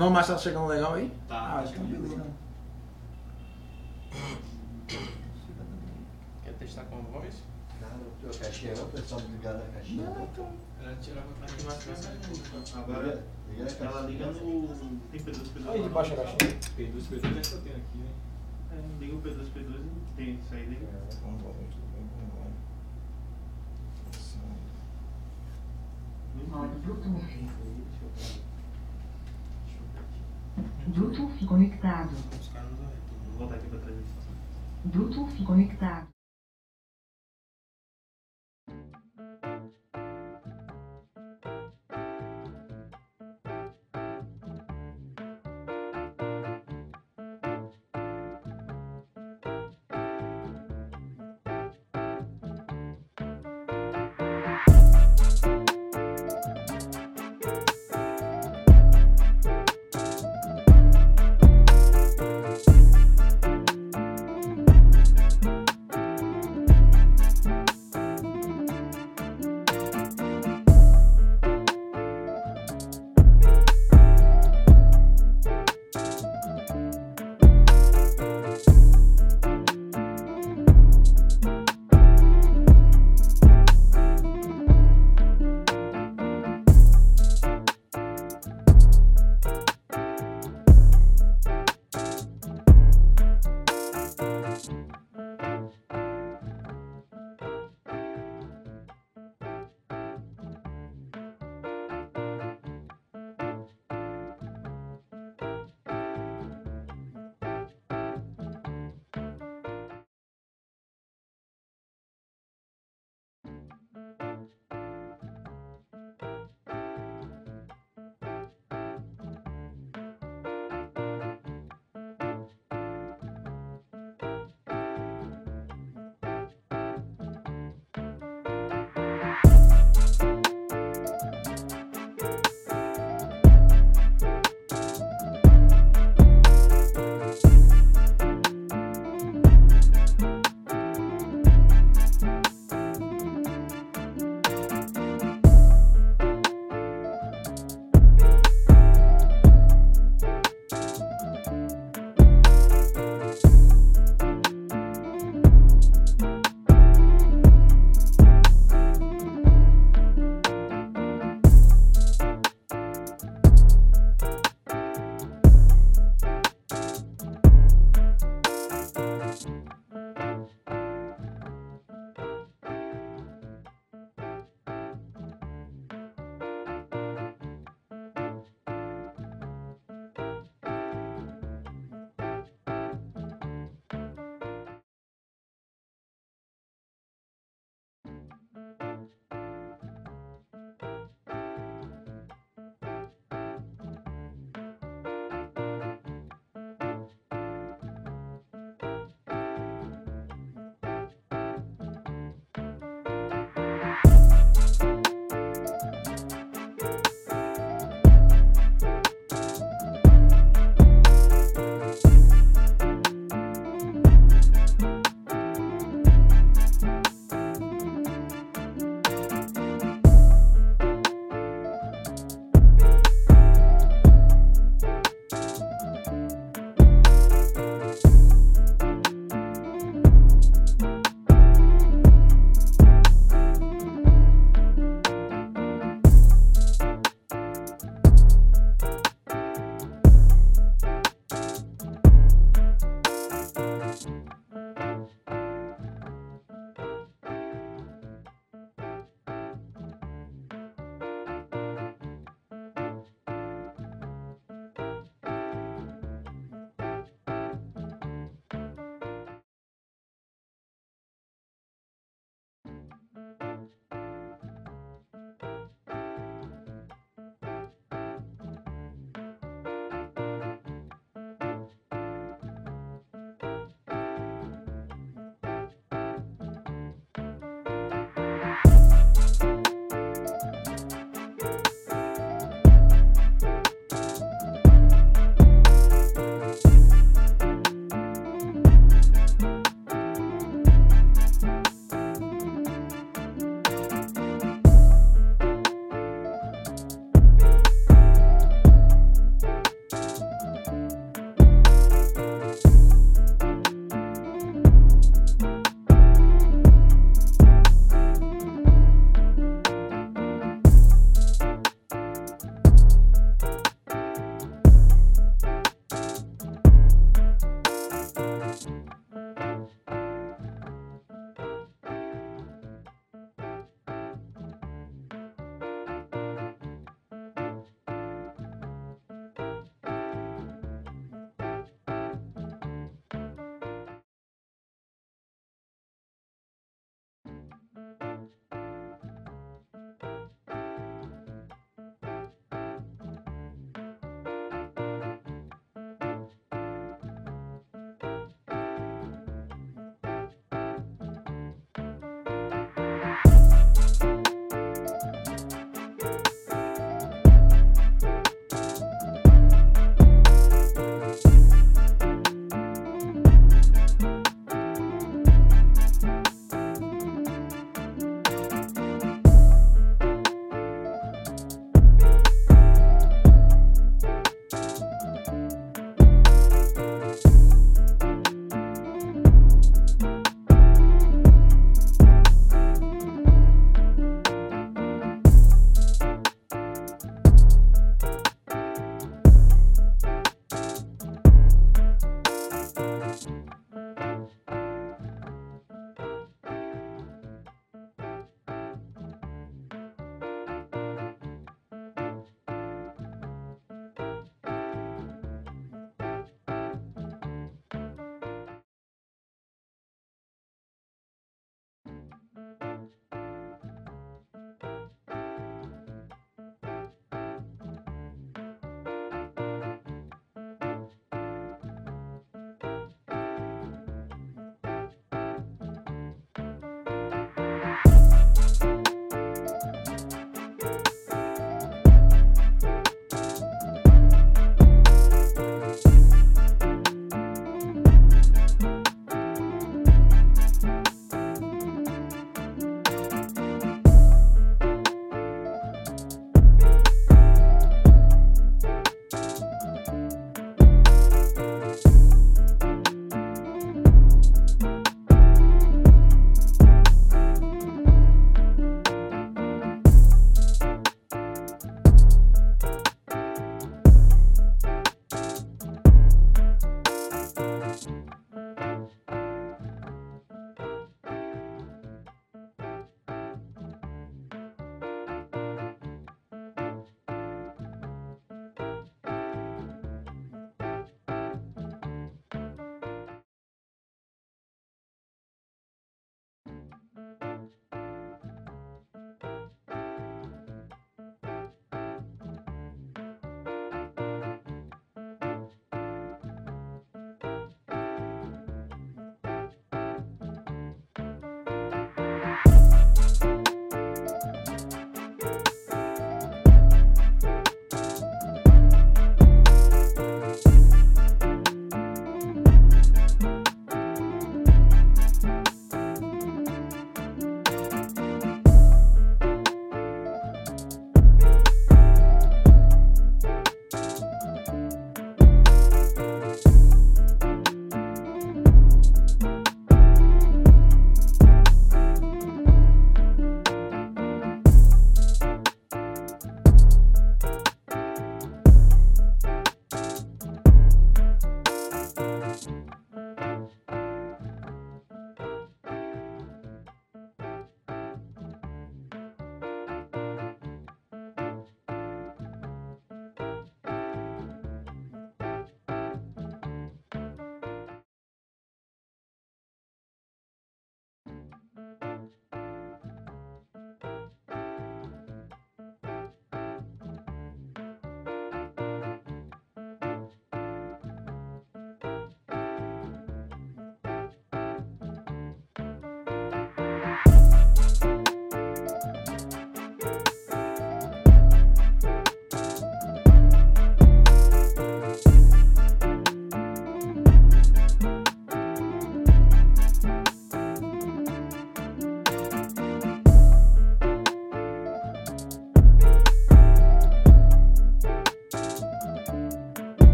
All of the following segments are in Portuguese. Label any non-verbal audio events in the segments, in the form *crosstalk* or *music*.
Não, mas tá chegando legal aí? Tá. Ah, então beleza. Quer testar com a voz? A caixinha não, o pessoal ligar na caixinha. Não, então. Ela tira a pra Agora, liga Ela liga no. Tem P2, P2. Aí debaixo da caixinha. P2, P2 é que eu tenho aqui, né? É, liga o P2, P2 e tem saída aí. Modo Bluetooth. Bluetooth conectado. Os caras não Vou voltar aqui pra trás. Bluetooth conectado.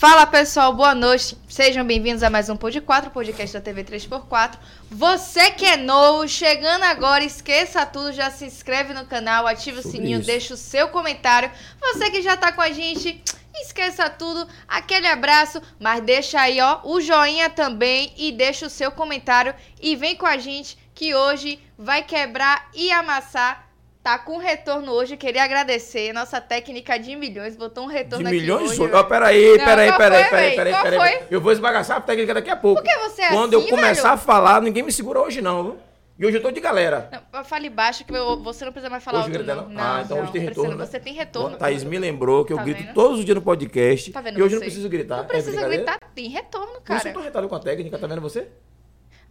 Fala pessoal, boa noite. Sejam bem-vindos a mais um Pod 4, podcast da TV 3x4. Você que é novo, chegando agora, esqueça tudo, já se inscreve no canal, ativa o Sobre sininho, isso. deixa o seu comentário. Você que já tá com a gente, esqueça tudo, aquele abraço, mas deixa aí, ó, o joinha também e deixa o seu comentário e vem com a gente que hoje vai quebrar e amassar. Tá com retorno hoje, queria agradecer. Nossa técnica de milhões botou um De retorno aqui milhões hoje. de Ó, peraí, Não, peraí, qual peraí, foi, peraí, véi? peraí, Qual peraí. foi? Eu vou esbagaçar a técnica daqui a pouco. Por que você é Quando assim, eu começar velho? a falar, ninguém me segura hoje não, viu? E hoje eu tô de galera. Não, fale baixo que eu- você não precisa mais falar Hoje alto, grita, não. não? Ah, então não, hoje tem retorno, né? Você tem retorno. Ó, Thaís me lembrou que eu Tá grito vendo? todos os dias no podcast. Tá vendo e hoje eu não você? preciso gritar. Não precisa é gritar, tem retorno, Por isso cara. eu tô retado com a técnica, tá vendo você?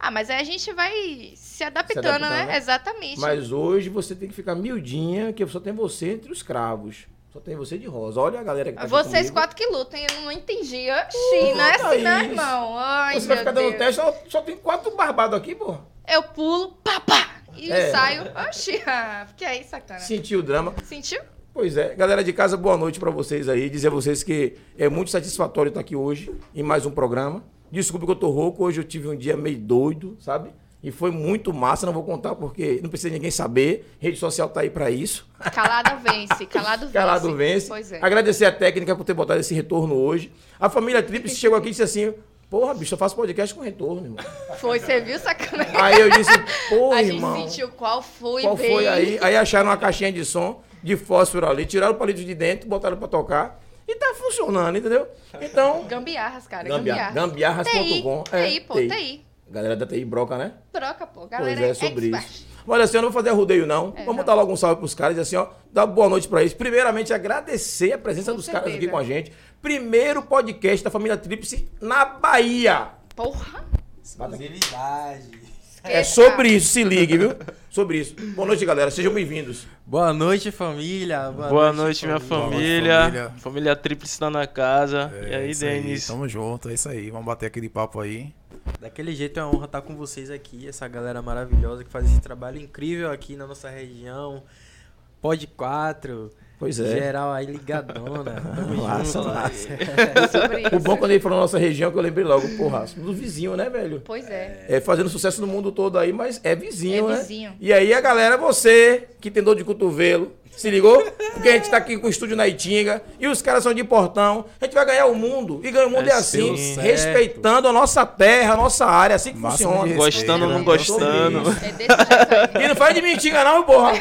Ah, mas aí a gente vai se adaptando, adaptando, né? né? Exatamente. Mas hoje você tem que ficar miudinha, que só tem você entre os cravos. Só tem você de rosa. Olha a galera que tá aqui Vocês comigo. quatro que lutem, eu não entendi. Oxi, não é assim, não, irmão. Ai, Você vai ficar dando Deus. teste, só, só tem quatro barbados aqui, pô. Eu pulo, pá, pá, e É. saio. Oxi, *laughs* ah, que aí, sacana. Sentiu o drama. Sentiu? Pois é, galera de casa, boa noite pra vocês aí. Dizer a vocês que é muito satisfatório estar aqui hoje em mais um programa. Desculpe que eu tô rouco, hoje eu tive um dia meio doido, sabe? E foi muito massa, não vou contar porque não precisa ninguém saber. Rede social tá aí pra isso. Calado vence, *laughs* calado vence. Calado vence. Pois é. Agradecer a técnica por ter botado esse retorno hoje. A família Tríplice chegou aqui e disse assim: Porra, bicho, eu faço podcast com retorno, irmão. Foi, você viu, sacana? Aí eu disse: Porra, *laughs* a gente irmão. sentiu qual foi, Qual bem. foi aí? Aí acharam uma caixinha de som de fósforo ali, tiraram o palito de dentro, botaram pra tocar. E tá funcionando, entendeu? Então. *laughs* Gambiarras, cara, Gambiarra- gambiarras. gambiarras.com. TI, TI, pô, TI. TI. Galera da TI broca, né? Troca, pô. Pois Galera é, sobre expert. isso. Olha assim, eu não vou fazer arrudeio, não. É, Vamos não. dar logo um salve pros caras e assim, ó, dar boa noite pra eles. Primeiramente, agradecer a presença Com dos caras aqui certeza. com a gente. Primeiro podcast da família Tríplice na Bahia. Porra. Exclusividade. É sobre isso, se ligue, viu? Sobre isso. Boa noite, galera. Sejam bem-vindos. Boa noite, família. Boa noite, minha família. família. família. Família Tríplice na casa. É, e aí, Denis? Tamo junto, é isso aí. Vamos bater aquele papo aí. Daquele jeito é uma honra estar com vocês aqui, essa galera maravilhosa que faz esse trabalho incrível aqui na nossa região. Pod 4, Pois é. geral aí ligadona. *laughs* Massa, massa. *laughs* Isso. O bom quando ele falou nossa região, que eu lembrei logo, porra, do vizinho, né, velho? Pois é. É fazendo sucesso no mundo todo aí, mas é vizinho, É né? vizinho. E aí a galera, você que tem dor de cotovelo, se ligou? Porque a gente tá aqui com o estúdio na Itinga e os caras são de portão. A gente vai ganhar o mundo. E ganhar o mundo é, É assim, sim. respeitando a nossa terra, a nossa área, assim que Máximo funciona. Gostando ou não gostando. É *laughs* aí. E não faz de mim Itinga não, porra.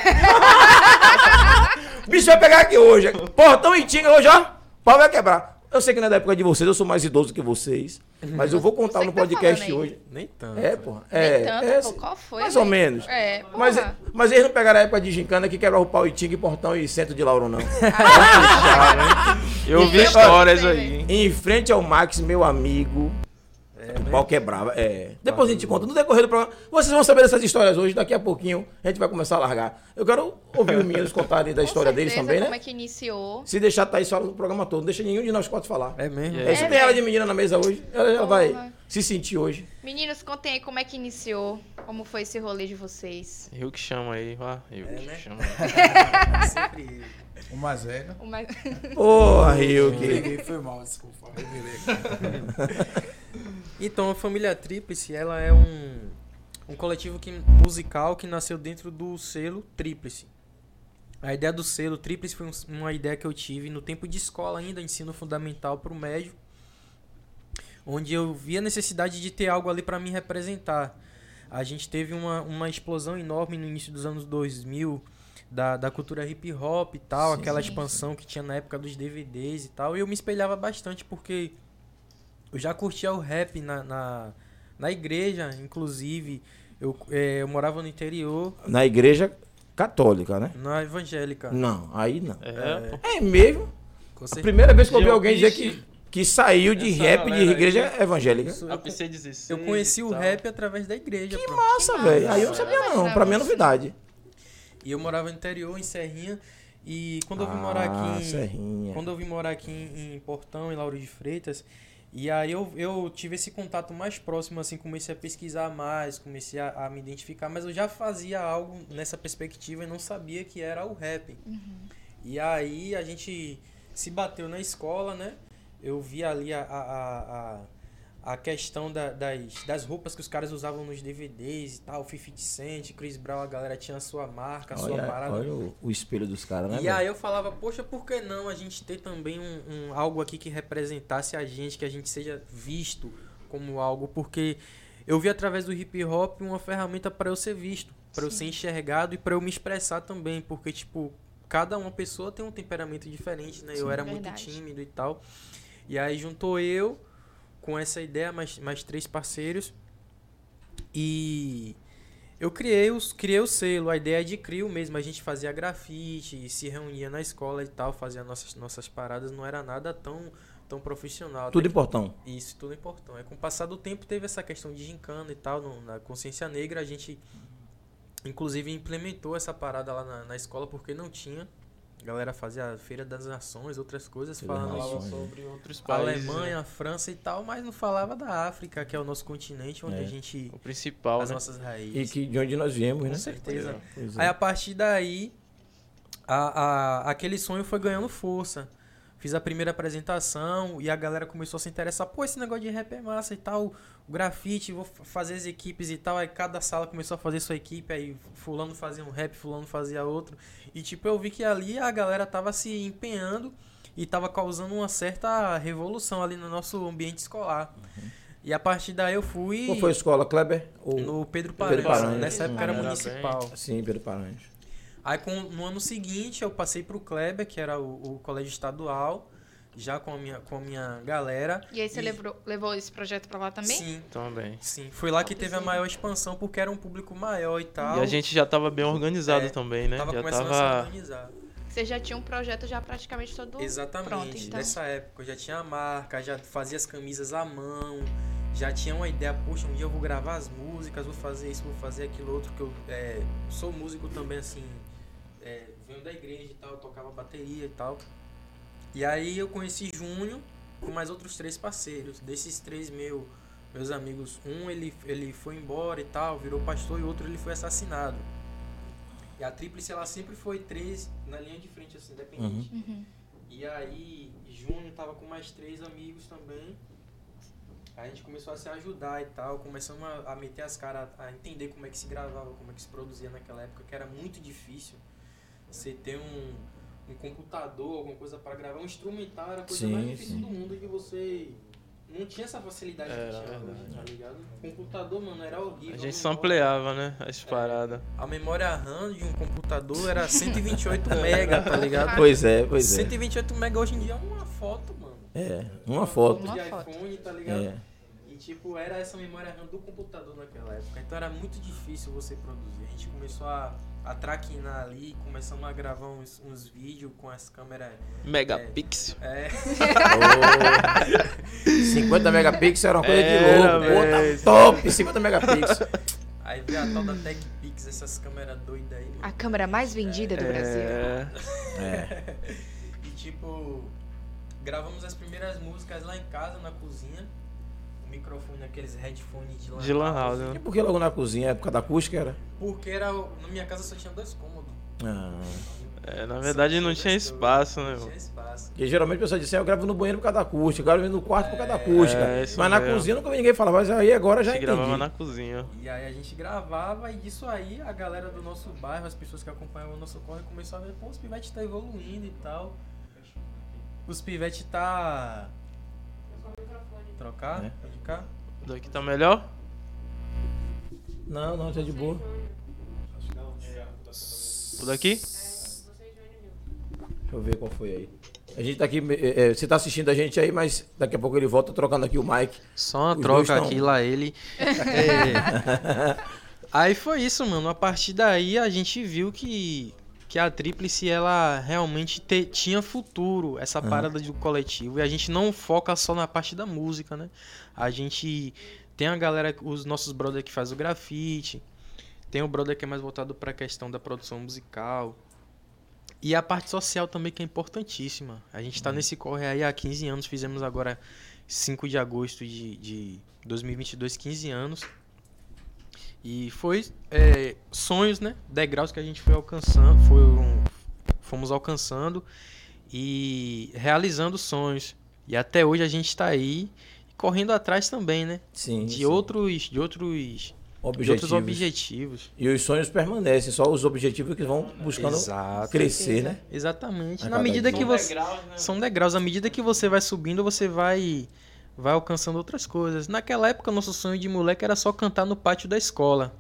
o *laughs* bicho vai pegar aqui hoje. Portão Itinga hoje, ó. O pau vai quebrar. Eu sei que não é da época de vocês, eu sou mais idoso que vocês. Mas eu vou contar no que tá podcast hoje. Nem tanto. É, porra. Nem É, tanto, é, pô. Qual foi, Mais ou menos. É, porra. Mas, mas eles não pegaram a época de gincana que quebrava o pau e tinga e portão e centro de Lauro, não. *laughs* Eu vi Olha, histórias aí. hein? em frente ao Max, meu amigo, o pau quebrava. É. Depois a gente conta. No decorrer do programa, vocês vão saber dessas histórias hoje. Daqui a pouquinho a gente vai começar a largar. Eu quero ouvir os meninos contarem da história deles também, Como né? é que iniciou? Se deixar a Thaís fala no programa todo, não deixa nenhum de nós quatro falar. É mesmo? É, se É, tem ela de menina na mesa hoje, ela já vai se sentir hoje. Meninos, contem aí como é que iniciou. Como foi esse rolê de vocês. Eu que chamo aí, vá. Eu É, que né? chamo. *laughs* Sempre. O mais velho. O mais- Porra, Rio, foi mal, desculpa. *laughs* Então, a família Tríplice, ela é um, um coletivo que, musical que nasceu dentro do selo Tríplice. A ideia do selo Tríplice foi um- uma ideia que eu tive no tempo de escola ainda, ensino fundamental para o médio, onde eu vi a necessidade de ter algo ali para me representar. A gente teve uma, uma explosão enorme no início dos anos 2000 da, da cultura hip hop e tal, aquela expansão que tinha na época dos DVDs e tal, e eu me espelhava bastante porque eu já curtia o rap na, na, na igreja, inclusive. Eu, eh, eu morava no interior, Na igreja católica, né? na evangélica. Não, aí não. É, pô. É mesmo? Com A certeza. primeira vez que eu ouvi alguém dizer que, que saiu de essa rap de galera aí. igreja evangélica. Isso, eu, PC16. eu conheci o rap através da igreja. Que pô. massa, velho. Aí eu não sabia não. Pra mim é novidade. E eu morava no interior, em Serrinha. E quando eu vim Ah, morar aqui. em- Serrinha. Quando eu vim morar aqui em, em Portão, em Lauro de Freitas, e aí eu, eu tive esse contato mais próximo, assim, comecei a pesquisar mais, comecei a, a me identificar, mas eu já fazia algo nessa perspectiva e não sabia que era o rap. E aí a gente se bateu na escola, né? eu vi ali a, a, a, a, questão da- das, das roupas que os caras usavam nos DVDs e tal, 50 Cent, Chris Brown, a galera tinha a sua marca, a sua Olha, parada. olha o, o espelho dos caras, né? E velho? aí eu falava, poxa, por que não a gente ter também um, um- algo aqui que representasse a gente, que a gente seja visto como algo, porque eu vi através do hip hop uma ferramenta para eu ser visto, para eu ser enxergado e para eu me expressar também, porque tipo, cada uma pessoa tem um temperamento diferente, né? eu Sim. era Verdade. muito tímido e tal. E aí juntou eu com essa ideia, mais, mais três parceiros. E eu criei, os, criei o selo, a ideia é de crio mesmo. A gente fazia grafite, se reunia na escola e tal, fazia nossas, nossas paradas. Não era nada tão, tão profissional. Tudo Até em portão. que- Isso, tudo importante. Aí, com o passar do tempo, teve essa questão de gincana e tal. no- na consciência negra, a gente, inclusive, implementou essa parada lá na, na escola, porque não tinha. A galera fazia a Feira das Nações, outras coisas, Feira falando Nações. sobre outros países. Alemanha, né? a França e tal, mas não falava da África, que é o nosso continente, onde É. a gente. O principal, As né? nossas E raízes. que, de onde nós viemos, Com né? certeza. Pois é. Aí a partir daí, a, a- aquele sonho foi ganhando força. Fiz a primeira apresentação e a galera começou a se interessar. Pô, esse negócio de rap é massa e tal. O grafite, vou fa- fazer as equipes e tal. Aí cada sala começou a fazer sua equipe. Aí fulano fazia um rap, fulano fazia outro. E tipo, eu vi que ali a galera tava se empenhando e tava causando uma certa revolução ali no nosso ambiente escolar. E a partir daí eu fui Qual foi a escola, Kleber? Ou... no Pedro Pedro Paranhos. Paranhos. Nessa época era Era bem- municipal. Sim, Pedro Paranhos. Aí com- no ano seguinte eu passei pro Kleber, que era o, o colégio estadual, já com a minha, com a minha galera. E aí você levou, levou esse projeto pra lá também? Sim, Também. sim. Foi lá que teve a maior expansão, porque era um público maior e tal. E a gente já tava bem organizado É, também, né? tava já começando a se tava. organizar. Você já tinha um projeto já praticamente todo Exatamente. pronto, então. Nessa época eu já tinha a marca, já fazia as camisas à mão, já tinha uma ideia, poxa, um dia eu vou gravar as músicas, vou fazer isso, vou fazer aquilo outro, que eu é, sou músico também, assim, da igreja e tal, tocava bateria e tal. E aí eu conheci Júnior com mais outros três parceiros. Desses três meu, meus amigos, um ele, ele foi embora e tal, virou pastor, e outro ele foi assassinado. E a Tríplice ela sempre foi três na linha de frente, assim, independente. Uhum. E aí, Júnior tava com mais três amigos também. A gente começou a se ajudar e tal, começamos a, a meter as caras, a entender como é que se gravava, como é que se produzia naquela época, que era muito difícil você ter um, um computador, alguma coisa para gravar. Um instrumental era a coisa Sim, mais difícil sim. do mundo e você não tinha essa facilidade Era que tinha verdade. hoje, tá ligado? Computador, mano, era horrível. A gente sampleava, né? As paradas. A memória RAM de um computador era 128 *laughs* mega, tá ligado? Pois é, pois é. 128 mega hoje em dia é uma foto, mano. É, uma foto. Uma de foto. iPhone, tá ligado? É. E tipo, era essa memória RAM do computador naquela época. Então era muito difícil você produzir. A gente começou a, a traquinar ali, começamos a gravar uns, uns vídeos com as câmeras. Megapixel. É. 50 megapixels era uma coisa Era, de louco. Pô, tá top, 50 megapixels. Aí veio a tal da TechPix, essas câmeras doidas aí. A câmera mais vendida do Brasil. É. É. *laughs* E tipo, gravamos as primeiras músicas lá em casa, na cozinha. Microfone, aqueles headphones de lan De lan house, E né? por que logo na cozinha? É por causa da acústica, era? Porque era, na minha casa só tinha dois cômodos. Ah. É, na verdade não tinha espaço, né? Não tinha espaço. Porque geralmente o pessoal diz assim, "Ah, eu gravo no banheiro por causa da acústica, eu gravo no quarto por causa da acústica. É, mas na mesmo. cozinha nunca vi ninguém falar, mas aí agora A já gente entendi. gravava na cozinha. E aí a gente gravava e disso aí a galera do nosso bairro, as pessoas que acompanhavam o nosso corre, começou a ver, pô, os pivetes tá evoluindo e tal. Os pivetes tá. Trocar? É. Pode cá? Daqui tá melhor? Não, não, tá de boa. Por daqui? Deixa eu ver qual foi aí. A gente tá aqui, é, é, você tá assistindo a gente aí, mas daqui a pouco ele volta trocando aqui o mic. Só uma Os troca tão- aqui, lá ele. *laughs* É. Aí foi isso, mano. A partir daí a gente viu que, que a Tríplice ela realmente te- tinha futuro, essa parada do coletivo. E a gente não foca só na parte da música, né? A gente tem a galera, os nossos brothers que faz o grafite, tem o brother que é mais voltado pra questão da produção musical. E a parte social também que é importantíssima. A gente tá nesse corre aí há 15 anos, fizemos agora 5 de agosto de, de 2022, 15 anos. E foi é, sonhos, né? Degraus que a gente foi alcançando, foram, fomos alcançando e realizando sonhos. E até hoje a gente tá aí correndo atrás também, né? Sim. De sim. outros, de outros, de outros objetivos. objetivos. E os sonhos permanecem, só os objetivos que vão buscando Exato. crescer, né? Exatamente. Na medida dia. que São você degraus, né? são degraus, à medida que você vai subindo, você vai vai alcançando outras coisas. Naquela época, nosso sonho de moleque era só cantar no pátio da escola,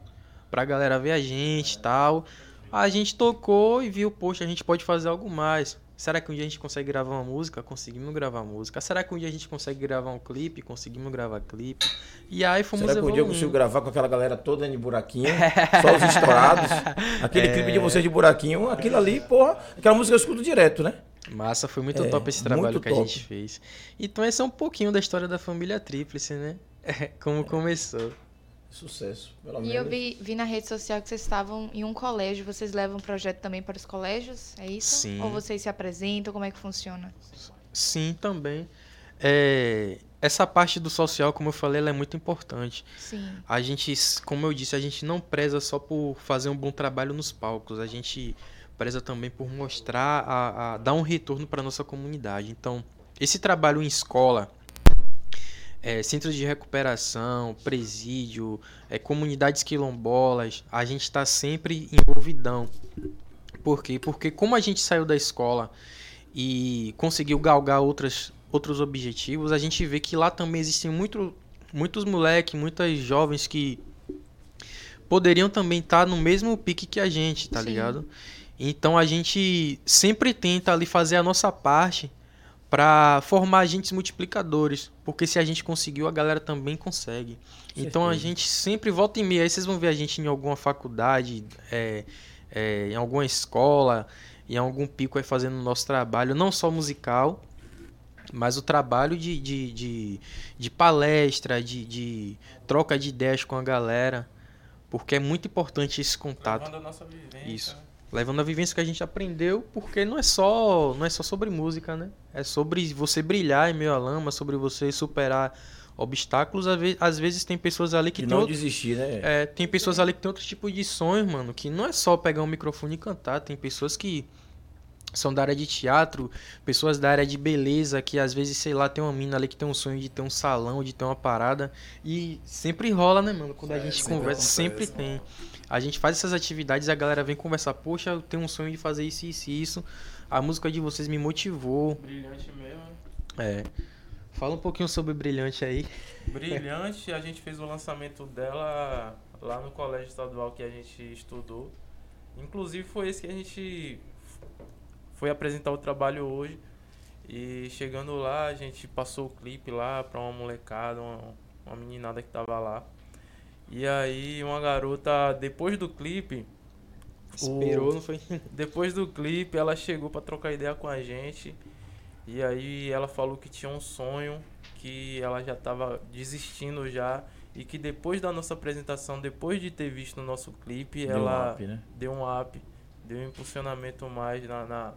pra galera ver a gente, e tal. A gente tocou e viu, poxa, a gente pode fazer algo mais. Será que um dia a gente consegue gravar uma música? Conseguimos gravar música. Será que um dia a gente consegue gravar um clipe? Conseguimos gravar clipe. E aí fomos Será que um dia eu consigo gravar com aquela galera toda de buraquinho? *laughs* só os estourados. Aquele É. clipe de vocês de buraquinho, aquilo ali, porra, aquela música eu escuto direto, né? Massa, foi muito É, top esse trabalho que a top. gente fez. Então esse é um pouquinho da história da família Tríplice, né? *laughs* Como começou. Sucesso, pelo E eu vi, vi na rede social que vocês estavam em um colégio. Vocês levam o projeto também para os colégios? É isso? Sim. Ou vocês se apresentam? Como é que funciona? Sim, também. É, essa parte do social, como eu falei, ela é muito importante. Sim. A gente, como eu disse, a gente não preza só por fazer um bom trabalho nos palcos. A gente preza também por mostrar, a, a dar um retorno para nossa comunidade. Então, esse trabalho em escola, é, centros de recuperação, presídio, é, comunidades quilombolas, a gente está sempre envolvidão. Por quê? Porque como a gente saiu da escola e conseguiu galgar outras, outros objetivos, a gente vê que lá também existem muito, muitos moleques, muitas jovens que poderiam também estar no mesmo pique que a gente, tá Sim. ligado? Então a gente sempre tenta ali fazer a nossa parte para formar agentes multiplicadores, porque se a gente conseguiu, a galera também consegue. Então a gente sempre volta e meia, aí vocês vão ver a gente em alguma faculdade, é, é, em alguma escola, em algum pico aí fazendo o nosso trabalho, não só musical, mas o trabalho de, de, de, de palestra, de, de troca de ideias com a galera, porque é muito importante esse contato Levando a nossa vivência. Isso. Levando a vivência que a gente aprendeu, porque não é só, não é só sobre música, né? É sobre você brilhar em meio à lama, sobre você superar obstáculos. Às ve- Às vezes tem pessoas ali que E tem não outro- desistir, né? é, tem pessoas ali que tem outro tipo de sonho, mano, que não é só pegar um microfone e cantar, tem pessoas que são da área de teatro, pessoas da área de beleza, que às vezes, sei lá, tem uma mina ali que tem um sonho de ter um salão, de ter uma parada, e sempre rola, né, mano? Quando a É, gente sempre conversa, acontece, sempre mano. A gente faz essas atividades e a galera vem conversar, poxa, eu tenho um sonho de fazer isso, isso e isso, a música de vocês me motivou. Brilhante mesmo. É. Fala um pouquinho sobre Brilhante aí. Brilhante, a gente fez o lançamento dela lá no colégio estadual que a gente estudou. Inclusive foi esse que a gente foi apresentar o trabalho hoje. E chegando lá, a gente passou o clipe lá pra uma molecada, uma, uma meninada que tava lá. E aí uma garota, depois do clipe, o- Esperou, não foi? *laughs* depois do clipe, ela chegou pra trocar ideia com a gente. E aí ela falou que tinha um sonho, que ela já tava desistindo já. E que depois da nossa apresentação, depois de ter visto o nosso clipe, Deu um ela up, né? deu um up, deu um impulsionamento mais na, na,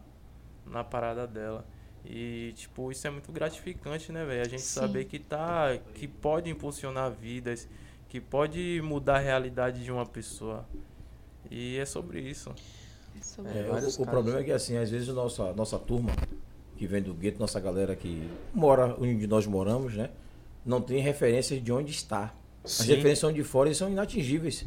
na parada dela. E, tipo, isso é muito gratificante, né, velho? A gente Sim. saber que tá. que pode impulsionar vidas, que pode mudar a realidade de uma pessoa. E é sobre isso. Sobre- É, o, o problema é que assim, às vezes a nossa, nossa turma, que vem do gueto, nossa galera que mora onde nós moramos, né? Não tem referência de onde está. As Sim. referências são de fora e são inatingíveis.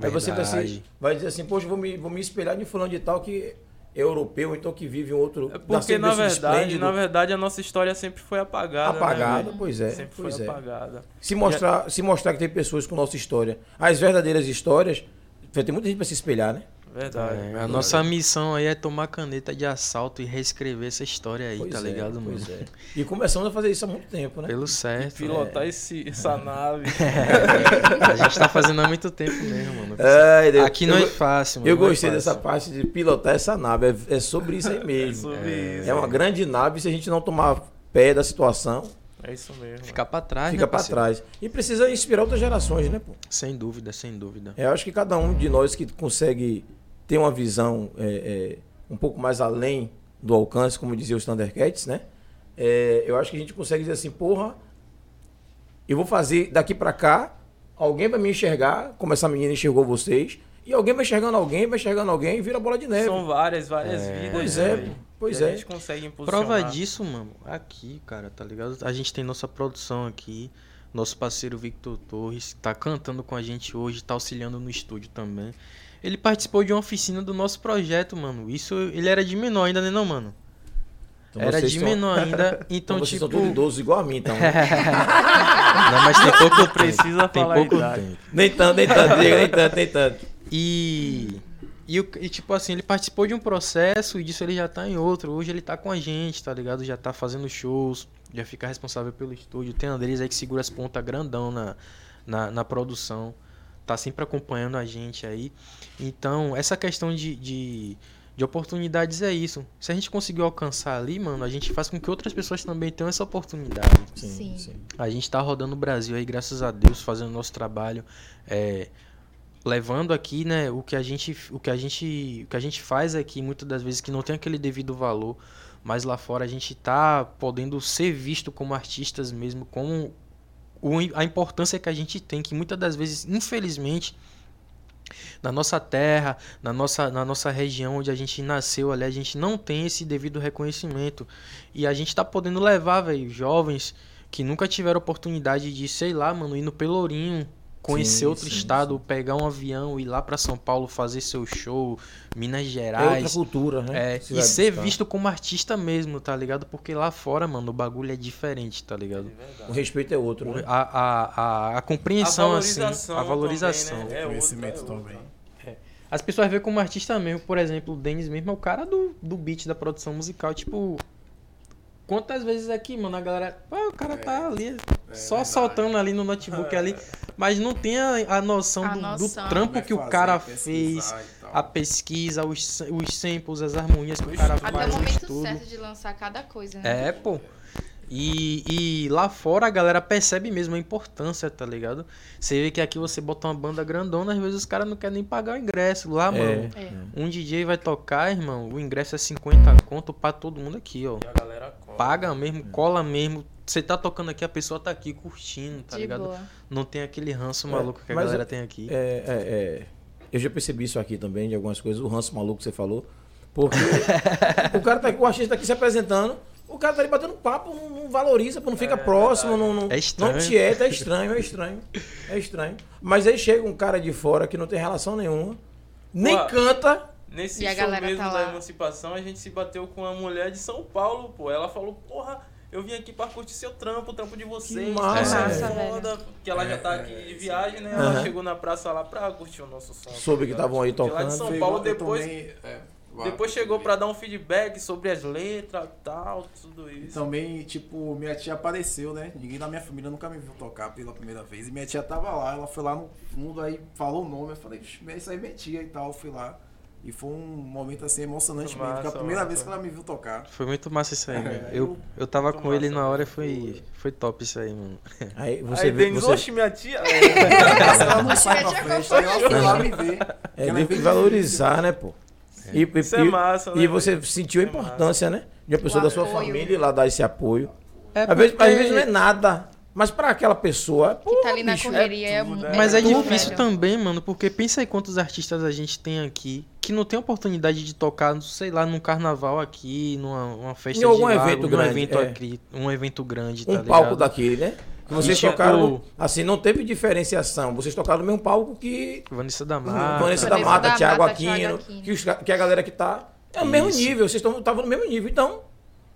Aí você vai, Verdade. se, vai dizer assim, poxa, vou me, vou me espelhar de fulano de tal que é europeu, então que vive em outro... É porque, na verdade, esplêndido, na verdade, a nossa história sempre foi apagada. Apagada, né, pois é, Sempre pois foi é. apagada. Se mostrar, se mostrar que tem pessoas com nossa história, as verdadeiras histórias, ter muita gente para se espelhar, né? Verdade. É, a nossa missão aí é tomar caneta de assalto e reescrever essa história aí, Pois tá é, ligado, mano? é. E começamos a fazer isso há muito tempo, né? Pelo certo. Pilotar esse, essa *laughs* nave. A gente tá fazendo há muito tempo mesmo, mano. Deus. Aqui não Eu é fácil, mano. Eu é gostei fácil. dessa parte de pilotar essa nave. É, é sobre isso aí *laughs* mesmo. sobre é, isso. é uma grande nave. Se a gente não tomar pé da situação, É isso mesmo. Ficar pra trás, fica né, para trás. E precisa inspirar outras gerações, né? Pô? Sem dúvida, sem dúvida. Eu acho que cada um de nós que consegue ter uma visão é, é, um pouco mais além do alcance, como dizia os Thundercats, né? É, eu acho que a gente consegue dizer assim, porra, eu vou fazer daqui para cá, alguém vai me enxergar, como essa menina enxergou vocês, e alguém vai enxergando alguém, vai enxergando alguém e vira bola de neve. São várias, várias vidas. Pois né, é. Pois E a é. gente consegue impulsionar. Prova disso, mano, aqui, cara, tá ligado? A gente tem nossa produção aqui. Nosso parceiro Victor Torres tá cantando com a gente hoje, tá auxiliando no estúdio também. Ele participou de uma oficina do nosso projeto, mano. Isso ele era de menor ainda, né, não, mano? Então era vocês de são- menor ainda. *laughs* Então, vocês tipo. são todos idosos igual a mim, então. né? *laughs* Não, mas tem pouco tempo. Precisa tem falar pouco idade. tempo. nem tanto, nem tanto, diga, nem tanto, nem tanto. E, e, e, tipo assim, ele participou de um processo e disso ele já tá em outro. Hoje ele tá com a gente, tá ligado? Já tá fazendo shows, já fica responsável pelo estúdio. Tem Andrés aí que segura as pontas grandão na, na, na produção. Tá sempre acompanhando a gente aí. Então, essa questão de, de, de oportunidades é isso. Se a gente conseguiu alcançar ali, mano, a gente faz com que outras pessoas também tenham essa oportunidade. Sim. A gente tá rodando o Brasil aí, graças a Deus, fazendo nosso trabalho, é, levando aqui, né, o que a gente, o que a gente, o que a gente faz aqui, muitas das vezes que não tem aquele devido valor, mas lá fora a gente tá podendo ser visto como artistas mesmo, como o, a importância que a gente tem, que muitas das vezes, infelizmente, na nossa terra, na nossa, na nossa região onde a gente nasceu ali, a gente não tem esse devido reconhecimento. E a gente tá podendo levar, velho, jovens que nunca tiveram oportunidade de, sei lá, mano, ir no Pelourinho, conhecer Sim, outro sim, estado, pegar um avião, ir lá pra São Paulo fazer seu show, Minas É outra Gerais. cultura, né? É, Você e ser buscar. visto como artista mesmo, tá ligado? Porque lá fora, mano, o bagulho é diferente, tá ligado? O respeito é outro, né? A, a, a, a compreensão, A assim, a valorização. também, né? É Conhecimento outra, é também. As pessoas veem como artista mesmo, por exemplo, o Denis mesmo é o cara do, do beat da produção musical. Tipo, quantas vezes aqui, mano, a galera. Pô, o cara tá ali, só soltando ali no notebook ali, mas não tem a, a noção, A do, do noção. trampo Vai que o cara fez, a pesquisa, os, os samples, as harmonias que o cara Até faz, o o momento certo de lançar cada coisa, né? É, pô. E, e lá fora a galera percebe mesmo a importância, tá ligado? Você vê que aqui você bota uma banda grandona, às vezes os caras não querem nem pagar o ingresso. Lá, mano, É. um DJ vai tocar, irmão, o ingresso é 50 conto pra todo mundo aqui, ó. E a galera cola. Paga mesmo, cola mesmo. Você tá tocando aqui, a pessoa tá aqui curtindo, tá De ligado? boa. Não tem aquele ranço maluco que a galera eu- tem aqui. É, é, é. Eu já percebi isso aqui também, de algumas coisas, o ranço maluco que você falou. Porque *laughs* o cara tá aqui, o artista tá aqui se apresentando, o cara tá ali batendo papo, não, não valoriza, não fica próximo, não, não, É estranho. não tieta, é estranho, é estranho. É estranho. Mas aí chega um cara de fora que não tem relação nenhuma, nem Pô, canta. Nesse E a show galera mesmo tá da emancipação, a gente se bateu com uma mulher de São Paulo, pô. Ela falou, porra, eu vim aqui pra curtir seu trampo, o trampo de vocês. massa, é velho. foda, porque ela já tá aqui de viagem, né? Ela chegou na praça lá pra curtir o nosso som. Soube que estavam aí Porque Lá de tocando. São Paulo depois, também, é, depois chegou pra dar um feedback sobre as letras tal, tudo isso. Também, tipo, minha tia apareceu, né? Ninguém da minha família nunca me viu tocar pela primeira vez. E minha tia tava lá, ela foi lá no fundo, aí falou o nome. Eu falei, "Ixi, isso aí é minha tia e tal. Eu fui lá. E foi um momento assim emocionante Muito mesmo, porque a massa, primeira massa. vez que ela me viu tocar. Foi muito massa isso aí, É, mano. Eu, eu- tava com ele massa, na hora e foi, foi top isso aí, mano. *laughs* Aí você Aí, vê. Denis, Você, oxe, minha tia. *laughs* ela não sai pra frente, aí ela foi lá me ver. é, tem que valorizar, né, pô? E, e- Isso é e- massa, né, E você sentiu a é importância, né? De uma pessoa O da sua apoio. família ir lá dar esse apoio. É Às vezes, às vezes não é nada. Mas pra aquela pessoa. Pô, Que tá ali na bicho, correria. É, tudo, né? Mas é tudo, difícil velho. também, mano, porque pensa aí quantos artistas a gente tem aqui que não tem oportunidade de tocar, sei lá, num carnaval aqui, numa uma festa Em algum de lago, evento grande, evento é. aqui, um evento grande, tá um ligado? palco daquele, né? Que vocês tocaram. Assim, não teve diferenciação. Vocês tocaram no mesmo palco que. Vanessa da Mata. Vanessa da Mata, da Thiago Mata, Aquino, Thiago Aquino. Que, os que a galera que tá. É o mesmo nível, vocês estavam no mesmo nível. Então,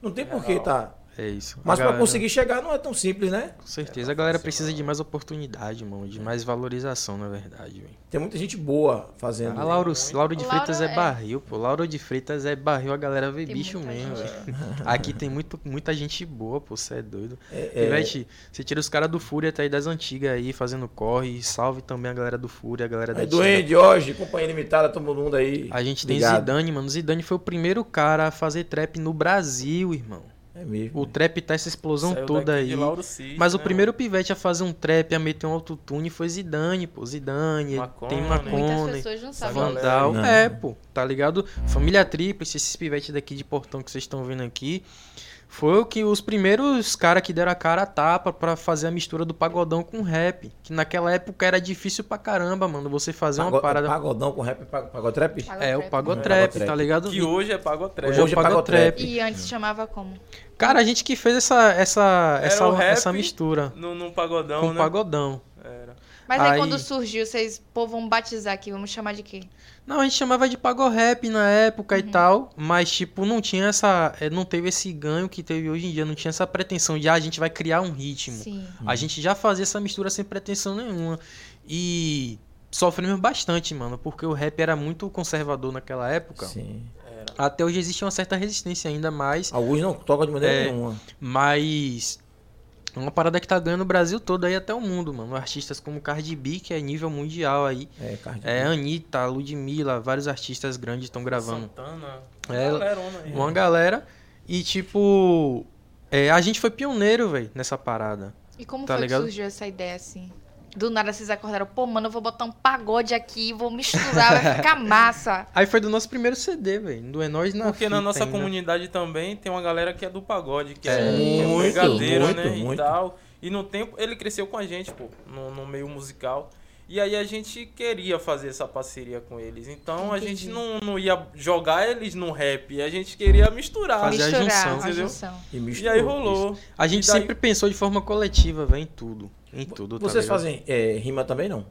não tem por que tá. É isso. Mas pra galera- conseguir chegar não é tão simples, né? Com certeza, a galera precisa de mais oportunidade, mano, de mais valorização, na verdade, velho. Tem muita gente boa fazendo. A Lauro, Lauro de Laura Freitas é, é- barril, pô. Lauro de Freitas é barril, a galera vê Tem bicho mesmo. Aqui tem muito, muita gente boa, pô, você é doido. É, é. Ivete, você tira os caras do Fúria, tá aí das antigas aí, fazendo corre. Salve também a galera do Fúria, a galera da antiga. Duende, hoje, companhia limitada, todo mundo aí. A gente tem ligado. Zidane, mano. Zidane foi o primeiro cara a fazer trap no Brasil, irmão. É mesmo. O trap tá essa explosão Saiu toda aí. de Lauro Cis, Mas o né, primeiro pivete a fazer um trap, a meter um autotune foi Zidane, pô. Zidane, tem Muitas Muitas Marconi, pessoas não sabem. galera Vandal. Não. É, pô, tá ligado? Família Tríplice, esses pivetes daqui de Portão que vocês estão vendo aqui. Foi o que os primeiros caras que deram a cara a tapa pra fazer a mistura do pagodão com rap. Que naquela época era difícil pra caramba, mano. Você fazer uma Pago- parada. Pagodão com rap, pag- pagotrap? É, o Pagotrap. Pagotrap. tá ligado? Que hoje é pagotrap. Hoje é Hoje é pagotrap. E antes chamava como? Cara, a gente que fez essa, essa, Era essa, o rap essa mistura No, no pagodão, com né? pagodão. Era. Mas aí, Aí- quando surgiu, vocês, pô, vamos batizar aqui, vamos chamar de quê? Não, a gente chamava de pagorrap na época Uhum. e tal, mas tipo, não tinha essa, eh, não teve esse ganho que teve hoje em dia, não tinha essa pretensão de ah, a gente vai criar um ritmo. Sim. A gente já fazia essa mistura sem pretensão nenhuma. E sofremos bastante, mano, porque o rap era muito conservador naquela época. Sim. Até hoje existe uma certa resistência ainda mais, Alguns não tocam de maneira É. nenhuma. mas uma parada que tá ganhando o Brasil todo aí até o mundo, mano. Artistas como Cardi B, que é nível mundial aí. É, Cardi É, B. Anitta, Ludmilla, vários artistas grandes estão gravando. Santana. É, galerona aí. Uma galera. E tipo. é, a gente foi pioneiro, velho, nessa parada. E como Tá foi ligado? que surgiu essa ideia assim? Do nada vocês acordaram, pô, mano, eu vou botar um pagode aqui, vou misturar, vai ficar *laughs* massa. Aí foi do nosso primeiro CD, velho. Do É Nós na Porque na nossa ainda. comunidade também tem uma galera que é do pagode, que É, é, muito, brigadeiro, muito, né? muito. E tal. E no tempo ele cresceu com a gente, pô, no, no meio musical. E aí a gente queria fazer essa parceria com eles. Então a Entendi. gente não, não ia jogar eles no rap, a gente queria misturar. Fazer a Misturar, junção, a entendeu? junção. E, E misturou. aí rolou. A gente E daí- sempre pensou de forma coletiva, velho, em tudo. Em tudo, tá Vocês ligado? fazem é, rima também, não?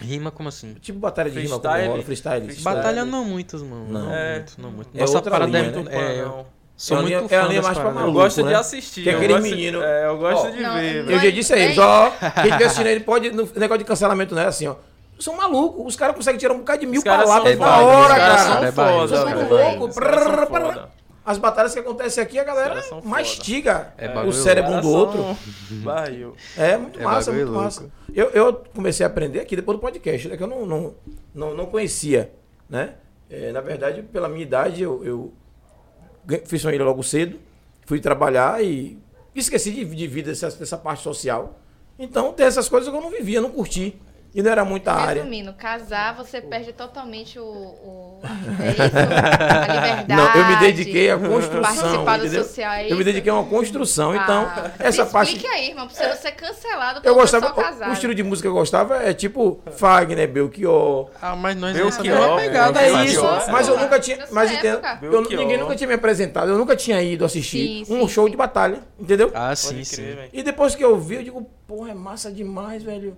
Rima como assim? Tipo batalha de rima como Freestyle. rola, freestyle. Freestyle. Batalha não muitos, mano. Não. Não, É. muito, não muito. É Nossa outra parada é linha, muito. né? É, Não. eu sou É muito fã é mais pra paradas. Eu maluco, gosto né? de assistir. Que é eu aquele gosto- menino- É, eu gosto Ó, de Não, ver, não Eu já disse a eles, É ó, quem estiver assistindo ele pode, no negócio de cancelamento, né? Assim, ó. São malucos, os caras conseguem tirar um bocado de mil palavras na hora, cara. são É foda, São muito é loucos. As batalhas que acontecem aqui, a galera mastiga É o bagulho cérebro um do outro. barril. É muito É massa, muito louco. massa. Eu, eu comecei a aprender aqui depois do podcast, né, que eu não, não, não, não conhecia, né? É, na verdade, pela minha idade, eu, eu fiz família logo cedo, fui trabalhar e esqueci de, de vida dessa, dessa parte social. Então, tem essas coisas que eu não vivia, não curti. E não era muita área. Resumindo, casar, você perde totalmente o. o é isso? *laughs* A liberdade. Não, eu me dediquei à construção. Participar do social, é Eu me dediquei a uma construção, então, Ah, essa parte. Explique aí, irmão, pra você não ser cancelado Eu pelo gostava, pessoal o, casado. o estilo de música que eu gostava é tipo Fagner, Belchior. Ah, mas nós mesma ó, pegada É Belchior, isso, Belchior. mas eu nunca tinha. Mas entendo, eu, Belchior. ninguém nunca tinha me apresentado, eu nunca tinha ido assistir Sim, um sim, show sim. de batalha, entendeu? Ah, sim, crer, sim. E depois que eu vi, eu digo, porra, é massa demais, velho.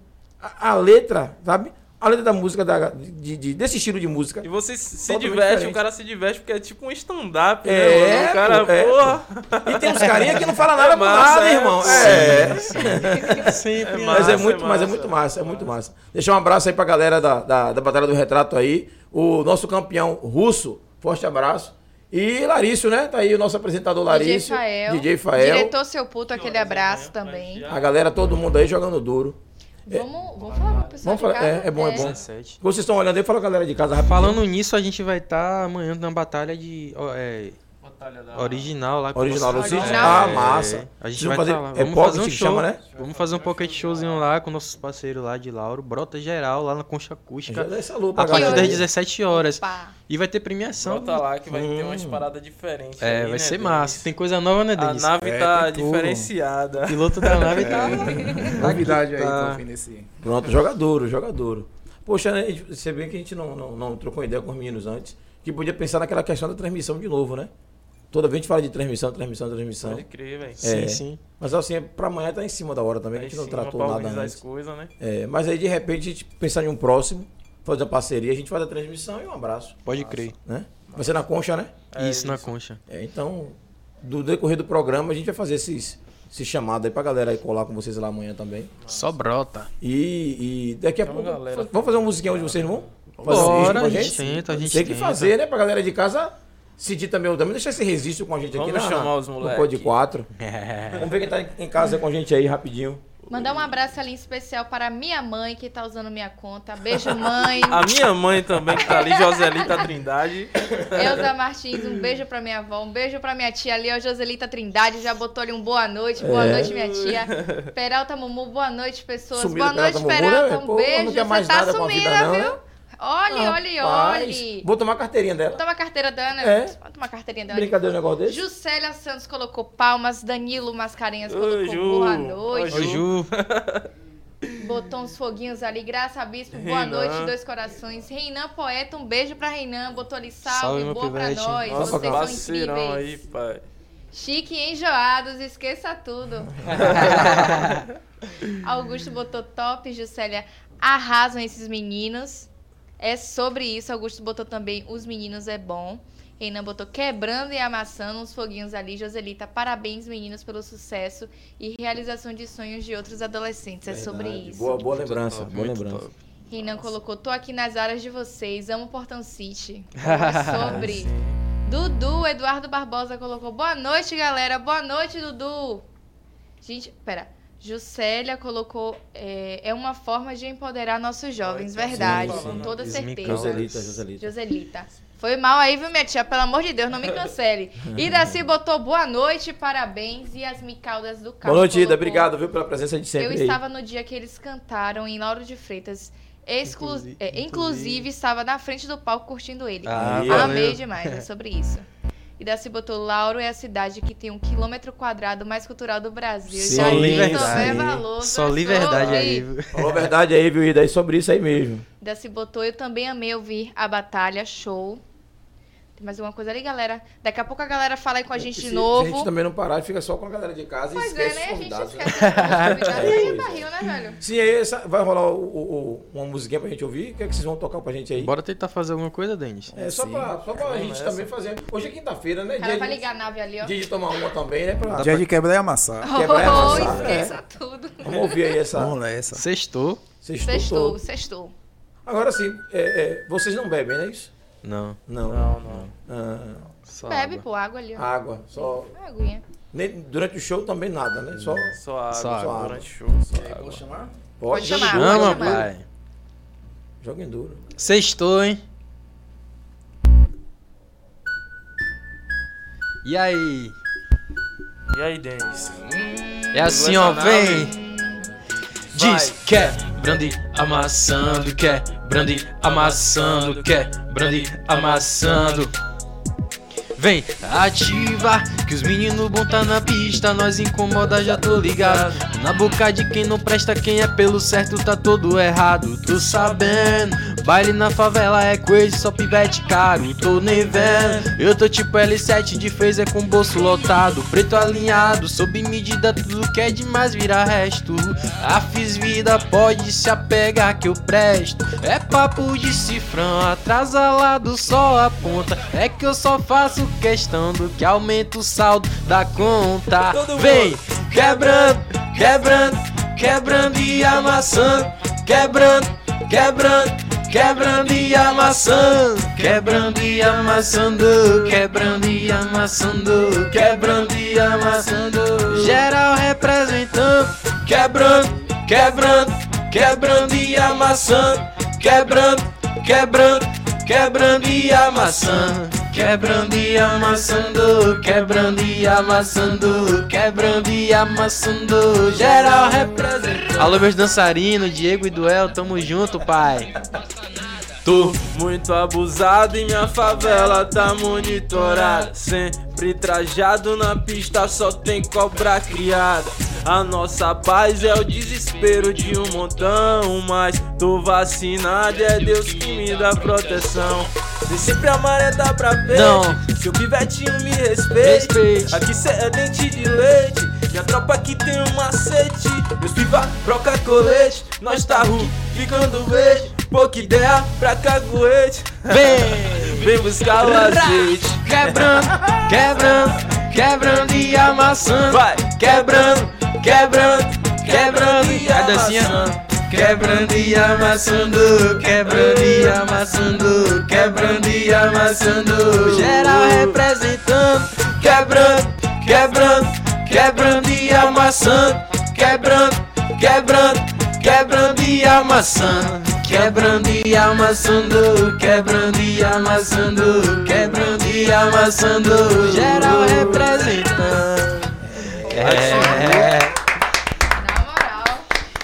A, a letra, sabe? A letra da música, da, de, de- desse estilo de música. E você se diverte, diferente. o cara se diverte porque é tipo um stand-up, É, né? O cara, é, porra. E tem uns carinha que não fala nada *laughs* É com massa, nada, é. irmão. É. Sempre. É Mas massa, é muito, é mas é massa. muito massa, é muito massa. Deixar um abraço aí pra galera da, da, da Batalha do Retrato aí. O nosso campeão russo, forte abraço. E Larício, né? Tá aí o nosso apresentador DJ Larício. Fael. DJ Fael. Diretor seu puto, aquele abraço também. A galera, todo mundo aí jogando duro. Vamos, vamos falar pro pessoal Vamos falar, casa? é, é bom, é bom. 17. Vocês estão olhando aí, fala com a galera de casa rapidinho. Falando nisso, a gente vai estar amanhã na batalha de. ó, é, original lá com Original do sítio? É, Ah, massa. A gente vai fazer- tá lá. é Vamos fazer um que show. chama, né? Vamos fazer um pocket showzinho lá com nossos parceiros lá de Lauro. Brota geral lá na Concha Acústica. A partir das aí. 17 horas. Opa. E vai ter premiação. Bota lá que vai ter Hum. umas paradas diferentes. É, aí, vai né, ser Denis? massa. Tem coisa nova, né, A Denis? nave É, tá diferenciada. O piloto da nave tá. *laughs* Novidade aí, Tá. desse. Pronto, jogador, jogador. Poxa, né, a você vê que a gente não, não, não trocou ideia com os meninos antes. Que podia pensar naquela questão da transmissão de novo, né? Toda vez a gente fala de transmissão, transmissão, transmissão. Pode crer, velho. Sim, É. sim. Mas assim, pra amanhã tá em cima da hora também, que a gente não tratou nada as antes. coisas, né? É, mas aí de repente a gente pensar em um próximo, fazer uma parceria, a gente faz a transmissão e um abraço, Pode crer. né? Vai ser na concha, né? É isso, na isso. concha. É, então, do decorrer do programa, a gente vai fazer esses, esses chamados aí pra galera aí colar com vocês lá amanhã também. Só brota. E, e daqui a Então, pouco. galera. Vamos fazer uma musiquinha onde vocês vão? Fazer Bora, a gente tenta, a gente Tem que tenta. fazer, né? Pra galera de casa sentir também, também deixar esse registro com a gente aqui Vamos na, chamar os no moleque. Pod 4. É. Vamos ver quem tá em casa com a gente aí rapidinho. Mandar um abraço ali em especial para minha mãe, que tá usando minha conta. Beijo, mãe. *laughs* A minha mãe também, que tá ali, Joselita Trindade. *laughs* Elza Martins, um beijo pra minha avó, um beijo pra minha tia ali, ó, Joselita Trindade, já botou ali um boa noite, boa É. noite, minha tia. *laughs* Peralta Mumu, boa noite, pessoas. Sumido boa noite, Peralta Mumu, Peralta, né? um Pô, beijo. Você tá sumida, não, viu? Olhe, olhe, olhe. Vou tomar a carteirinha dela. Toma a carteira da Ana. É? Vamos tomar a carteirinha da Ana. Brincadeira um negócio desse? Juscelia Santos colocou palmas, Danilo Mascarenhas Ô, colocou Ju. boa noite. Ô, Ju. *laughs* Botou uns foguinhos ali. Graça Bispo, boa Reinan. noite, dois corações. Reinan Poeta, um beijo pra Reinan. Botou ali salve, Salve, boa pra nós. Nossa, Vocês são incríveis. aí, pai. Chique e enjoados, esqueça tudo. *laughs* Augusto botou top, Juscelia. Arrasam esses meninos. É sobre isso. Augusto botou também os meninos é bom. Renan botou quebrando e amassando uns foguinhos ali. Joselita, parabéns, meninos, pelo sucesso e realização de sonhos de outros adolescentes. É sobre Verdade. isso. Boa, boa lembrança, top, boa lembrança. top. Renan colocou, tô aqui nas áreas de vocês, amo Portão City. *laughs* É sobre. Dudu, Eduardo Barbosa colocou, boa noite, galera. Boa noite, Dudu. Gente, pera. Juscelia colocou, é, é uma forma de empoderar nossos jovens, verdade, sim, com toda certeza. Joselita, Joselita. Joselita. Foi mal aí, viu, minha tia? Pelo amor de Deus, não me cancele. *laughs* Idaci botou boa noite, parabéns. E as Micaldas do carro. Boa noite, Ida. Obrigado, viu, pela presença de sempre eu aí. estava no dia que eles cantaram em Lauro de Freitas. Exclu Inclusi- é, inclusive, estava na frente do palco curtindo ele. Ah, Amei demais, é sobre isso. *laughs* E Daci botou Lauro é a cidade que tem um quilômetro quadrado mais cultural do Brasil. Sim, Já li verdade. Só li verdade aí, viu? Falou a verdade aí, viu, Ida? É sobre isso aí mesmo. Daci botou, eu também amei ouvir a batalha, show. Tem mais alguma coisa ali, galera? Daqui a pouco a galera fala aí com a gente Se- de Se a novo. gente também não parar, fica só com a galera de casa e Pois é, esquece né? os A gente convidados. né? esquece os convidados. Aí *laughs* é barril, né, velho? Sim, aí essa- vai rolar o- o- uma musiquinha pra gente ouvir. O que é que vocês vão tocar pra gente aí? Bora tentar fazer alguma coisa, Denis. É só pra, só pra gente também fazer. Hoje é quinta-feira, né? O cara Dia vai de, ligar a nave ali, ó. dia de tomar uma também, né? Pra... Dia de quebrar e amassar. quebrar e Oh, amassar, *laughs* esqueça tudo. Vamos ouvir aí essa. Vamos nessa. Sextou? Sextou Sextou, sextou. Agora sim, é, é, vocês não bebem, não é isso? Não. Não. Não, não. Ah, Só Bebe, água. pô, água ali, ó. água. Só. Aguinha. nem- durante o show também nada, né? Só. Só água, Só água. durante o show, só água. Posso chamar? Pode chamar. Chama, Pode chamar. pai. Joguem duro. Sextou, hein? E aí? E aí, Denis? É assim, ó, Levanta a vem. Diz, Vai. quer, brande, amassando, quer, brande, amassando, quer, brande, amassando. Vem, ativa, que os meninos bom tá na pista, nós incomoda, já tô ligado. Na boca de quem não presta, quem é pelo certo tá todo errado, tô sabendo. Baile na favela é coisa, só pivete caro, tô nem vendo. Eu tô tipo L7 de phaser com bolso lotado, preto alinhado, sob medida, tudo que é demais vira resto. A fiz vida, pode se apegar que eu presto. É papo de cifrão, atrasalado só a ponta. É que eu só faço questão do que aumenta o saldo da conta. Vem, quebrando, quebrando, quebrando e amassando. Quebrando, quebrando. Quebrando e amassando, quebrando e amassando, quebrando e amassando, quebrando e amassando, geral representando, quebrando, quebrando, quebrando e amassando, quebrando, quebrando, quebrando e amassando, quebrando e amassando, quebrando e amassando, quebrando e amassando, geral representando. Alô meus dançarinos, Diego e Duel, tamo junto, pai. Tô muito abusado e minha favela tá monitorada. Sempre trajado na pista, só tem cobra criada. A nossa paz é o desespero de um montão. Mas tô vacinado, é Deus que me dá proteção. Nem sempre a maré dá pra ver. Não. Seu pivetinho me respeite. Respeite. Aqui cê é dente de leite. Minha tropa aqui tem um macete. Meus piva troca colete. Nós tá ru, ficando verde. Pouca ideia pra caguete. Vem! Vem buscar o azeite. Quebrando, quebrando, quebrando e amassando. Vai, Quebrando, quebrando, quebrando e amassando. Quebrando e amassando, quebrando e amassando, quebrando e amassando. Geral representando, quebrando, quebrando, quebrando e amassando, quebrando, quebrando, quebrando e amassando. Quebrando e amassando, quebrando e amassando, quebrando e amassando, geral representando. É, Na moral.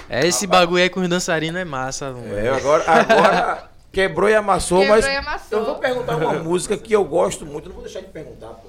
é esse bagulho aí com os dançarinos é massa, mano. É, agora, agora *laughs* Quebrou e amassou, Quebrou mas e amassou. eu vou perguntar uma música que eu gosto muito, não vou deixar de perguntar, pô.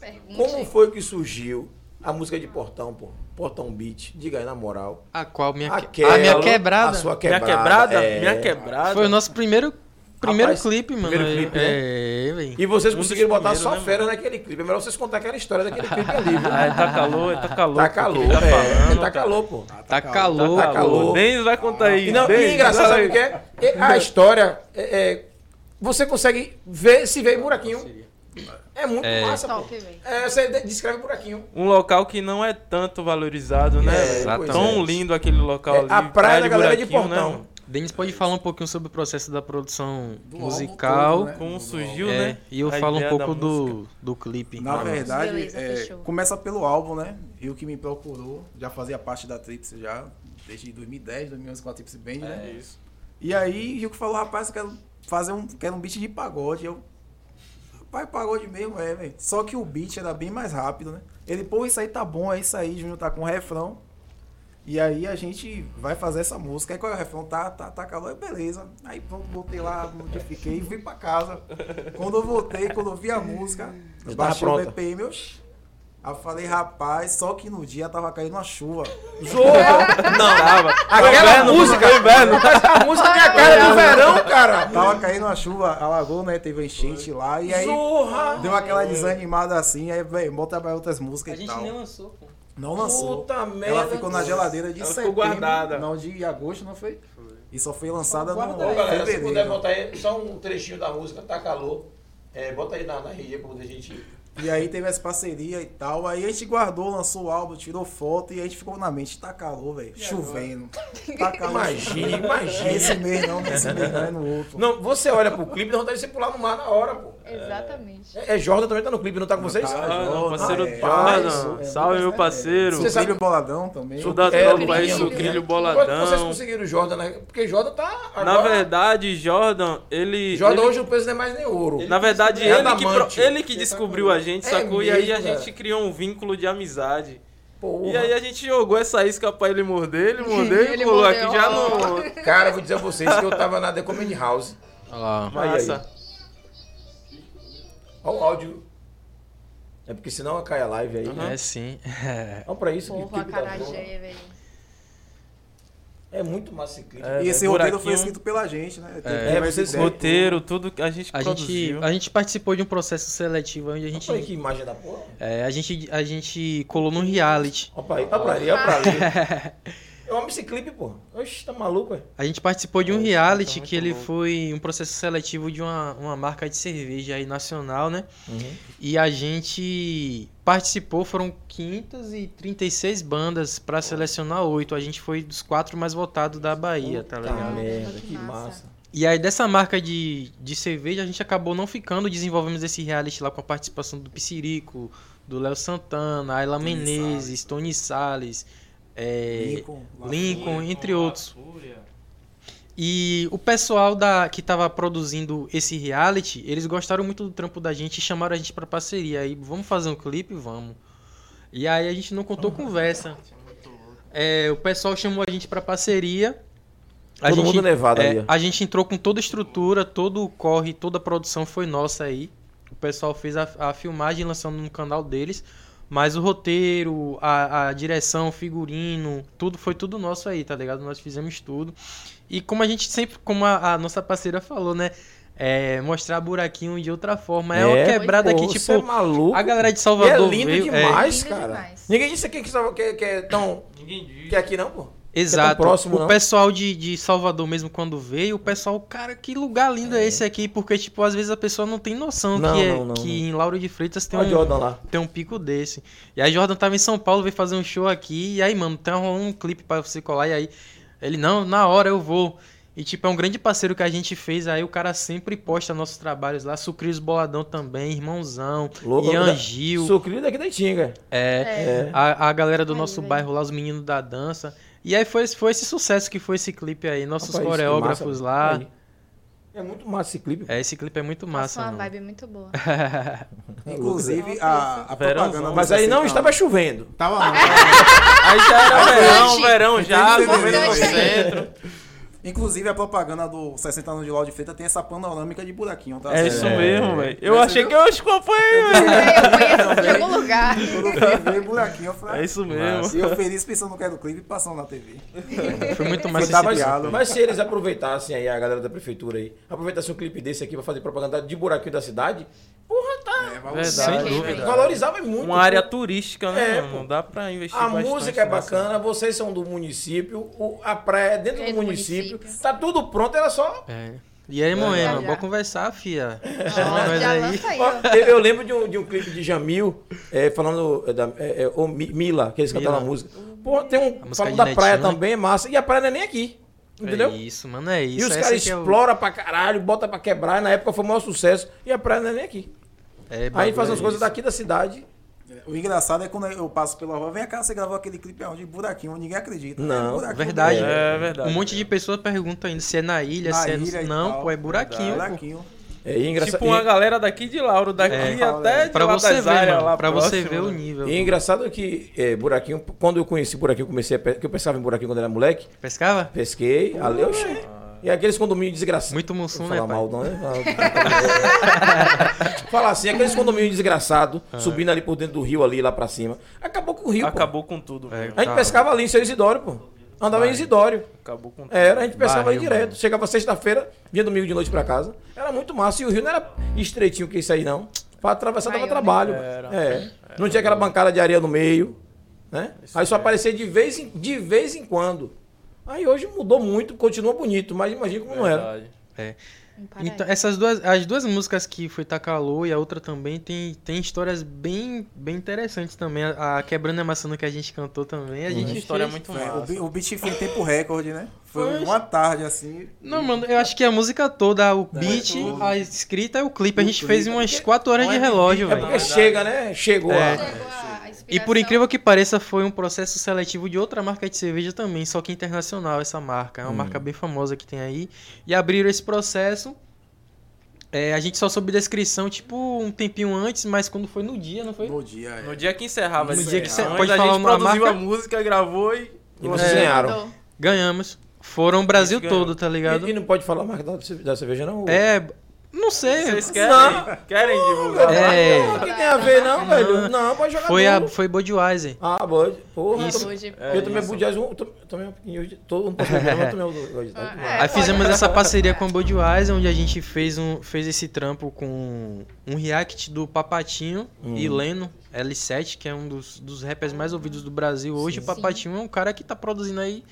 Pergunte. Como foi que surgiu a música de Portão, pô? Portão Beat, diga aí na moral. A qual? Minha, que... Aquela, a minha A quebrada. sua Minha quebrada. quebrada? é. Minha quebrada. Foi o nosso primeiro, primeiro Rapaz, clipe, mano. primeiro clipe, né? É. E vocês Um conseguiram botar só né, fera naquele clipe. É melhor vocês contar aquela história daquele *laughs* clipe ali? Ai, tá calor, tá calor. Tá pô, calor, ele tá é. falando, Tá calor, pô. Tá calor. Tá calor. Denis vai contar aí. E, não, e engraçado, sabe o que é? A história, é, é, você consegue ver se vê em buraquinho. É muito É. massa, pô. Top. É, você de- descreve buraquinho. Um local que não é tanto valorizado, né? É. Tão lindo aquele local É, ali. a praia da galera de Buraquinho, Portão. Né? Denis pode falar um pouquinho sobre o processo da produção Do musical. todo, né? Como surgiu, É, né? e eu a falo um pouco do, do clipe. Na verdade, Beleza, é, começa pelo álbum, né? E o que me procurou, já fazia parte da Trips já, desde 2010, 2011 com a Trips Band, né? É isso. E aí, Rio que falou, rapaz, eu quero fazer um, quero um beat de pagode. Eu, rapaz, pagode mesmo, é, velho. Só que o beat era bem mais rápido, né? Ele, pô, isso aí tá bom, é isso aí, Júnior tá com refrão. E aí a gente vai fazer essa música. Aí qual é o refrão? Tá, tá, tá calor, beleza. Aí pronto, voltei lá, modifiquei e vim pra casa. Quando eu voltei, quando eu vi a música, tava baixei o. BPM, eu... Aí eu falei, rapaz, só que no dia tava caindo uma chuva. *laughs* Não, Tava. aquela inverno, música, inverno. *laughs* a música tem a cara do verão, cara. Tava caindo uma chuva, alagou, né? Teve enchente lá. E aí Zorra. deu aquela desanimada assim. Aí, velho, bota pra outras músicas e tal. lançou, pô. Não lançou. Puta merda. Ela ficou na geladeira de Ela ficou setembro. guardada. Não, de agosto, não foi? E só foi lançada no Ô, galera, se puder fevereiro. botar aí só um trechinho da música, tá calor. É, bota aí na, na rede pra poder a gente. E aí teve essa parceria e tal. Aí a gente guardou, lançou o álbum, tirou foto e a gente ficou na mente. Tá calor, velho. Chovendo. Tá calor. Imagine, É imagine. esse mês não, nesse mês não, é no outro. Não, você olha pro clipe, dá vontade de você pular no mar na hora, pô. Exatamente. É, é Jordan também tá no clipe, não tá com vocês? Tá, Ah, Jordan, parceiro é, Jordan. é, Salve, meu parceiro. Você sabe- Sucrilho Boladão também. Sou da É, tropa aí, Sucrilho. Sucrilho Como é que vocês Boladão. conseguiram o Jordan, né? Porque Jordan tá. Agora, Na verdade, Jordan, ele. Jordan ele- hoje o peso não é mais nem ouro. Na verdade, É ele que, ele que descobriu a gente, É sacou? e aí a gente velho. criou um vínculo de amizade. Porra. E aí a gente jogou essa isca pra ele morder, ele *laughs* mordeu e Ele pulou aqui já no. Cara, vou dizer a vocês que eu tava na The Comedy House. Olha lá. Aí, aí. Massa. Olha o áudio. É porque senão cai a live aí. né? É sim. *laughs* Olha pra isso que Porra, clipe da porra. carajé, velho. É muito massa esse clipe. É, E esse é, roteiro foi escrito pela gente, né? É, mais vocês-. Roteiro, tudo que a gente A gente, produziu. a gente participou de um processo seletivo onde a gente, Olha que imagem da porra. é, a gente, a gente colou num reality. Olha pra aí, olha pra ali, olha pra ali. Eu amo esse clipe, pô. Oxe, tá maluco, ué. A gente participou de um É, reality é muito que ele louco. foi um processo seletivo de uma, uma marca de cerveja aí nacional, né? E a gente participou, foram 536 bandas pra selecionar oito. A gente foi dos quatro mais votados da Bahia, tá Puta ligado? merda, que que massa. massa. E aí dessa marca de, de cerveja a gente acabou não ficando, desenvolvemos esse reality lá com a participação do Psirico, do Léo Santana, Ayla Menezes, Tony Salles, é, Lincoln, Lincoln, entre outros. E o pessoal da que tava produzindo esse reality, eles gostaram muito do trampo da gente e chamaram a gente pra parceria. Aí, vamos fazer um clipe? Vamos. E aí a gente não contou conversa. É, o pessoal chamou a gente pra parceria. A Todo gente, mundo levado é, ali. A gente entrou com toda a estrutura, todo o corre, toda a produção foi nossa aí. O pessoal fez a, a filmagem lançando no canal deles. Mas o roteiro, a, a direção, o figurino, tudo foi tudo nosso aí, tá ligado? Nós fizemos tudo. E como a gente sempre, como a, a nossa parceira falou, né? É, mostrar buraquinho de outra forma. É, uma quebrada pô, que, você é tipo, maluco. a galera de E é Salvador lindo veio. é, demais, Lindo cara. demais. Ninguém disse aqui que, que, que é tão. Ninguém diz. Que é aqui não, pô. Exato. próximo, o não? pessoal de, de Salvador mesmo quando veio, o pessoal, cara, que lugar lindo é, esse aqui, porque tipo, às vezes a pessoa não tem noção Não, que, é, não, que não. em Lauro de Freitas tem Olha um, Jordan lá. tem um pico desse. E aí Jordan tava em São Paulo, veio fazer um show aqui, e aí, mano, tem um clipe pra você colar, e aí ele, não, na hora eu vou. E tipo, é um grande parceiro que a gente fez, aí o cara sempre posta nossos trabalhos lá, Sucrilhos Boladão também, Irmãozão, Louco, Ian da- Gil, Sucrilho daqui da Itinga. é, É. a, a galera do nosso velho. bairro lá, os meninos da dança. E aí foi, foi esse sucesso que foi esse clipe aí. Nossos Rapaz, que coreógrafos massa, lá. aí. É muito massa esse clipe. É, esse clipe é muito massa, uma mano. vibe muito boa. *laughs* Inclusive, a, a propaganda. Mas aí não estava chovendo. Tava *laughs* não. Aí já era verão, verão já, comendo no é- centro. *laughs* Inclusive a propaganda do 60 anos de Lauro de Freitas tem essa panorâmica de buraquinho, tá? É isso certo? mesmo, velho. Eu achei viu? que eu acho que foi, É, velho. eu conheço de algum *laughs* lugar. Quando eu fui ver buraquinho, eu falei, É isso mesmo. E eu feliz pensando que era o clipe passando na TV. *laughs* Foi muito mais piada. Mas se eles aproveitassem aí, a galera da prefeitura aí, aproveitassem um clipe desse aqui pra fazer propaganda de buraquinho da cidade, porra, tá. É, Verdade. Sem dúvida. Valorizava muito. Uma área turística, né? É, mano? dá pra investir A bastante música é nessa- bacana, vocês são do município, o- a praia é dentro É do do município, município. tá tudo pronto, era só. É. E aí, Moema, bora conversar, fia. *laughs* Chama nós aí. aí, eu, lembro de um, de um clipe de Jamil é, falando é, da é, é, o Mi- Mila, que eles cantaram a Mila. música. Pô, tem um falando da Netinho, praia né? também, é massa. E a praia não é nem aqui. Entendeu? É isso, mano, é isso. E os caras que é o- exploram pra caralho, bota pra quebrar. e Na época foi o maior sucesso. E a praia não é nem aqui. É, Aí a gente bagulho faz é as coisas daqui da cidade. O engraçado é quando eu passo pela rua, vem cá, você gravou aquele clipe onde? Buraquinho, ninguém acredita. Não, É Verdade. É verdade. Um monte de pessoas perguntam ainda se é na ilha, Na se é no... ilha Não, tal. pô, é buraquinho. pô. Buraquinho. É, e engraçado, Tipo uma e- galera daqui de Lauro, daqui É. até de Pra lá você ver, mano, lá pra você próximo, ver o né? nível. E é engraçado que é, buraquinho, quando eu conheci buraquinho, comecei a pe... que eu pensava em buraquinho quando era moleque, Pescava? pesquei, ali eu cheguei. E aqueles condomínios desgraçados. Muito mussum, né, falar pai? mal, não, né? Falar assim, aqueles condomínios desgraçados, subindo ali por dentro do rio ali, lá pra cima. Acabou com o rio, pô. Acabou com tudo, É, velho. A gente Tá. pescava ali em seu Isidório, pô. Andava em Isidório. Acabou com tudo. Era, a gente pescava ali Barril, direto. mano. Chegava sexta-feira, vinha domingo de noite pra casa. Era muito massa. E o rio não era estreitinho que isso aí, não. Pra atravessar dava trabalho. Era. É. Não tinha aquela bancada de areia no meio. Né? Aí só aparecia de vez, em, de vez em quando. Aí hoje mudou muito, continua bonito, mas imagina como não era. Verdade. É. Não para aí. Então, essas duas, as duas músicas que foi Tacalô e a outra também tem, tem histórias bem, bem interessantes também. A, a Quebrando a Maçã que a gente cantou também. A gente Uma história fez- muito o, massa. bi- o beat foi em tempo recorde, né? Foi Foi. uma tarde assim. Não, mano, eu acho que a música toda, o beat, tudo. a escrita e o clipe, a O gente clipe, fez umas porque- 4 horas de relógio, É velho. porque chega, né? Chegou É. a. A- a E por incrível que pareça, foi um processo seletivo de outra marca de cerveja também, só que internacional essa marca. É uma marca bem famosa que tem aí. E abriram esse processo. é, a gente só soube da inscrição, tipo, um tempinho antes, mas quando foi no dia, não foi? No dia. é. No dia que encerrava No dia que você- pode a falar gente uma produziu marca? a música, gravou e... E vocês É. ganharam. Ganhamos. Foram o Brasil A gente todo, tá ligado? E, e não pode falar a marca da, da cerveja, não? É. Não sei. Vocês querem, Não. querem divulgar? É. O que tem a ver, não, velho? Não, pode jogar Foi, a, foi Budweiser. Ah, Bud. Porra, Isso. eu eu tomei Budweiser, um- to- tomei um pouquinho hoje. Todo, não posso beber, mas eu tomei um *laughs* hoje. tá? É, Aí pode. fizemos essa parceria com a Budweiser, onde a gente fez, um, fez esse trampo com um react do Papatinho e Leno, L7, que é um dos, dos rappers mais ouvidos do Brasil hoje. O Papatinho é um cara que tá produzindo aí.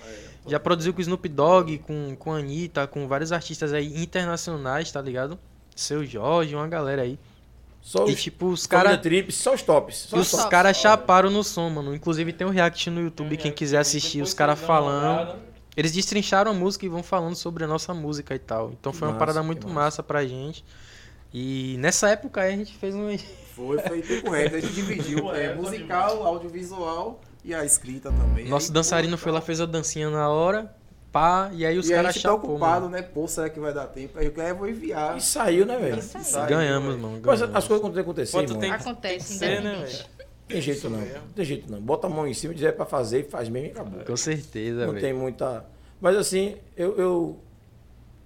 Já produziu com o Snoop Dogg, com, com a Anitta, com vários artistas aí internacionais, tá ligado? Seu Jorge, uma galera aí. Só E os tipo, os caras. Trips, só os tops. Só E os caras chaparam no som, mano. Inclusive tem um react no YouTube, quem quiser assistir, os caras falando. Eles destrincharam a música e vão falando sobre a nossa música e tal. Então foi uma massa, parada que muito massa. massa pra gente. E nessa época aí a gente fez um. Foi, foi em tempo recorde. A gente dividiu. É, musical, audiovisual e a escrita também. Nosso Aí, dançarino foi lá, fez a dancinha na hora, pá, e aí os caras gente tá chapou, ocupado, mano. né? Pô, será que vai dar tempo? Aí eu quero, eu vou enviar. E saiu, né, velho? Ganhamos, mano. Mas Ganhamos. as coisas quando tem acontecer, Quanto irmão. tem que Acontece, ser, né, velho? Tem jeito não. Não tem jeito não. Bota a mão em cima e diz é pra fazer e faz mesmo e acabou. Com certeza, Não tem velho. muita. Mas assim, eu. eu...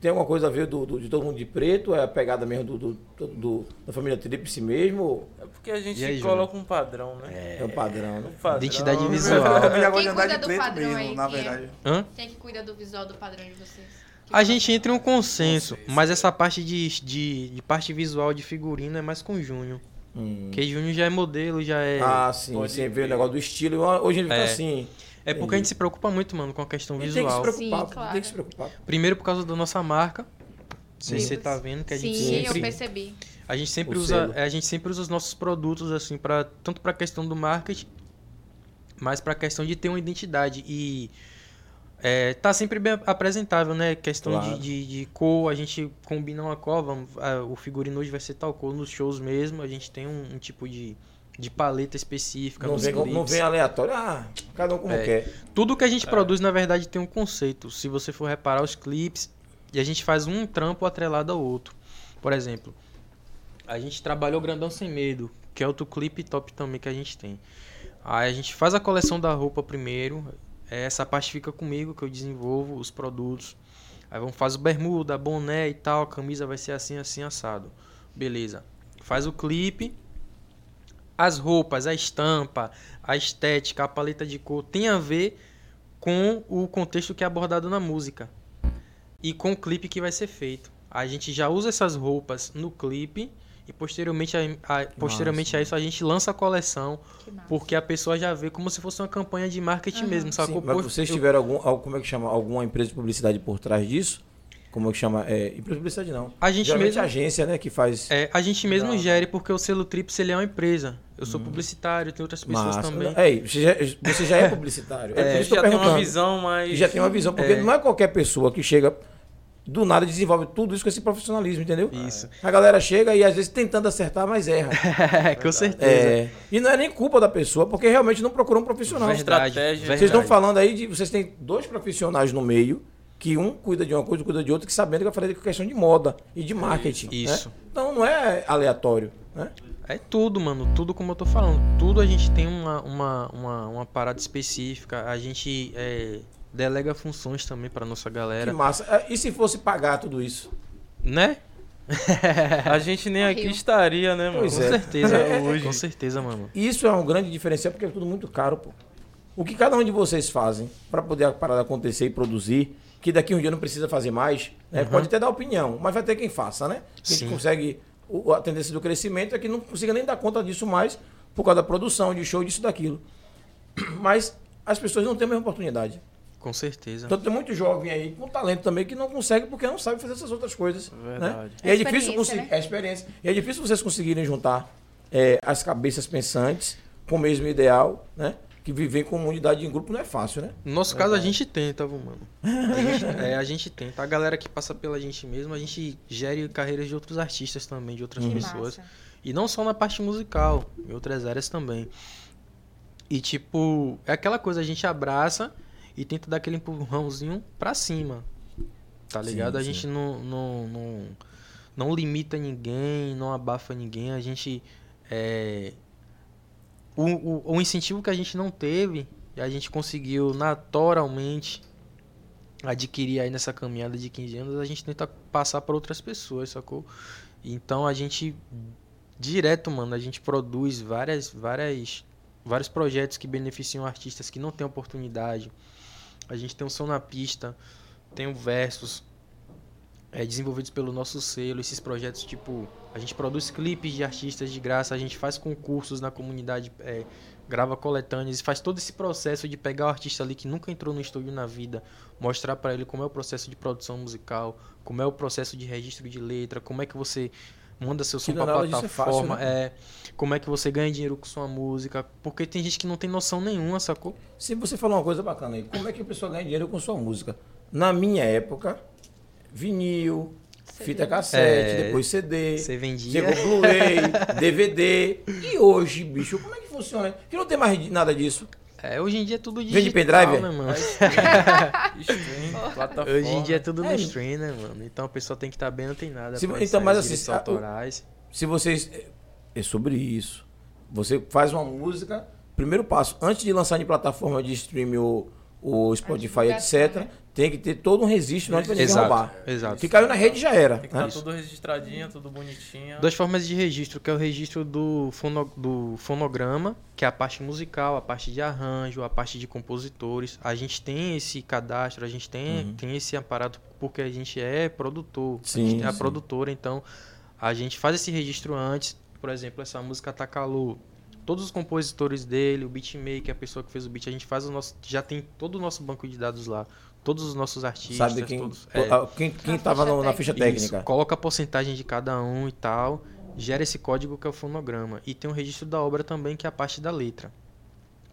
Tem alguma coisa a ver do, do- de todo mundo de preto? É a pegada mesmo do, do, do- da família Tríplice mesmo? É porque a gente aí, coloca um padrão, né? É, o padrão, né? Um padrão. Identidade *laughs* visual. Quem cuida do padrão mesmo, aí, na quem é? verdade. Hã? Quem que cuida do visual do padrão de vocês? A gente entra em um consenso, mas essa parte de, de, de parte visual de figurino é mais com o Júnior. Hum. Porque Júnior já é modelo, já é. Ah, sim. Você vê o negócio do estilo. Hoje ele fica É. assim. É porque a gente se preocupa muito, mano, com a questão E tem que se visual. preocupar. Sim, claro. Tem que se preocupar. Primeiro por causa da nossa marca. Não sei se você tá vendo que a gente Sim, eu sempre percebi. a gente sempre O usa selo. é, a gente sempre usa os nossos produtos assim para tanto para questão do marketing, mas para questão de ter uma identidade e é, tá sempre bem apresentável, né? Questão Claro. de, de, de cor, a gente combina uma cor, vamos, ah, o figurino hoje vai ser tal cor nos shows mesmo, a gente tem um, um tipo de, de paleta específica Não vem, não vem aleatório. Ah, cada um como É. quer. Tudo que a gente produz, na verdade, tem um conceito. Se você for reparar os clipes, e a gente faz um trampo atrelado ao outro. Por exemplo, a gente trabalhou Grandão Sem Medo, que é outro clipe top também que a gente tem. Aí a gente faz a coleção da roupa primeiro, essa parte fica comigo, que eu desenvolvo os produtos. Aí vamos fazer o bermuda, boné e tal, a camisa vai ser assim, assim, assado. Beleza. Faz o clipe. As roupas, a estampa, a estética, a paleta de cor tem a ver com o contexto que é abordado na música e com o clipe que vai ser feito. A gente já usa essas roupas no clipe e posteriormente a, a- posteriormente a isso a gente lança a coleção porque a pessoa já vê como se fosse uma campanha de marketing mesmo, Sim, sacou? mas Pô, vocês tiveram algum, al- como é que chama, alguma empresa de publicidade por trás disso? Como é que chama? É, publicidade não. A gente Geralmente mesmo- a agência, né, que faz É, a gente mesmo Não. gere porque o selo Trips ele é uma empresa. Eu sou publicitário, tem outras pessoas Massa. também. Ei, você já, você já é publicitário. *laughs* É, por É, isso que eu já tem uma visão mais. Já tem uma visão, porque É. não é qualquer pessoa que chega do nada e desenvolve tudo isso com esse profissionalismo, entendeu? Isso. A galera chega e às vezes tentando acertar, mas erra. *laughs* É, com certeza. É, e não é nem culpa da pessoa, porque realmente não procurou um profissional. Verdade, estratégia. verdade. Vocês estão falando aí de. Vocês têm dois profissionais no meio, que um cuida de uma coisa, cuida de outra, que sabendo que eu falei com questão de moda e de marketing. né? Isso. Então não é aleatório. Né? É tudo, mano. Tudo como eu tô falando. Tudo a gente tem uma, uma, uma, uma parada específica. A gente é, delega funções também pra nossa Que galera. massa. É, E se fosse pagar tudo isso? Né? *laughs* A gente nem aqui estaria, né, mano? Pois Com é. certeza. Hoje. Com certeza, mano. Isso é um grande diferencial porque é tudo muito caro, pô. O que cada um de vocês fazem para poder a parada acontecer e produzir, que daqui a um dia não precisa fazer mais, né? pode até dar opinião, mas vai ter quem faça, né? Quem Sim. consegue. o- A tendência do crescimento é que não consiga nem dar conta disso mais por causa da produção, de show, disso, daquilo. *clears throat* Mas as pessoas não têm a mesma oportunidade. Com certeza. Então tem muito jovem aí com talento também que não consegue porque não sabe fazer essas outras coisas. Verdade. Né? E é difícil Experiência, conseguir. né? É experiência. E é difícil vocês conseguirem juntar é, as cabeças pensantes com o mesmo ideal, né? Que viver em comunidade em grupo não é fácil, né? No nosso caso, a gente tenta, mano. A gente, *laughs* é, a gente tenta. A galera que passa pela gente mesmo, a gente gere carreiras de outros artistas também, de outras Que pessoas. massa. E não só na parte musical, em outras áreas também. E tipo, é aquela coisa, a gente abraça e tenta dar aquele empurrãozinho pra cima. Tá ligado? a sim. gente não, não, não, não limita ninguém, não abafa ninguém. A gente. É, o, o, o incentivo que a gente não teve, e a gente conseguiu naturalmente adquirir aí nessa caminhada de 15 anos, a gente tenta passar para outras pessoas, sacou? Então a gente direto, mano, a gente produz várias várias vários projetos que beneficiam artistas que não têm oportunidade. A gente tem o Som na Pista, tem o Versus, é, desenvolvidos pelo nosso selo. Esses projetos, tipo, a gente produz clipes de artistas de graça, a gente faz concursos na comunidade, é, grava coletâneas, e faz todo esse processo de pegar o artista ali que nunca entrou no estúdio na vida, mostrar para ele como é o processo de produção musical, como é o processo de registro de letra, como é que você manda seu som nada disso é fácil, plataforma, né? é, como é que você ganha dinheiro com sua música, porque tem gente que não tem noção nenhuma, sacou? Se você falou uma coisa bacana aí, como é que a pessoa ganha dinheiro com sua música? Na minha época, vinil, fita cassete, É, depois CD, Você vendia. chegou Blu-ray, *laughs* DVD. E hoje, bicho, como é que funciona? Que não tem mais nada disso. É, hoje em dia é tudo digital, Vende pendrive? né, mano? *laughs* Stream, plataforma. Hoje em dia é tudo no É. stream, né, mano? Então a pessoa tem que estar bem antenada. Se- pra então, isso, mas assim, autorais. Se vocês. É sobre isso. Você faz uma música, primeiro passo, antes de lançar em plataforma de streaming ou, ou Spotify, etc., né? Tem que ter todo um registro antes pra ninguém Exato, roubar. exato. Se caiu na rede já era. Tem que né? estar tudo registradinho, tudo bonitinho. Duas formas de registro, que é o registro do, fono, do fonograma, que é a parte musical, a parte de arranjo, a parte de compositores. A gente tem esse cadastro, a gente tem, Uhum. tem esse aparato porque a gente é produtor. a Sim, gente é a sim. produtora, então a gente faz esse registro antes. Por exemplo, essa música Tá Calor. Todos os compositores dele, o beatmaker, a pessoa que fez o beat, a gente faz o nosso. Já tem todo o nosso banco de dados lá. Todos os nossos artistas. Sabe quem, todos, to- é. quem, quem Na tava ficha no- na ficha Isso, técnica. coloca a porcentagem de cada um e tal, gera esse código que é o fonograma. E tem o registro da obra também, que é a parte da letra.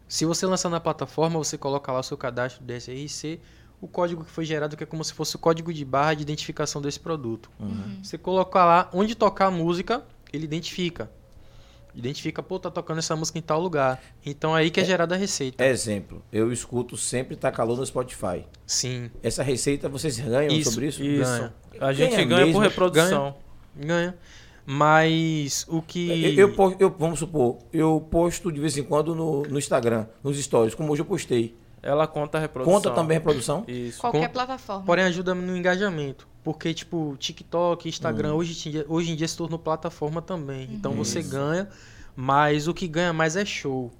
Se você lançar na plataforma, você coloca lá o seu cadastro do DSRC, o código que foi gerado, que é como se fosse o código de barra de identificação desse produto. Uhum. Você coloca lá, onde tocar a música, ele identifica. Identifica, pô, tá tocando essa música em tal lugar. Então aí que é, gerada a receita. Exemplo, eu escuto sempre Tá Calor no Spotify. Sim, Essa receita vocês ganham Isso, sobre isso? Isso. Ganha. A gente Ganha ganha, por reprodução. ganha. Mas o que. Eu, eu, po- eu- vamos supor, eu posto de vez em quando no, no Instagram, nos stories, como hoje eu postei. Ela conta a reprodução. Conta também a reprodução? Isso. Qualquer Com- plataforma. Porém, ajuda no engajamento. Porque, tipo, TikTok, Instagram, Hum. hoje, em dia- hoje em dia se tornou plataforma também. Então você Isso. ganha, mas o que ganha mais é show.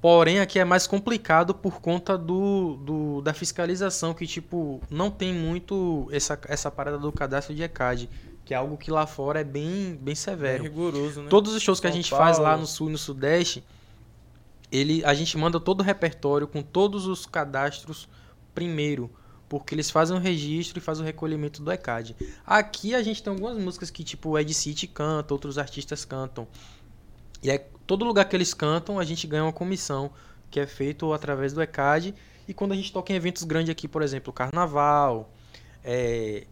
Porém, aqui é mais complicado por conta do, do- da fiscalização, que, tipo, não tem muito essa, essa parada do cadastro de ECAD, que é algo que lá fora é bem, bem É severo. rigoroso, né? Todos os shows que a gente faz lá Paulo. no sul e no sudeste, ele, a gente manda todo o repertório com todos os cadastros primeiro, porque eles fazem o registro e fazem o recolhimento do ECAD. Aqui a gente tem algumas músicas que tipo o Ed City canta, outros artistas cantam. E é todo lugar que eles cantam, a gente ganha uma comissão, que é feito através do ECAD. E quando a gente toca em eventos grandes aqui, por exemplo, Carnaval, é,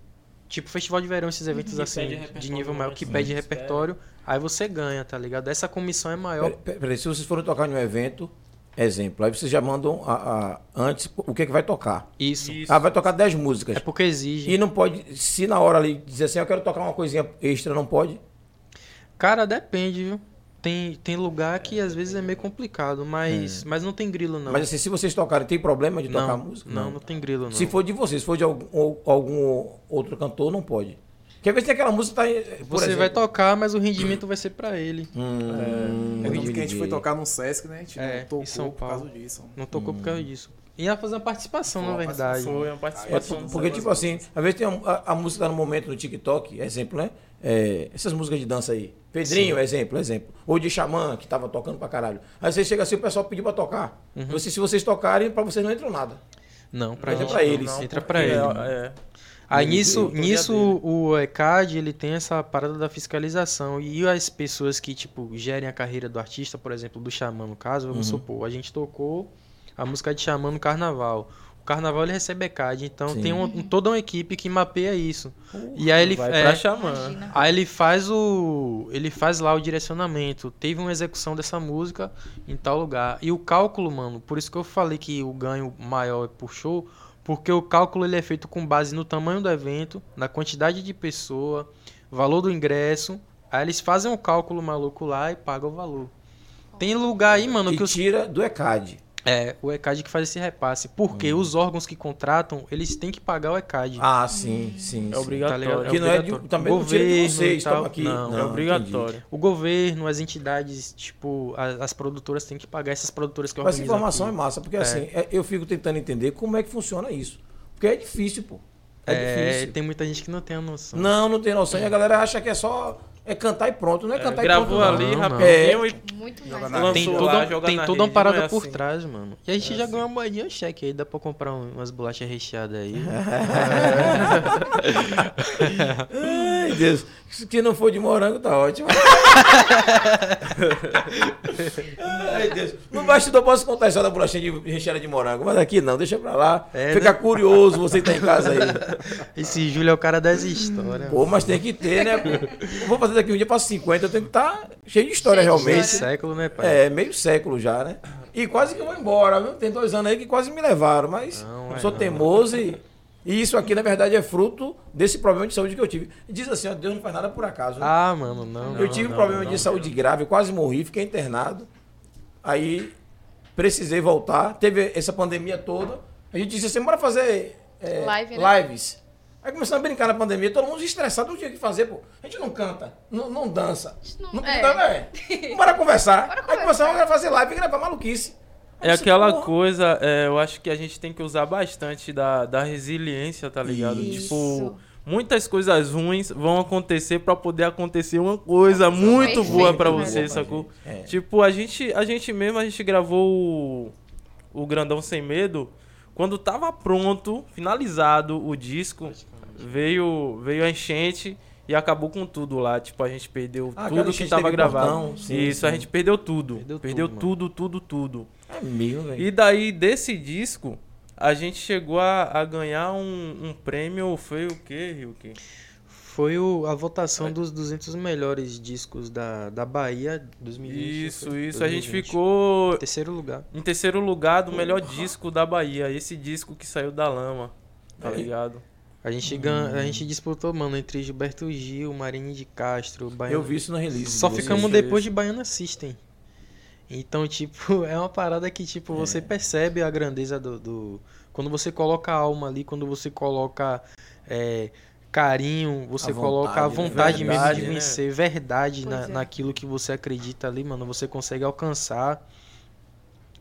tipo Festival de Verão, esses eventos Que assim de nível maior que pede repertório, aí você ganha, tá ligado? Essa comissão é maior. Pera- pera- Peraí, se vocês forem tocar em um evento, exemplo, aí vocês já mandam a- a- antes o que, é que vai tocar. Isso. Isso. Ah, vai tocar 10 músicas. É porque exige. E não pode, se na hora ali dizer assim, eu quero tocar uma coisinha extra, não pode? Cara, depende, viu? Tem, tem lugar que às vezes é meio complicado, mas, mas não tem grilo, não. Mas assim, se vocês tocarem, tem problema de tocar não, música? não, não tem grilo, não. Se for de vocês, se for de algum, algum outro cantor, não pode. Porque às vezes tem aquela música tá, Você exemplo, vai tocar, mas o rendimento vai ser pra ele. Hum, É tanto que a gente foi tocar no Sesc, né? A gente É, não tocou em São por causa Paulo. disso. Não tocou por causa disso. Ia fazer uma participação, na verdade. Foi uma É, participação. por- porque, tipo assim, às vezes tem a, a- a música tá no momento no TikTok, exemplo, né? É, essas músicas de dança aí. Pedrinho, exemplo, exemplo. Ou de Xamã, que tava tocando pra caralho. Aí você chega assim, o pessoal pediu pra tocar. Uhum. Você- se vocês tocarem, pra vocês não entram nada. Não, pra Entra gente. pra não, eles. não, Entra pra ele. É, é. Aí Ele- nisso, nisso o ECAD ele tem essa parada da fiscalização. E as pessoas que, tipo, gerem a carreira do artista, por exemplo, do Xamã, no caso, vamos Uhum. supor, a gente tocou a música de Xamã no carnaval. O carnaval ele recebe ECAD, então Sim. tem um- um- toda uma equipe que mapeia isso. e aí ele Vai é, pra Xamã. Imagina. Aí ele faz o. Ele faz lá o direcionamento. Teve uma execução dessa música em tal lugar. E o cálculo, mano, por isso que eu falei que o ganho maior é por show. Porque o cálculo ele é feito com base no tamanho do evento, na quantidade de pessoa, valor do ingresso. Aí eles fazem um cálculo maluco lá e pagam o valor. Tem lugar aí, mano, e que os. tira do ECAD. É, o ECAD que faz esse repasse. Porque os órgãos que contratam, eles têm que pagar o ECAD. Ah, sim, sim. É obrigatório. ligado? Que não é de, obrigatório. também não de Governo vocês, tal. aqui. Não, É obrigatório. O governo, as entidades, tipo, as, as produtoras têm que pagar essas produtoras que Mas essa organizam informação aqui. é massa, porque assim, é- eu fico tentando entender como é que funciona isso. Porque é difícil, pô. É, É, difícil. tem muita gente que não tem a noção. Não, não tem noção. E a galera acha que é só é cantar e pronto. Não é, É, cantar e gravou pronto. ali não. não. rapidinho e Muito mais. lançou Tem lá, toda, joga tem toda uma parada é por assim. trás, mano. E a gente já ganhou uma moedinha cheque aí, dá pra comprar um- umas bolachas recheadas aí. *laughs* Ai, Deus. Se que não for de morango, tá ótimo. *laughs* Ai, Deus. No bastidor eu posso contar a história da bolachinha de recheada de morango, mas aqui não, deixa pra lá. É, Fica né? curioso, você que tá em casa aí. Esse Júlio é o cara das histórias. Pô, mas tem que ter, né? vou fazer daqui um dia pra 50, eu tenho que estar cheio de história Cheio realmente. Meio século, né, pai? É, meio século já, né? E quase que eu vou embora, viu? Tem dois anos aí que quase me levaram, mas Não, é sou não. teimoso e, e isso aqui, na verdade, é fruto desse problema de saúde que eu tive. Diz assim, ó, Deus não faz nada por acaso. né? Ah, mano, não. eu não, tive um não, problema não. de saúde grave, eu quase morri, fiquei internado. Aí precisei voltar, teve essa pandemia toda. A gente disse assim, bora fazer é, Live, né? lives. Aí começamos a brincar na pandemia, todo mundo estressado, não tinha o que fazer, pô. A gente não canta, não, não dança. não- Não, é. pinta, é. *laughs* Bora conversar. Bora Aí começamos a fazer live e gravar maluquice. Aí É aquela porra, coisa, é, eu acho que a gente tem que usar bastante da, da resiliência, tá ligado? Isso. Tipo, muitas coisas ruins vão acontecer pra poder acontecer uma coisa muito Perfeito, boa pra né? você, sacou? É. Tipo, a gente, a gente mesmo, a gente gravou o, o Grandão Sem Medo. Quando tava pronto, finalizado o disco, veio, veio a enchente e acabou com tudo lá. Tipo, a gente perdeu Ah, tudo que tava gravado. sim, Isso, a sim. gente perdeu tudo. Perdeu Perdeu, tudo, tudo, tudo, tudo. É mesmo, velho. E daí, desse disco, a gente chegou a, a ganhar um, um prêmio. Foi o quê, Ryuki? Foi o- a votação dos 200 melhores discos da, da Bahia 2020. Isso, foi? isso. A gente 2020. ficou Terceiro lugar. em terceiro lugar do melhor disco da Bahia. Esse disco que saiu da lama, tá É. ligado? A gente, gan... a gente disputou, mano, entre Gilberto Gil, Marinho de Castro, Baiano. Eu vi isso no release. Só de ficamos vocês. depois de Baiana System. Então, tipo, *laughs* é uma parada que, tipo, você percebe a grandeza do, do- Quando você coloca a alma ali, quando você coloca é, carinho, você A coloca a vontade, né? vontade mesmo de Verdade, né? vencer, verdade Pois na, é. naquilo que você acredita ali, mano, você consegue alcançar.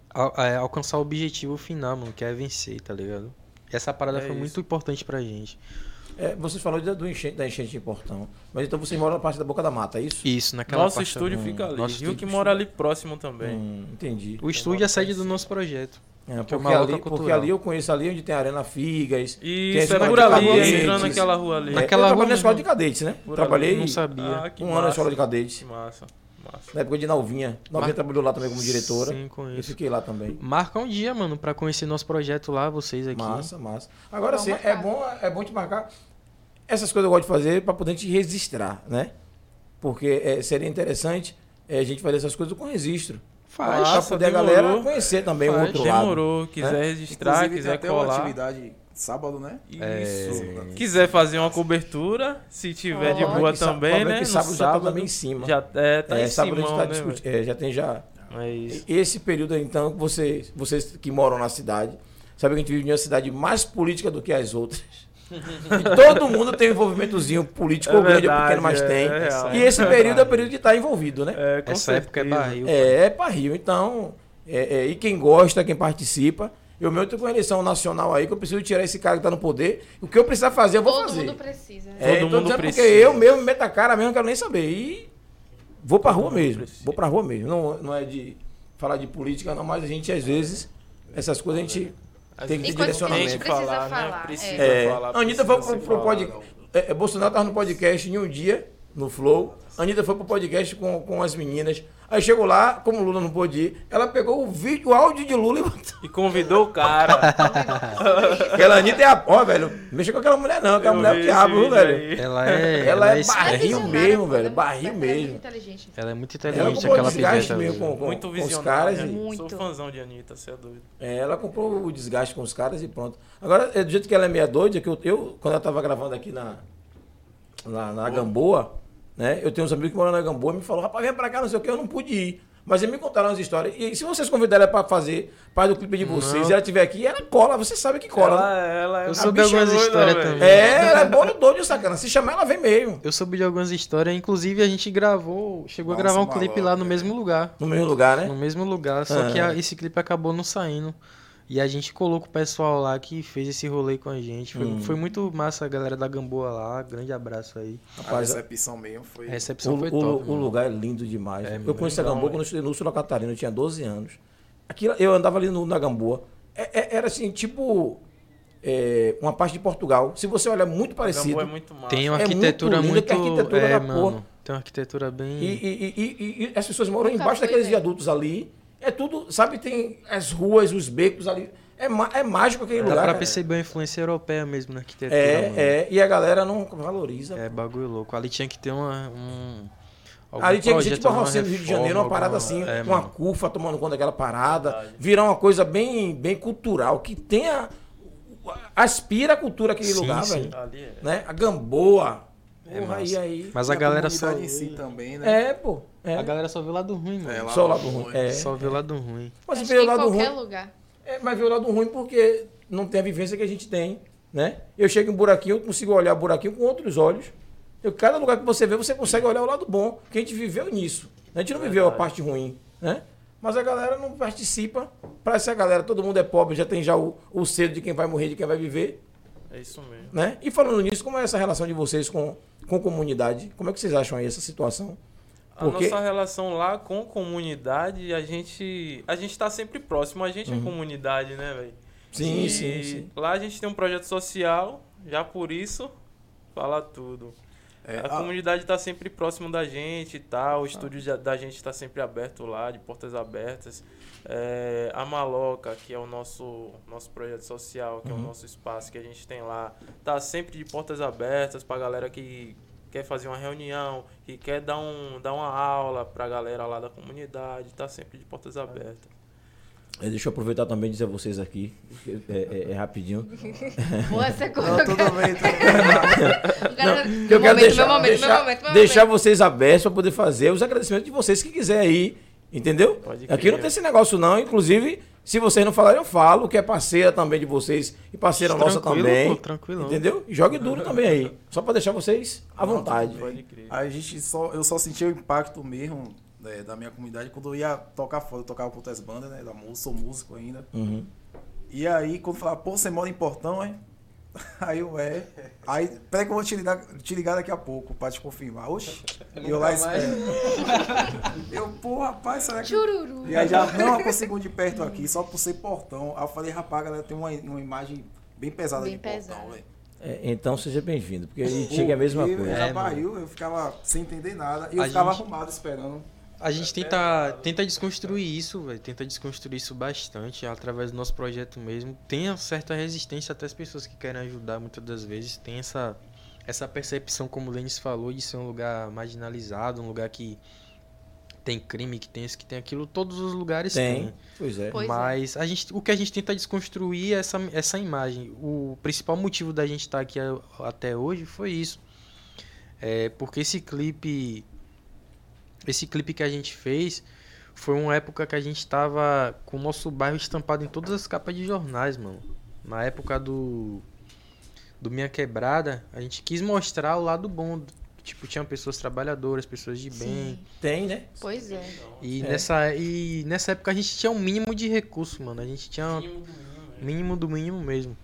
al- é, alcançar o objetivo final, mano, que é vencer, tá ligado? Essa parada É foi isso. muito importante pra gente. É, vocês falaram da, do enchente, da enchente de portão. Mas então vocês moram na parte da boca da mata, é isso? Isso, naquela Nosso parte- estúdio Hum, fica ali. nosso Viu que estúdio mora ali próximo também. Hum, entendi. O estúdio é a sede do nosso projeto. É, que é porque, luta ali, porque ali eu conheço ali onde tem a Arena Figas. tem a Isso, é por ali, cadetes. entrando naquela rua ali. É, Naquela eu rua trabalhei na escola de cadetes, né? Por Trabalhei ali. Não sabia. Ah, que um ano na massa. escola de cadetes. Que massa, massa. Na época de Nalvinha. Nalvinha Mar- trabalhou lá também como diretora. Sim, Eu conheço. fiquei lá também. Marca um dia, mano, pra conhecer nosso projeto lá, vocês aqui. Massa, massa. Agora sim, é marcar. bom, é bom te marcar. Essas coisas eu gosto de fazer para poder te registrar, né? Porque é, seria interessante é, a gente fazer essas coisas com registro. Faz. Pra poder a demorou. galera conhecer também o outro lado. Demorou, quiser né? registrar, Inclusive, quiser tem até uma colar. atividade sábado, né? Isso. Quiser fazer uma cobertura, se tiver de Ó. boa Que sá- também, é né? que no sábado já tá também em cima. Já é, tá é, em sábado cima, a gente tá né, discutindo. É, já tem já. É isso. Esse período, então, que vocês, vocês que moram na cidade, sabem que a gente vive em uma cidade mais política do que as outras. *laughs* E todo mundo tem um envolvimentozinho político, É ou grande ou verdade, pequeno, mas é, tem. é e esse período é o período de estar envolvido, né? É, com Essa época é certeza. barril. É, é para Rio. Então, é, é, e quem gosta, quem participa, eu mesmo tenho uma eleição nacional aí que eu preciso tirar esse cara que tá no poder. O que eu precisar fazer, eu vou Todo fazer. mundo precisa. né? É, Todo mundo dizendo precisa. Porque eu mesmo me meto a cara mesmo, não quero nem saber. E vou pra rua mesmo. precisa. Vou pra rua mesmo. Não, não é de falar de política, não, mas a gente, às vezes, essas coisas a gente tem que ter coisas que a gente direcionamento. precisa falar, Né? Precisa É, falar. a Anitta foi pro, falar. podcast. É, é, Bolsonaro tava no podcast em um dia, no Flow. A Anitta foi pro podcast com, com as meninas. Aí chegou lá, como o Lula não pôde ir, ela pegou o vídeo, o áudio de Lula e botou. E convidou o cara. *laughs* Aquela Anitta é a. Ó, velho, não mexa com aquela mulher, não. Aquela Eu mulher é o diabo, velho? Ela é. Ela é esperta. barril Visionária, mesmo, velho, ela- barril ela é muito mesmo. inteligente. Ela é muito Ela inteligente, comprou o aquela desgaste piveta. velho. com, com, Muito com os caras. E, Muito. Sou fãzão de Anitta, você é doido. é, ela comprou o desgaste com os caras e pronto. Agora, é, do jeito que ela é meia doida, que eu, eu quando ela tava gravando aqui na, na, na Gamboa, né? Eu tenho uns amigos que moram na Gamboa e me falaram, rapaz, vem pra cá, não sei o que, eu não pude ir. Mas eles me contaram as histórias. E se vocês convidarem ela pra fazer parte do clipe de vocês, e ela estiver aqui, ela cola, você sabe que cola. né? Ela, ela é Eu soube bicha algumas histórias também. É, ela é boa no doido, sacana. Se chamar, ela vem mesmo. Eu soube de algumas histórias, inclusive a gente gravou, chegou Nossa, a gravar um maluco, clipe lá no mesmo lugar. No mesmo lugar, né? No mesmo lugar, só que Ah. a- esse clipe acabou não saindo. E a gente colocou o pessoal lá que fez esse rolê com a gente. Foi, Hum. foi muito massa a galera da Gamboa lá. Grande abraço aí. A Rapaz, recepção mesmo foi. A O, recepção foi o- top. o mano. lugar é lindo demais. É, eu muito conheci a Gamboa é. quando eu estudei no Sul da Catarina, eu tinha 12 anos. Aquilo, eu andava ali no- na Gamboa. É- é- era assim, tipo é, uma parte de Portugal. Se você olhar muito parecido. Gamboa é muito massa. Tem uma É muito arquitetura linda, muito. a arquitetura é, da mano. porra. Tem uma arquitetura bem. E, e- e- e- e as pessoas moram embaixo daqueles velho. viadutos ali. É tudo, sabe, tem as ruas, os becos ali. É, é mágico aquele Dá lugar. pra cara. perceber a influência europeia mesmo na arquitetura. É, mano. é. E a galera não valoriza. É bagulho louco. Ali tinha que ter uma. Um, algum Ali tinha que projeto, tipo a alguma Rocinha do Rio de Janeiro, uma reforma, parada alguma- assim, é, uma mano. cufa tomando conta daquela parada, virar uma coisa bem, bem cultural, que tenha. aspira a cultura aquele Sim, lugar, sim. velho. Ali é. Né? A Gamboa. É Porra, e aí? Mas E a galera só. si também, né? É, pô. É. A galera só vê o lado ruim, mano. É, Só o lado ruim. É. Só vê o lado ruim. Mas vê o que lado ruim. lugar. É, mas vê o lado ruim porque não tem a vivência que a gente tem, né? Eu chego em buraquinho, eu consigo olhar o buraquinho com outros olhos. Eu, cada lugar que você vê, você consegue olhar o lado bom, porque a gente viveu nisso. A gente não viveu a parte ruim, né? Mas a galera não participa. Para essa galera, todo mundo é pobre, já tem já o, o cedo de quem vai morrer, de quem vai viver, É isso mesmo. né? E falando nisso, como é essa relação de vocês com, com comunidade? Como é que vocês acham aí essa situação? A Porque- nossa relação lá com comunidade, a gente a gente tá sempre próximo, a gente é comunidade, né, velho? Uhum. Sim, E sim, sim. Lá a gente tem um projeto social, já por isso fala tudo. É, a a- comunidade tá sempre próximo da gente e tal, o estúdio da- da gente tá sempre aberto lá, de portas abertas. É, a Maloca, que é o nosso, nosso projeto social, que é o nosso espaço que a gente tem lá, tá sempre de portas abertas pra galera que quer fazer uma reunião, que quer dar, um, dar uma aula pra galera lá da comunidade, tá sempre de portas abertas. É, Deixa eu aproveitar também e dizer a vocês aqui, é, é- é rapidinho. *laughs* Boa, você Não, tudo bem, tudo bem. *laughs* Eu quero momento, deixar, meu momento, deixar, meu momento, meu deixar momento. vocês abertos para poder fazer os agradecimentos de vocês que quiser aí Entendeu? Aqui não tem esse negócio não, inclusive, se vocês não falarem, eu falo, que é parceira também de vocês e parceira nossa Tranquilo, também. pô, tranquilão. Entendeu? Jogue duro também aí, só pra deixar vocês à vontade. Pode crer. Aí a gente só, eu só senti o impacto mesmo né, da minha comunidade quando eu ia tocar fora. Eu tocava com outras bandas, né? Da música, sou músico ainda. Uhum. E aí, quando falava, pô, você mora em Portão, hein? *laughs* Aí eu, é. Aí, peraí que eu vou te ligar, te ligar daqui a pouco pra te confirmar. Oxi. E eu lá espero. *laughs* Eu, pô, rapaz, será que. Chururu. E aí já, não, eu consigo de perto aqui, só por ser portão. Aí eu falei, rapaz, galera, tem uma, uma imagem bem pesada Bem de portão, pesada. velho. É, então seja bem-vindo, porque aí chega a mesma coisa. Era É, barril, eu ficava sem entender nada. E eu A ficava gente- arrumado esperando. A gente tenta, tenta desconstruir isso, velho. Tenta desconstruir isso bastante através do nosso projeto mesmo. Tem uma certa resistência até as pessoas que querem ajudar muitas das vezes. Tem essa, essa percepção, como o Lênis falou, de ser um lugar marginalizado, um lugar que tem crime, que tem isso, que tem aquilo. Todos os lugares Tem, têm. pois é. Pois é. Mas a gente, o que a gente tenta desconstruir é essa, essa imagem. O principal motivo da gente estar aqui a- até hoje foi isso. É porque esse clipe. Esse clipe que a gente fez foi uma época que a gente tava com o nosso bairro estampado em todas as capas de jornais, mano. Na época do. Do Minha Quebrada, a gente quis mostrar o lado bom. Tipo, tinha pessoas trabalhadoras, pessoas de bem. Sim. Tem, né? Pois é. E, É. nessa, e nessa época a gente tinha um mínimo de recurso, mano. A gente tinha mínimo do mínimo mesmo.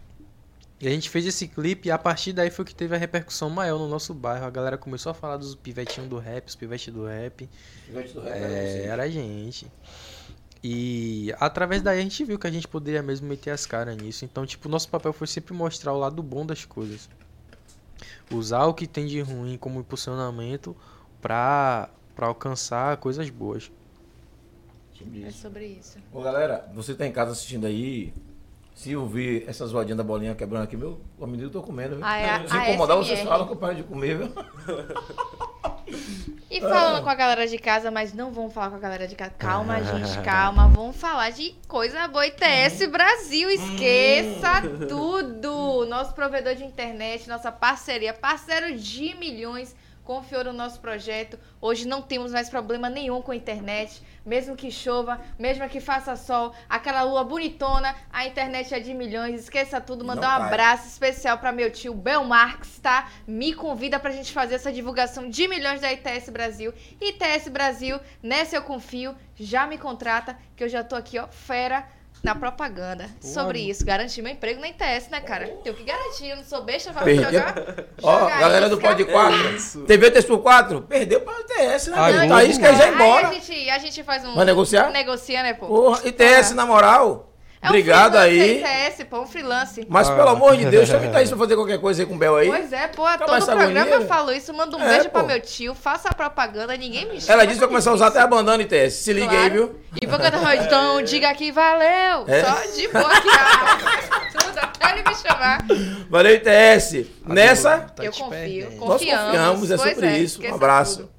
E a gente fez esse clipe e a partir daí foi que teve a repercussão maior no nosso bairro. A galera começou a falar dos pivetinhos do rap, os pivetes do rap. É, era a gente. E através daí a gente viu que a gente poderia mesmo meter as caras nisso. Então, tipo, nosso papel foi sempre mostrar o lado bom das coisas. Usar o que tem de ruim como impulsionamento pra, pra alcançar coisas boas. É sobre isso. Ô galera, você tá em casa assistindo aí. Se ouvir essa zoadinha da bolinha quebrando aqui, meu, o menino tô comendo, viu? Ah, é a- Se a incomodar, ASMR. vocês falam que eu paro de comer, viu? *laughs* E Ah. falando com a galera de casa, mas não vamos falar com a galera de casa. Calma, gente, calma. Vamos falar de coisa boa. ITS Brasil, esqueça tudo. Nosso provedor de internet, nossa parceria, parceiro de milhões, confiou no nosso projeto. Hoje não temos mais problema nenhum com a internet. Mesmo que chova, mesmo que faça sol, aquela lua bonitona, a internet é de milhões. Esqueça tudo, mandar um abraço especial para meu tio Bel Marques, tá? Me convida pra gente fazer essa divulgação de milhões da ITS Brasil. ITS Brasil, nessa eu confio, já me contrata, que eu já tô aqui, ó, fera na propaganda. Sobre isso, garantir meu emprego na ITS, né, cara? Tenho que garantir, eu não sou besta pra Perdeu. jogar. Ó, jogar galera do isca. Pod 4, TV 3 por 4, perdeu pra UTS, né? Ah, velho? Globo. Tá isso que aí já é Aí embora. a gente, a gente faz um... Vai negociar? Negocia, né, pô? Porra, ITS, na moral. É um Obrigado freelance, aí. Pô, um freelance. Mas pelo amor de Deus, chama Thaís *laughs* pra fazer qualquer coisa aí com o Bel aí. Pois é, pô, Acaba todo programa agonia, eu falo isso, mando um É, beijo pra pô. meu tio, faça a propaganda, ninguém me chama. Ela disse que vai começar a usar até a bandana ITS. Se liga aí, viu? E vou cantar, *laughs* então diga que valeu. É. Só de boa aqui, ó. Tudo até ele me chamar. Valeu, ITS. Nessa, Tá eu confio, perdendo. nós confiamos. confiamos, é Pois sobre isso. Um abraço. tudo.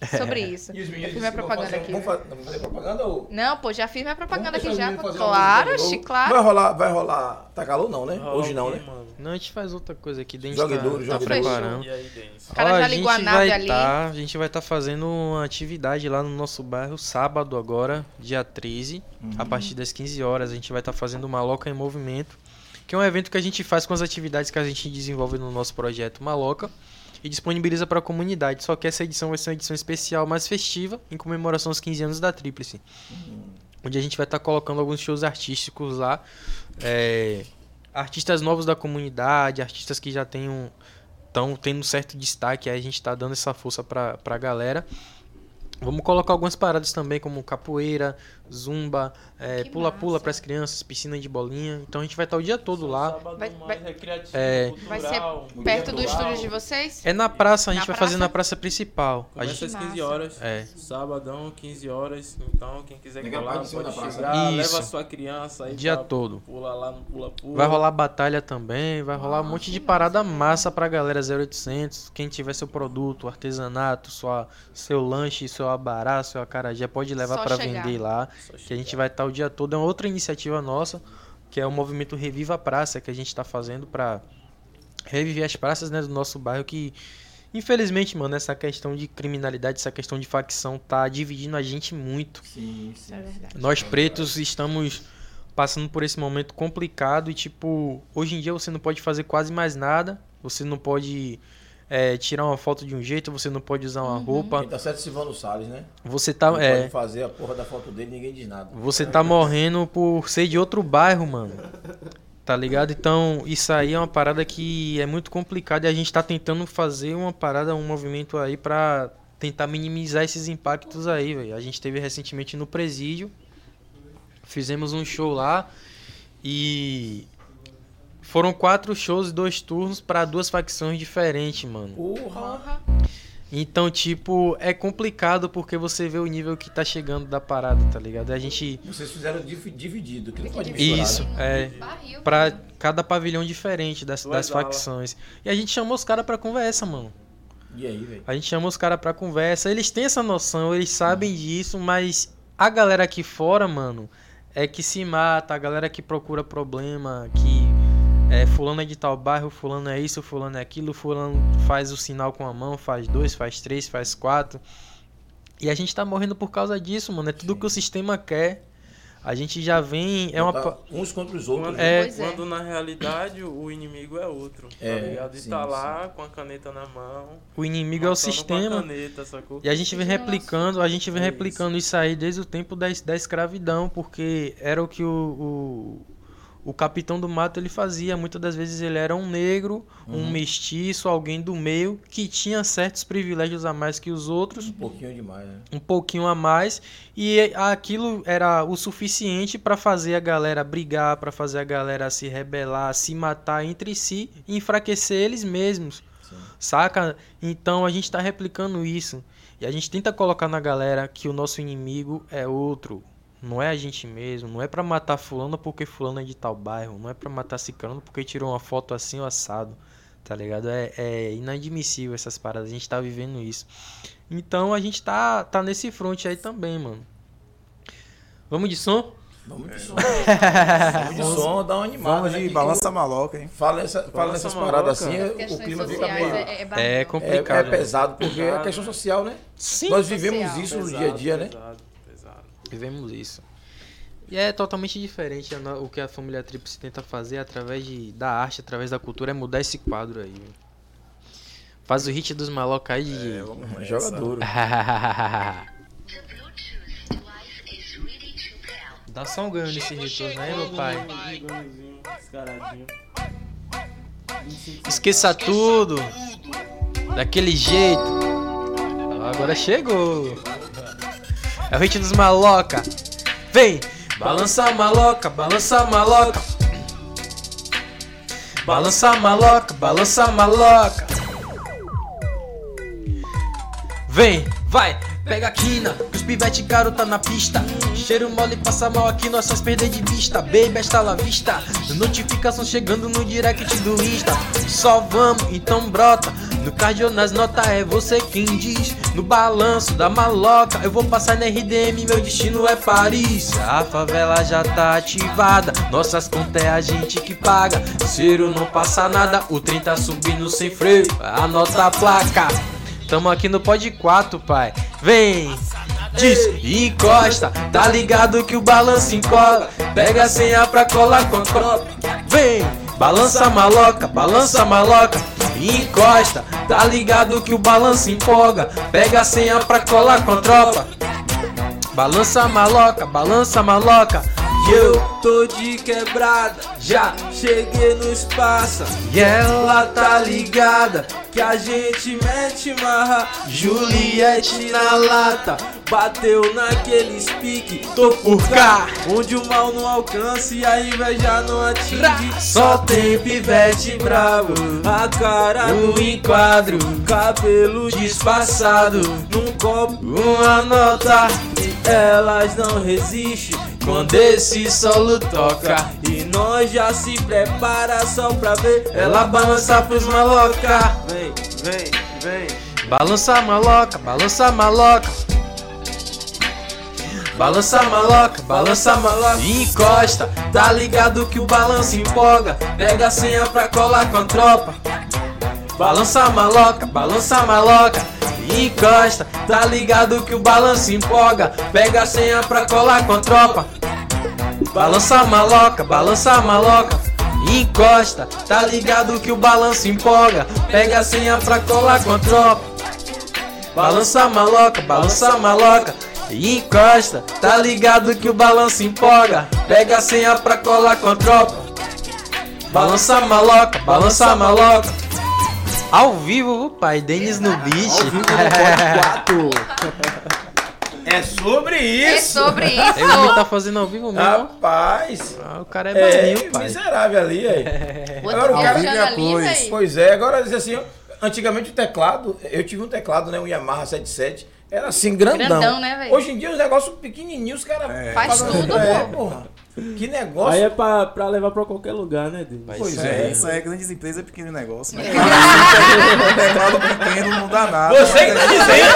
*laughs* Sobre isso. E os Eu fiz minha propaganda fazer- aqui. Vamos fazer, vamos fazer propaganda ou? Não, pô, já fiz minha propaganda aqui já. Claro, novo? claro. Vai rolar, vai rolar. Tá calor não, né? Rola Hoje não, né? mano? Não, a gente faz outra coisa aqui dentro. Jogue tá, duro, tá jogue preparando. E aí, Denis? O cara Ó, já a ligou a gente nave vai ali. Tá, a gente vai estar fazendo uma atividade lá no nosso bairro sábado agora, dia 13, Uhum. a partir das 15 horas. A gente vai estar fazendo Maloca em Movimento, que é um evento que a gente faz com as atividades que a gente desenvolve no nosso projeto Maloca e disponibiliza para a comunidade. Só que essa edição vai ser uma edição especial, mais festiva, em comemoração aos 15 anos da Tríplice. Onde a gente vai estar colocando alguns shows artísticos lá. é, artistas novos da comunidade, artistas que já tenham estão tendo certo destaque, aí a gente tá dando essa força pra, pra galera. Vamos colocar algumas paradas também, como capoeira, zumba, é, pula-pula massa. pras crianças, piscina de bolinha. Então a gente vai estar o dia todo lá. Sábado Vai- mais vai- recreativo, É. Vai ser perto do estúdio de vocês? É na praça, a gente Na vai praça? fazer na praça principal. A Começa gente, às Massa. 15 horas. É. Sabadão, 15 horas. Então, quem quiser a de cima pode chegar. Isso. Leva a sua criança aí. Dia pra todo. Pula lá no pula-pula. Vai rolar batalha também, vai rolar um monte de parada massa pra galera 0800. Quem tiver seu produto, artesanato, sua, seu lanche, seu abará, seu acarajé, pode levar Só pra chegar. vender lá. Que a gente vai estar o dia todo. É uma outra iniciativa nossa, que é o movimento Reviva a Praça, que a gente está fazendo pra reviver as praças né, do nosso bairro que, Infelizmente, mano, essa questão de criminalidade, essa questão de facção tá dividindo a gente muito. Sim, Isso é verdade. Nós pretos estamos passando por esse momento complicado e, tipo, hoje em dia você não pode fazer quase mais nada. Você não pode é, tirar uma foto de um jeito, você não pode usar uma roupa. Quem tá certo é Silvano Salles, né? Você tá. Não É, pode fazer a porra da foto dele ninguém diz nada. você tá morrendo por ser de outro bairro, mano. Tá ligado? Então, isso aí é uma parada que é muito complicada e a gente tá tentando fazer uma parada, um movimento aí pra tentar minimizar esses impactos aí, velho. A gente teve recentemente no presídio, fizemos um show lá e foram quatro shows e dois turnos pra duas facções diferentes, mano. Porra! Então, tipo, é complicado porque você vê o nível que tá chegando da parada, tá ligado? A gente Vocês fizeram div- dividido, que não pode misturar. isso, né? é. Pra cada pavilhão diferente das, das facções. E a gente chamou os caras pra conversa, mano. E aí, velho? A gente chamou os caras pra conversa. Eles têm essa noção, eles sabem disso, mas a galera aqui fora, mano, é que se mata, a galera que procura problema, que é, fulano é de tal bairro, fulano é isso, fulano é aquilo, fulano faz o sinal com a mão, faz dois, faz três, faz quatro. E a gente tá morrendo por causa disso, mano. É tudo que o sistema quer. A gente já vem. É uma. Uns contra os outros. Quando, né? É. Pois é. quando na realidade o inimigo é outro. É, tá ligado? E sim, tá lá com a caneta na mão. O inimigo é o matando com a sistema. caneta, sacou? E a gente vem replicando, a gente vem É replicando isso aí desde o tempo da, da escravidão, porque era o que o, o, o capitão do mato ele fazia. Muitas das vezes ele era um negro, um mestiço, alguém do meio, que tinha certos privilégios a mais que os outros, Um pouquinho demais, né? um pouquinho a mais, e aquilo era o suficiente para fazer a galera brigar, para fazer a galera se rebelar, se matar entre si enfraquecer eles mesmos. Saca? Então a gente tá replicando isso. E a gente tenta colocar na galera que o nosso inimigo é outro. Não é a gente mesmo. Não é pra matar fulano porque fulano é de tal bairro. Não é pra matar ciclano porque tirou uma foto assim ou assado. Tá ligado? É, é inadmissível essas paradas. A gente tá vivendo isso. Então a gente tá, tá nesse front aí também, mano. Vamos de som? Vamos de som. Vamos de som, dá uma animada. Vamos né? de Que- balança maloca, hein? Fala, essa, fala essas paradas assim, o clima fica meio. é, é, É barril. É, complicado. é pesado, porque é questão social, né? Sim. Nós vivemos social. isso no dia a dia, né? Pesado, pesado. Vivemos isso. E é totalmente diferente o que a família Tríplice tenta fazer através de, da arte, através da cultura, é mudar esse quadro aí. Faz o hit dos malocos aí de. Joga duro. *laughs* Dá só um ganho nesse retorno aí, meu pai. Esqueça tudo. Daquele jeito. Agora chegou. É o hit dos maloca. Vem! Balança maloca, balança maloca. Balança maloca, balança maloca. Vem, vai, pega a quina, os pivete caro tá na pista. Cheiro mole passa mal aqui, nós só perder de vista. Baby, está lá vista. Notificação chegando no direct do Insta. Só vamos, então brota. No cardio nas notas é você quem diz. No balanço da maloca, eu vou passar na RDM, meu destino é Paris. A favela já tá ativada, nossas contas é a gente que paga. Ciro não passa nada, o trem tá subindo sem freio. Anota a placa. Tamo aqui no Pod 4, pai. Vem! Diz, encosta, tá ligado que o balanço encola. Pega a senha pra colar com a tropa. Vem! Balança maloca, balança maloca. Encosta, tá ligado que o balanço empolga. Pega a senha pra colar com a tropa. Balança maloca, balança maloca. E eu tô de quebrada, já cheguei no espaço. E ela tá ligada que a gente mete marra. Juliette na lata, bateu naqueles pique. Tô por cá, onde o mal não alcança e a inveja não atinge. Só tem pivete bravo, a cara no enquadro, cabelo disfarçado. Num copo, uma nota. E elas não resistem quando esse solo toca. E nós já se prepara só pra ver ela balançar pros maloca. Vem, vem, vem. Balança maloca, balança maloca. Balança maloca, balança maloca. Encosta, tá ligado que o balanço empolga. Pega a senha pra colar com a tropa. Balança maloca, balança maloca encosta. Tá ligado que o balanço empolga. Pega a senha pra colar com a tropa. Balança a maloca, balança a maloca encosta. Tá ligado que o balanço empolga. Pega a senha pra colar com a tropa. Balança a maloca, balança a maloca encosta. Tá ligado que o balanço empolga. Pega a senha pra colar com a tropa. Balança a maloca, balança a maloca. Ao vivo, o pai Denis no beat. Ao vivo no Pode 4. *laughs* É sobre É isso. sobre *laughs* Ele isso. tá fazendo ao vivo mesmo. Rapaz. Ah, o cara é É, bandido, pai. miserável ali, aí. *laughs* Vou Agora o cara ali, coisa. Pois é, agora diz assim, ó, antigamente o teclado, eu tive um teclado, né, um Yamaha 77, era assim, grandão. Grandão, né, velho? Hoje em dia os negócios pequenininhos, os caras Faz fazem- tudo, é, porra. Que negócio. Aí é pra, pra levar pra qualquer lugar, né, Denis? Pois É, é. isso aí é grandes empresas, pequeno negócio. Né? *laughs* Um teclado pequeno não dá nada. Você que tá dizendo,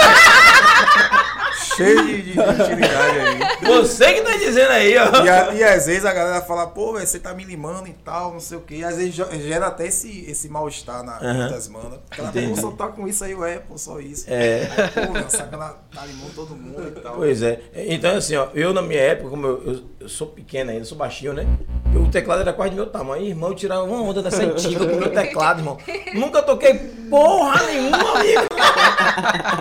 Cheio de, de, de utilidade aí. você que tá dizendo aí, ó. E, a- e às vezes a galera fala, pô, velho, você tá me limando e tal, não sei o quê. E às vezes gera até esse, esse mal-estar na Aham. muitas bandas. Aquela só tá com isso aí, ué, pô, só isso. É. Pô, meu, tá limando todo mundo e tal. Pois é. Então, assim, ó, eu na minha época, como eu, eu, eu sou pequeno ainda, sou baixinho, né? Eu, o teclado era quase do meu tamanho. Irmão, eu tirava uma onda dessa antiga com o meu teclado, irmão. Nunca toquei porra nenhuma, amigo.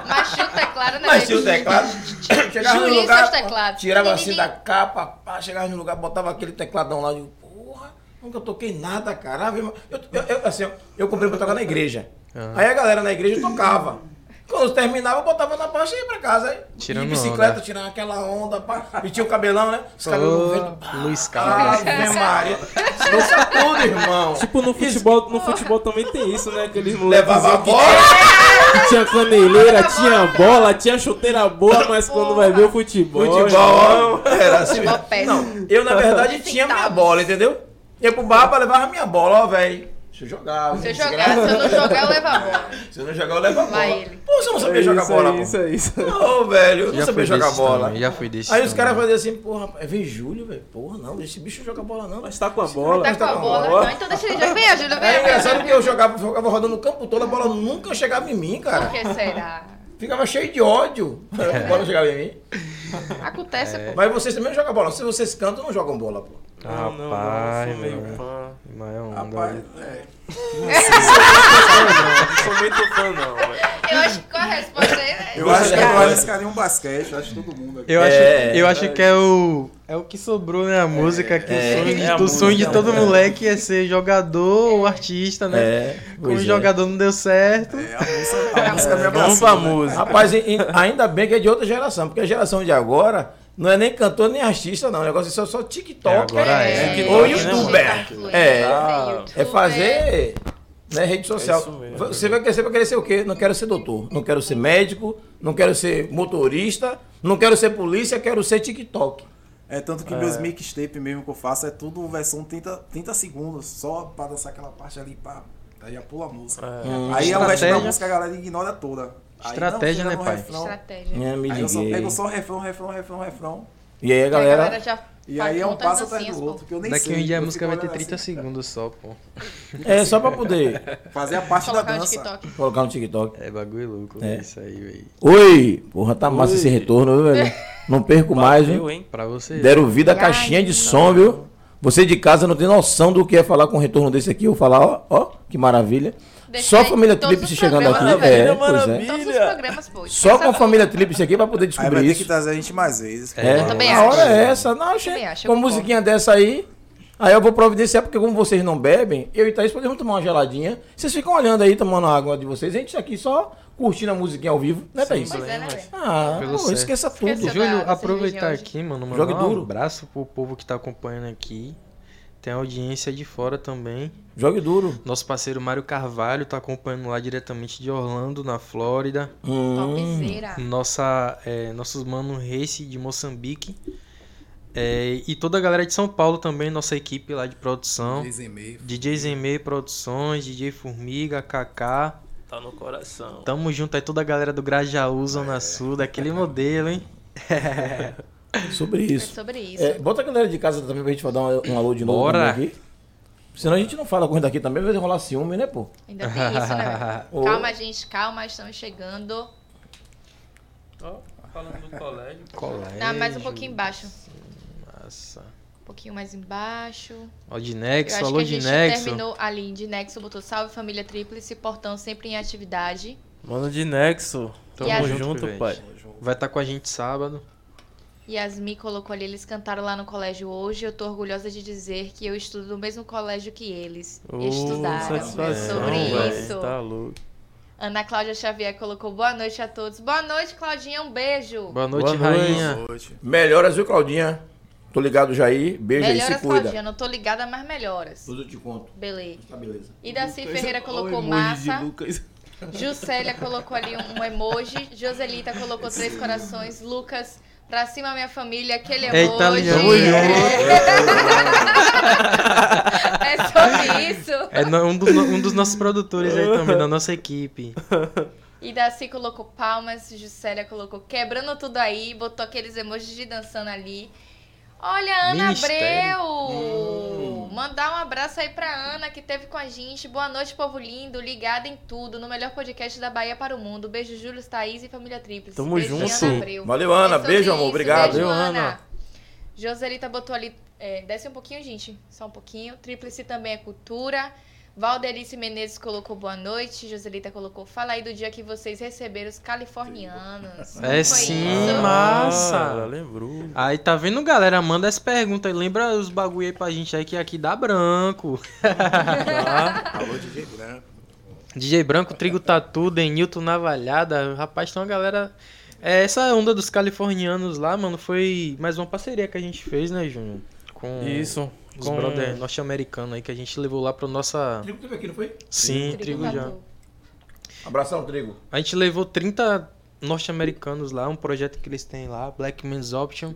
Mas o teclado, né? Mas o teclado. Chegava no lugar, seus teclados. tirava assim da capa, pá, chegava no lugar, botava aquele tecladão lá. Eu, porra, nunca toquei nada, cara. Eu, eu, eu, assim, eu comprei pra tocar na igreja. Aí a galera na igreja tocava. Quando terminava, eu botava na pasta e ia pra casa. Aí, Tirando de bicicleta, onda. tirando aquela onda, pá. E tinha o cabelão, né? Os cabelos no vento. Luiz Carlos. Ave Maria. Esqueça tudo, irmão. Tipo, no futebol, no futebol também tem isso, né? Aqueles Levava a bola. que tinha caneleira, tinha bola, tinha chuteira boa, mas quando vai ver o futebol... Futebol, era assim. Futebol péssimo. Não, eu na verdade tinha minha bola, entendeu? Ia pro bar pra levar a minha bola, ó, velho. Deixa eu jogar. Se eu jogar, se eu não jogar, eu levo a bola. Se eu não jogar, eu levo a bola. Vai ele. Pô, você não sabia É jogar isso, bola, é pô? isso, é isso. Ô, velho, eu não sabia jogar bola. também, já fui desse Aí os também. caras faziam assim, porra, rapaz, vem Júlio, velho. Porra, não, deixa esse bicho jogar bola, não. Mas tá com a bola. Tá com a bola. Não, então deixa ele jogar. Vem, Júlio, vem. É engraçado que eu jogava, ficava rodando o campo todo, a bola nunca chegava em mim, Por cara. que será? Ficava cheio de ódio. A bola chegava em mim. Acontece, pô. Mas vocês também não jogam bola. Se vocês cantam, não jogam bola, pô. Não, não, não, Rapaz, sou meio. Mas é onda. Rapaz, é. Não sou muito fã, não. Eu acho que qual a resposta aí, né? Eu acho que eu arriscaria um basquete, eu acho que todo mundo aqui. Eu acho, É, eu acho que é o. É o que sobrou, né? A música, que é, o sonho, de, é a o sonho de todo né? moleque é ser jogador ou artista, né? É, Como é. jogador não deu certo. É, a música, a música me Vamos abraçou. pra né? música. Rapaz, e- e ainda bem que é de outra geração, porque a geração de agora não é nem cantor nem artista, não. O negócio é só, só TikTok. É, agora é. Ou TikTok, né, youtuber. É, é fazer né, rede social. É. Você vai crescer, vai querer ser o quê? Não quero ser doutor, não quero ser médico, não quero ser motorista, não quero ser polícia, quero ser TikTok. É tanto que meus mixtape mesmo que eu faço é tudo versão 30, 30 segundos, só pra dançar aquela parte ali, pá. Aí já pula a música. Aí é o resto da Estratégia. música a galera ignora toda. Aí, Estratégia, não, né, pai? refrão. Estratégia. É, me Aí eu só pego só refrão, refrão, refrão, refrão. E aí a E a galera. galera já E aí é um passo atrás do outro, que eu nem Daqui sei. um dia a música vai ter olhando 30 assim, segundos só, pô. É só pra poder Fazer a parte da no dança. Colocar no TikTok. É bagulho louco, É. é. isso aí, velho. Oi! Porra, tá massa Oi. esse retorno, velho? *laughs* Não perco mais, Valeu, viu? hein? Pra você. Deram vida à caixinha de som, viu? Você de casa não tem noção do que é falar com um retorno desse aqui. Eu vou falar, ó, ó, que maravilha. Deixa Só a família Tríplice chegando aqui. É, pois é. maravilha. Todos os programas. Só com a família Tríplice aqui pra poder Aí vai descobrir ter isso. que trazer a gente mais vezes. É, Eu também a acho. hora é essa. Não, com concordo. musiquinha dessa aí. Aí eu vou providenciar, porque como vocês não bebem, eu e Thaís podemos tomar uma geladinha. Vocês ficam olhando aí, tomando a água de vocês. A gente tá aqui só curtindo a musiquinha ao vivo, né, Thaís? Pois é, né? Ah, Pelo pô, esqueça tudo. Esqueceu. Júlio, aproveitar aqui, mano, mandar Jogue um duro. abraço pro povo que tá acompanhando aqui. Tem audiência de fora também. Jogue duro. Nosso parceiro Mário Carvalho tá acompanhando lá diretamente de Orlando, na Flórida. Hum, Topzera. Nossa, é, nossos mano Race de Moçambique. É, e toda a galera de São Paulo também, nossa equipe lá de produção. E. DJ Zemei Produções, DJ Formiga, Kaká. Tá no coração. Tamo junto aí, toda a galera do Grajaú, Zona Sul, daquele modelo, hein? *laughs* sobre É isso. sobre isso. É, bota a galera de casa também pra gente dar um, um alô de novo Bora. aqui. Senão a gente não fala coisa daqui também, vai rolar ciúme, né, pô? Ainda tem isso, né? *laughs* Calma, gente, calma, estamos chegando. Ó, falando do colégio. Colégio. Tá, mais um pouquinho embaixo. Nossa. Um pouquinho mais embaixo. Ó, de Eu Nexo, acho alô que a de gente Nexo. terminou ali de Nexo, botou salve família tríplice, portão sempre em atividade. Mano de Nexo. Tamo a- junto, pai. Vai estar com a gente sábado. Yasmin colocou ali, eles cantaram lá no colégio hoje. Eu tô orgulhosa de dizer que eu estudo no mesmo colégio que eles. Ô, Estudaram. É satisfação, sobre velho, isso. Tá louco. Ana Cláudia Xavier colocou boa noite a todos. Boa noite, Claudinha. Um beijo. Boa noite, Boa noite. rainha. Melhoras, viu, Claudinha? Tô ligado já aí. Beijo aí, melhoras, se cuida. Claudinha. Não tô ligada, mas melhoras. Tudo eu te conto. Beleza. Tá beleza. E Daci Lucas, Ferreira colocou emoji de massa. Lucas. *laughs* Juscelia colocou ali um, emoji. Joselita colocou três corações. Lucas, pra cima minha família, aquele emoji. Eita, Leão. Tamo *laughs* É sobre isso. É um, do- um dos nossos produtores aí também, da nossa equipe. E Daci colocou palmas, Juscelia colocou quebrando tudo aí, botou aqueles emojis de dançando ali. Olha, Ana Ministério. Abreu! Mandar um abraço aí pra Ana que teve com a gente. Boa noite, povo lindo, ligada em tudo, no melhor podcast da Bahia para o mundo. Beijo, Júlio, Thaís e família Tríplice. Tamo Beijo, junto. Ana Abreu. Valeu, Ana. É Beijo, amor. isso. Obrigado. Beijo, Valeu, Ana. Ana. Joselita botou ali. é, desce um pouquinho, gente. Só um pouquinho. Tríplice também é cultura. Valderice Menezes colocou boa noite. Joselita colocou. Fala aí do dia que vocês receberam os californianos. É sim, isso? massa. Ah, ela lembrou. Aí tá vendo, galera? Manda as perguntas aí. Lembra os bagulho aí pra gente aí que aqui dá branco. Alô, DJ Branco. DJ Branco, Trigo Tatu, Denilton Navalhada. Rapaz, tem uma galera. É, essa onda dos californianos lá, mano, foi mais uma parceria que a gente fez, né, Júnior? Com Isso. Os com- brother norte-americanos aí que a gente levou lá pra nossa. Trigo teve aqui, não foi? Sim, Trigo Trigo já. Abração, Trigo. A gente levou 30 norte-americanos lá, um projeto que eles têm lá, Black Men's Option.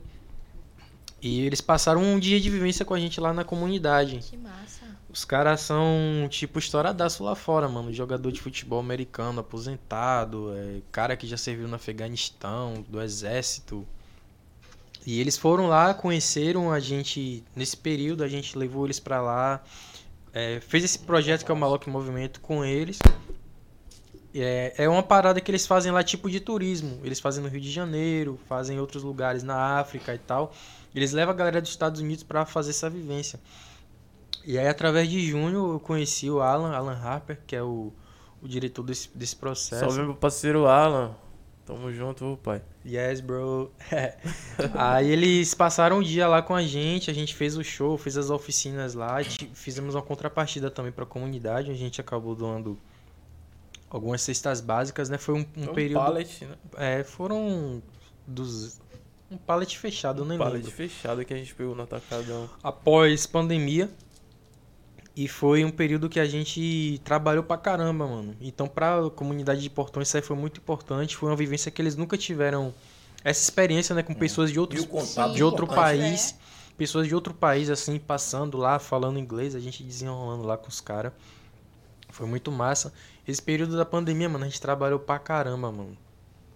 E eles passaram um dia de vivência com a gente lá na comunidade. Que massa. Os caras são, tipo, estouradaço lá fora, mano. Jogador de futebol americano, aposentado, é, cara que já serviu no Afeganistão, do exército. E eles foram lá, conheceram a gente nesse período, a gente levou eles pra lá, é, fez esse projeto que é o Maloc Movimento com eles. É, é uma parada que eles fazem lá, tipo de turismo. Eles fazem no Rio de Janeiro, fazem em outros lugares na África e tal. Eles levam a galera dos Estados Unidos pra fazer essa vivência. E aí, através de junho, eu conheci o Alan, Alan Harper, que é o, o diretor desse, desse processo. Salve meu parceiro Alan. Tamo junto, ô, pai. Yes, bro. *laughs* Aí eles passaram um dia lá com a gente, a gente fez o show, fez as oficinas lá, fizemos uma contrapartida também pra comunidade, a gente acabou doando algumas cestas básicas, né? Foi um, um Foi um período. pallet, né? É, foram dos. Um pallet fechado, nem Pallet lembro. fechado que a gente pegou no atacadão. Após pandemia. E foi um período que a gente trabalhou pra caramba, mano. Então, pra comunidade de Portões, isso aí foi muito importante. Foi uma vivência que eles nunca tiveram essa experiência, né? Com pessoas de outros contato de outro importante, país. Pessoas de outro país, assim, passando lá, falando inglês, a gente desenrolando lá com os caras. Foi muito massa. Esse período da pandemia, mano, a gente trabalhou pra caramba, mano.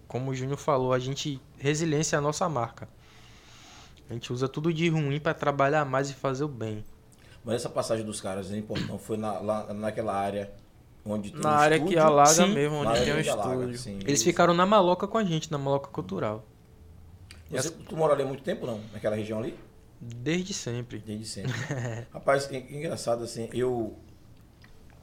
Como o Júnior falou, a gente. Resiliência é a nossa marca. A gente usa tudo de ruim pra trabalhar mais e fazer o bem. Mas essa passagem dos caras é importante. Foi na, lá, naquela área onde tem Na um área que estúdio. alaga Sim. mesmo, onde tem um onde alaga, estúdio. sim. Eles ficaram na maloca com a gente, na maloca cultural. Você, tu mora ali há muito tempo, não? Naquela região ali? Desde sempre. Desde sempre. *laughs* Rapaz, en- engraçado assim, eu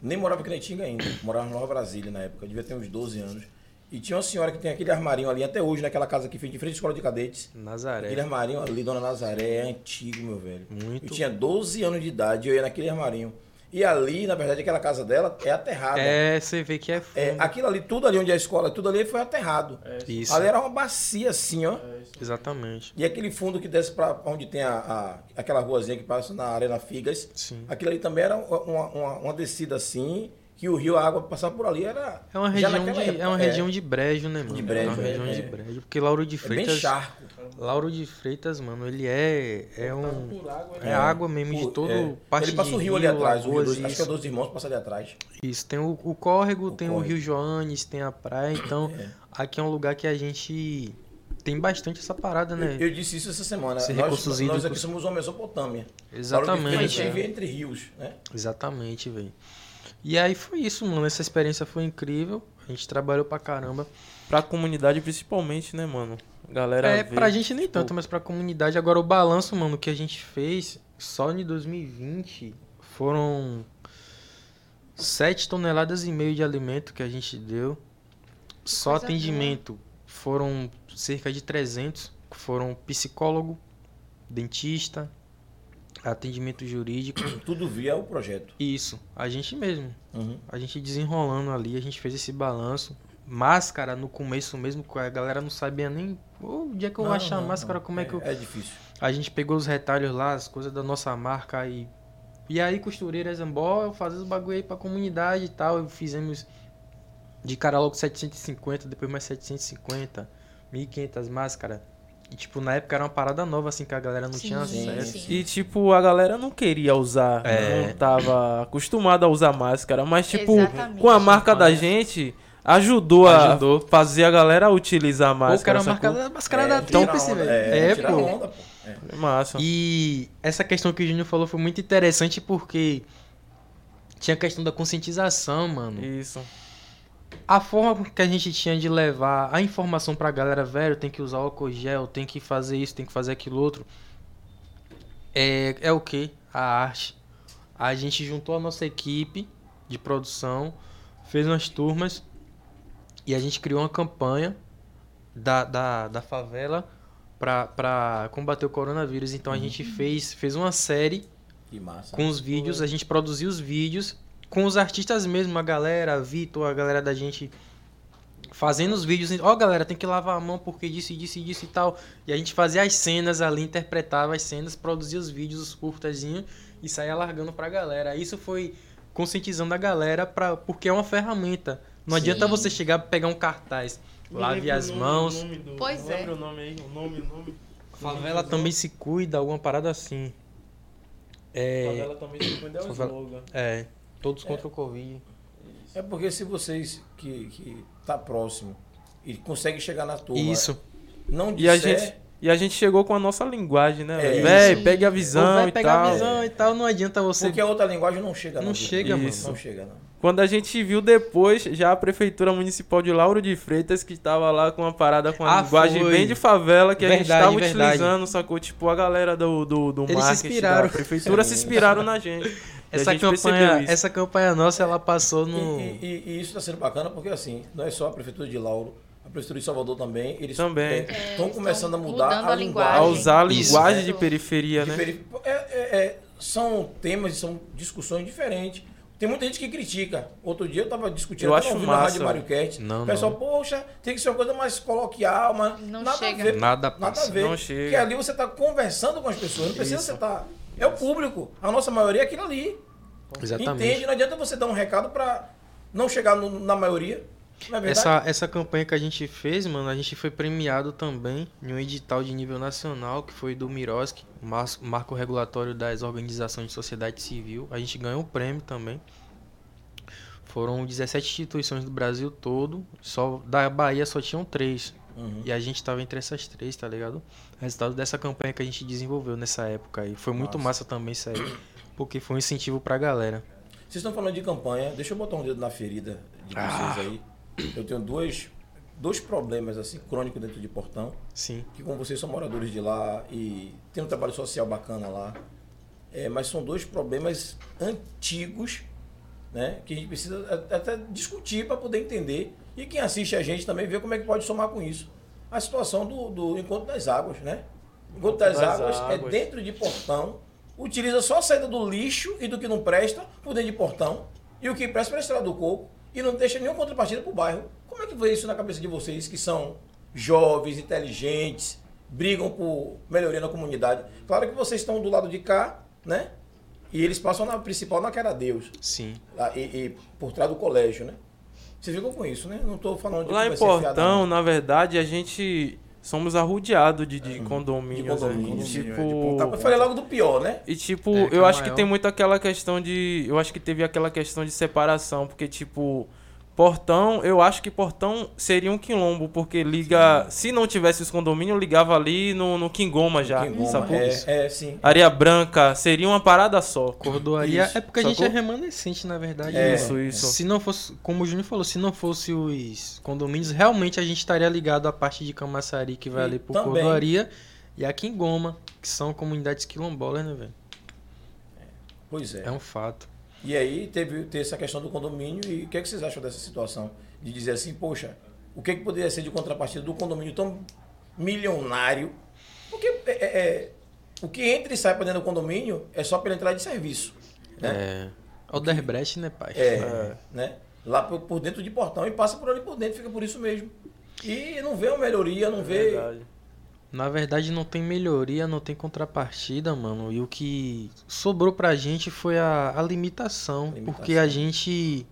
nem morava aqui na Itinga ainda. Morava em Nova Brasília na época. Eu devia ter uns 12 anos. E tinha uma senhora que tem aquele armarinho ali, até hoje, naquela casa que fica de frente à escola de cadetes. Nazaré. Aquele armarinho ali, Dona Nazaré, é antigo, meu velho. Muito. Eu tinha 12 anos de idade, eu ia naquele armarinho. E ali, na verdade, aquela casa dela é aterrada. É, você vê que é fundo. É, aquilo ali, tudo ali onde é a escola, tudo ali foi aterrado. Isso. Ali era uma bacia assim, ó. Exatamente. E aquele fundo que desce pra onde tem a, a- aquela ruazinha que passa na Arena Figas. Sim. Aquilo ali também era uma, uma, uma descida assim, que o rio, a água passava por ali, era. É uma região, de, época, é uma região de brejo, né, mano? De brejo, é uma região é, de é. brejo. Porque Lauro de É bem Freitas. charco. Lauro de Freitas, mano, ele é. É um. É água mesmo de todo. é. Parte Ele passa de o rio ali atrás, o rio dois, acho que é irmãos passa ali atrás. Isso, tem o, o córrego, O tem o córrego. Rio Joanes, tem a praia, então É. aqui é um lugar que a gente tem bastante essa parada, né? Eu, eu disse isso essa semana. Esse Nós, nós aqui somos uma Mesopotâmia. Exatamente, A gente é. vive entre rios, né? Exatamente, velho. E aí foi isso, mano. Essa experiência foi incrível. A gente trabalhou pra caramba. Pra comunidade principalmente, né, mano? Galera É, vê, pra gente nem tipo, tanto, mas pra comunidade. Agora, o balanço, mano, que a gente fez só em 2020 foram 7 toneladas e meio de alimento que a gente deu. Só Coisa atendimento foram cerca de 300. que Foram psicólogo, dentista, atendimento jurídico. *coughs* Tudo via o projeto. Isso, a gente mesmo. Uhum. A gente desenrolando ali, a gente fez esse balanço. Máscara no começo mesmo, a galera não sabia nem. "Ô, o dia que eu vou Não, achar não, máscara, não. como é, que eu. É difícil. A gente pegou os retalhos lá, as coisas da nossa marca e. E aí, costureiras, bora fazer os bagulho aí pra comunidade e tal. Fizemos de cara logo 750, depois mais 750, 1500 máscaras. E, tipo, na época era uma parada nova, assim, que a galera não Sim, tinha acesso. sim. E tipo, a galera não queria usar, É. não tava acostumada a usar máscara, mas tipo, Exatamente. com a marca da gente, ajudou, Ajudou. a fazer a galera utilizar a Pô, máscara. cara, a marca da máscara da tirar Tríplice, velho. É, É, pô. onda, pô. É. É Massa. E essa questão que o Júnior falou foi muito interessante porque tinha a questão da conscientização, mano. Isso. A forma que a gente tinha de levar a informação pra galera, velho, tem que usar álcool gel, tem que fazer isso, tem que fazer aquilo outro. É, é o que? A arte. A gente juntou a nossa equipe de produção, fez umas turmas e a gente criou uma campanha da, da, da favela pra combater o coronavírus. Então a gente fez, fez uma série com os vídeos, a gente produziu os vídeos com os artistas mesmo, a galera, a Vitor, a galera da gente fazendo os vídeos, ó galera, tem que lavar a mão porque disse, disse, disse e tal. E a gente fazia as cenas ali, interpretava as cenas, produzia os vídeos, os curtazinhos e saía largando pra galera. Isso foi conscientizando a galera pra, porque é uma ferramenta. Não Sim. adianta você chegar e pegar um cartaz, lave as o nome- mãos. o nome do- Pois não é. lembra o nome aí, o nome, o nome. Favela também se cuida, alguma parada assim. É, Favela também se cuida é o slogan. é todos contra o Covid. É porque se vocês que, que tá próximo e consegue chegar na turma, Isso. não E disser, a gente e a gente chegou com a nossa linguagem, né? É. Véi, Sim. pegue a visão e pegar tal. a visão e tal, não adianta você. porque a outra linguagem não chega Não não. chega, mano. Isso. Não chega não. Quando a gente viu depois, já a prefeitura municipal de Lauro de Freitas, que estava lá com uma parada com a Ah, linguagem foi. bem de favela, que a gente Verdade, estava verdade. utilizando, sacou? Tipo, a galera do, do, do Eles se marketing inspiraram. da prefeitura se Sim. inspiraram na gente. *laughs* E a Essa campanha, isso. essa campanha nossa, ela passou E, no. e- e- e isso está sendo bacana porque assim, não é só a prefeitura de Lauro, a prefeitura de Salvador também, eles Também. estão eles começando a mudar a a linguagem. A usar a Isso. linguagem de Isso. periferia, de né? peri- é- é- é- são temas, são discussões diferentes. Tem muita gente que critica. Outro dia eu estava discutindo Eu acho ouvindo na massa. Rádio Mário Cast. Não, o pessoal, não. poxa, tem que ser uma coisa mais coloquial, mas Não nada chega. a ver. Nada Nada a passa. ver. Não chega. Porque ali você está conversando com as pessoas, não precisa Isso. você estar. É o público. A nossa maioria é aquilo ali. Exatamente. Entende? Não adianta você dar um recado para não chegar no- na maioria. Não é verdade? Essa, essa campanha que a gente fez, mano, a gente foi premiado também em um edital de nível nacional, que foi do Miroski, marco regulatório das organizações de sociedade civil. A gente ganhou um prêmio também. Foram 17 instituições do Brasil todo, só da Bahia só tinham três. Uhum. E a gente tava entre essas três, tá ligado? Resultado dessa campanha que a gente desenvolveu nessa época aí. Foi muito Massa. massa também isso aí, porque foi um incentivo pra galera. Vocês estão falando de campanha, deixa eu botar um dedo na ferida de Ah. vocês aí. Eu tenho dois, dois problemas assim crônicos dentro de Portão, Sim. que como vocês são moradores de lá e tem um trabalho social bacana lá, é, mas são dois problemas antigos, né, que a gente precisa até discutir para poder entender e quem assiste a gente também ver como é que pode somar com isso. A situação do, do Encontro das Águas, né? O Encontro das, das águas, é Águas. dentro de Portão, utiliza só a saída do lixo e do que não presta por dentro de Portão e o que presta para a Estrada do Coco e não deixa nenhuma contrapartida para o bairro. Como é que foi isso na cabeça de vocês que são jovens, inteligentes, brigam por melhoria na comunidade? Claro que vocês estão do lado de cá, né? E eles passam na principal na Cara Deus, Sim. lá, e, e por trás do colégio, né? Vocês ficam com isso, né? Não estou falando de Lá que em Portão, na verdade, a gente somos arrodeados de, de De condomínios. né? condomínio, E, é, de tipo, Eu falei logo do pior, né? E tipo, É, que eu é acho que maior. tem muito aquela questão de. Eu acho que teve aquela questão de separação, porque, tipo, Portão, eu acho que Portão seria um quilombo, porque liga. Se não tivesse os condomínios, ligava ali no, no Quingoma já. Quingoma, sacou? é, é, sim. Areia Branca, seria uma parada só. Cordoaria Isso, é porque a gente é remanescente, na verdade. É, né? isso, isso. Se não fosse, como o Júnior falou, se não fosse os condomínios, realmente a gente estaria ligado à parte de Camaçari que vai E ali pro também- Cordoaria e aqui em Goma, que são comunidades quilombolas, né, velho? Pois é. É um fato. E aí teve, teve essa questão do condomínio e o que, é que vocês acham dessa situação? De dizer assim, poxa, o que, é que poderia ser de contrapartida do condomínio tão milionário? Porque é, é- é- o que entra e sai para dentro do condomínio é só pela entrada de serviço. Né? É. Alderbrecht, né, pai? É, né? Lá por, por dentro de portão e passa por ali por dentro, fica por isso mesmo. E não vê uma melhoria, não vê. Na verdade, não tem melhoria, não tem contrapartida, mano. E o que sobrou pra gente foi a, a limitação, Porque a gente,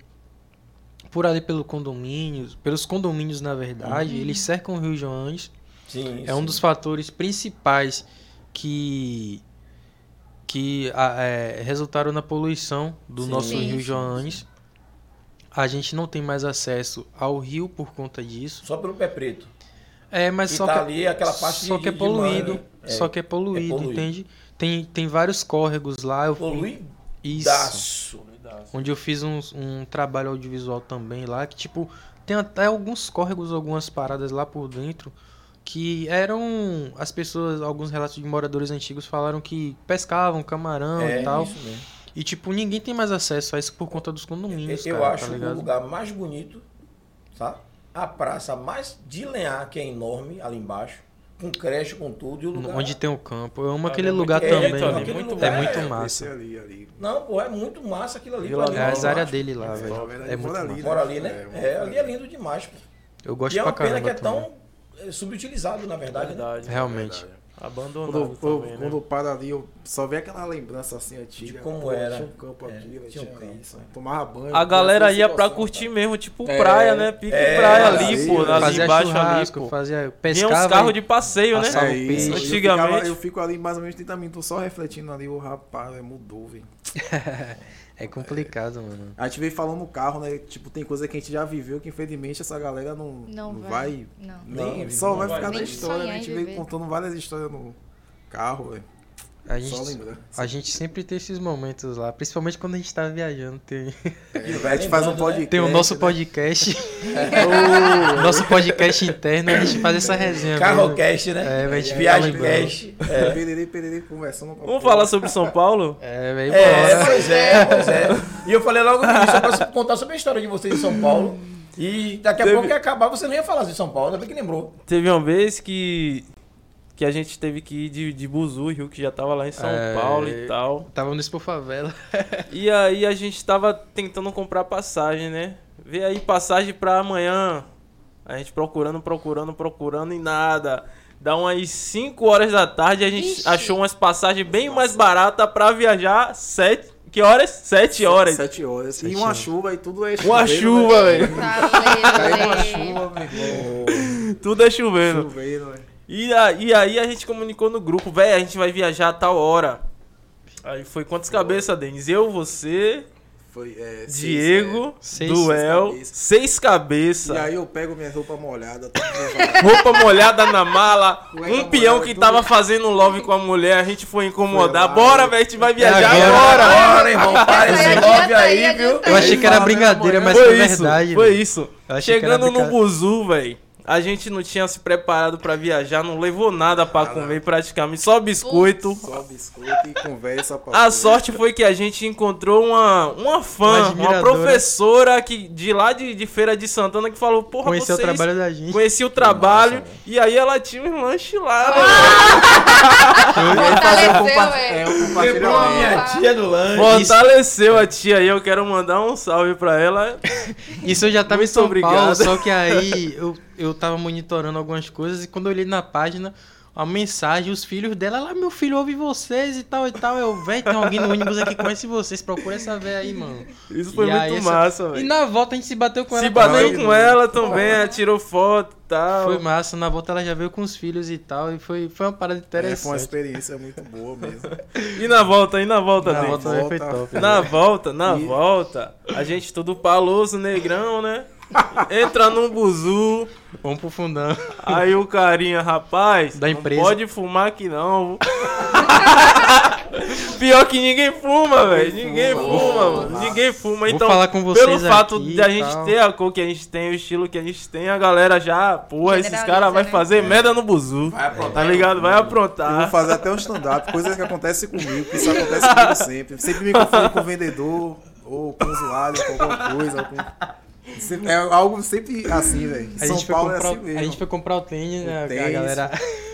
por ali pelo condomínio, pelos condomínios, na verdade, Uhum. eles cercam o Rio Joanes. Sim, é um sim. dos fatores principais que que a- é, resultaram na poluição do Sim. nosso Sim, Rio sim, Joanes. A gente não tem mais acesso ao rio por conta disso. Só pelo pé preto. É, mas só tá que ali aquela parte só de- que é poluído, mangue. É, só que é poluído, é poluído. entende? Tem, tem vários córregos lá. Eu Poluidaço. Isso. Onde eu fiz um, um trabalho audiovisual também lá, que tipo, tem até alguns córregos, algumas paradas lá por dentro, que eram as pessoas, alguns relatos de moradores antigos falaram que pescavam camarão É, e tal. isso mesmo. E tipo, ninguém tem mais acesso a isso por conta dos condomínios, Eu cara, acho tá o lugar mais bonito, tá? A praça mais de lenhar, que é enorme, ali embaixo, com creche, com tudo, e o lugar... Onde tem o campo. Eu amo Ali aquele é muito- lugar é, também. então, né? aquele é lugar muito é- massa. Ali, ali. Não, pô, é muito massa aquilo ali. Vila É as áreas dele lá, velho. verdade, É muito mora ali, massa. Mora ali, né? É, ali é lindo demais, pô. Eu gosto e é uma pra pena que é tão é, subutilizado, na verdade. né? Realmente. Abandonado Quando, eu- também, né? quando eu paro ali, eu só vejo aquela lembrança assim antiga. De como Pô, era. Tinha um campo É, aqui, né, tinha um tinha campo, isso. Tomava banho. A galera tinha ia pra curtir mesmo, tipo É, praia, né? Pique é, praia ali, fazia, pô, ali fazia embaixo ali, pô. fazia, Tinha pescava uns carros de passeio, né? passava É. Eu Antigamente. ficava- Eu fico ali mais ou menos 30 minutos só refletindo ali, o rapaz, velho, mudou, velho. *laughs* É complicado, mano. A gente veio falando no carro, né? Tipo, tem coisa que a gente já viveu que infelizmente essa galera não, Não não vai. vai. Não. Nem, Não, só não vai vai. ficar na história, né? A gente veio contando várias histórias no carro, velho. A Só gente, lembrar. a gente sempre tem esses momentos lá, principalmente quando a gente tá viajando. Tem, A gente faz um podcast. tem o nosso né? podcast, *laughs* o nosso podcast interno, a gente faz essa resenha. Carrocast, né? É, a gente. É. Pererê, pererê, conversando com Vamos falar sobre São Paulo? É, velho, É, pois é, pois é. E eu falei logo no início, pra contar sobre a história de vocês em São Paulo. E daqui a Teve- pouco ia acabar, você não ia falar de São Paulo, ainda bem que lembrou. Teve uma vez que que a gente teve que ir de, de Buzu, Rio, que já tava lá em São É. Paulo e tal. Tava no Expo Favela. *laughs* E aí a gente tava tentando comprar passagem, né? Vê aí passagem pra amanhã. A gente procurando, procurando, procurando e nada. Dá umas 5 horas da tarde a gente Ixi. achou umas passagens bem mais baratas pra viajar 7. Que horas? 7 horas. Sete horas. Sete e uma horas. chuva e tudo é Uma chuveiro, chuva, né? velho. Caiu uma Tá chuva, meu irmão. Tudo é chovendo. Chuveiro, velho. E, a- e aí a gente comunicou no grupo, velho, a gente vai viajar a tal hora. Aí foi quantas cabeças, Denis? Eu, você, Foi, é, seis, Diego, Seis Duel, seis é. cabeças. E aí eu pego minha roupa molhada. *laughs* Roupa molhada na mala, Cueca um peão molhada, que tudo. tava fazendo love com a mulher, a gente foi incomodar. Foi lá, Bora, velho, a gente vai viajar agora. agora. Bora, irmão, para esse love aí, aí, viu? Eu achei que era brincadeira, mas foi, Foi isso, verdade. foi velho. isso. Chegando no. Buzu, velho, a gente não tinha se preparado pra viajar, não levou nada pra comer praticamente, só biscoito. Só biscoito e conversa pra A porra. sorte foi que a gente encontrou uma, uma fã, Uma uma, professora que, de lá de, de Feira de Santana que falou, porra, Conheceu o vocês... trabalho da gente. Conheci o trabalho e aí ela tinha um lanche lá, Fortaleceu, É, velho. um Lembrou a compartilhamento. minha tia do lanche. Fortaleceu a tia aí, eu quero mandar um salve pra ela. *laughs* Isso eu já tava em Muito São obrigado. Paulo, só que aí eu, eu tava monitorando algumas coisas e quando eu olhei na página, a mensagem, os filhos dela, lá, meu filho ouve vocês e tal e tal. Eu, velho, tem alguém no ônibus aqui que conhece vocês, procura essa véia aí, mano. Isso foi E aí muito essa- massa, E velho. na volta a gente se bateu com Se ela. bateu também. com ela também, ela tirou foto e tal. Foi massa, na volta ela já veio com os filhos e tal, e foi, foi uma parada É, foi uma interessante. experiência muito boa mesmo. *laughs* E na volta, e na volta, na Denis? volta também foi top. Na volta, na E- volta, a gente todo paloso, negrão, né? Entra num buzu. Vamos pro fundão. Aí o carinha, rapaz, Da não empresa. pode fumar aqui não. *laughs* Pior que ninguém fuma, velho. Ninguém fuma, mano. Ninguém fuma. Vou Então, falar com vocês pelo fato aqui de a gente tal. ter a cor que a gente tem, o estilo que a gente tem, a galera já, porra, esses caras vai né? fazer merda no buzu. Vai aprontar. Tá ligado? Vai Eu vou aprontar. fazer até um stand-up, coisas que acontecem comigo, que isso acontece comigo sempre. Sempre me confundo com o vendedor, ou com o usuário, com alguma coisa. ou com- É algo sempre assim, velho. A São gente, foi Paulo é comprar, assim o- mesmo. a gente foi comprar o tênis, né? O a- tênis. A galera. *laughs*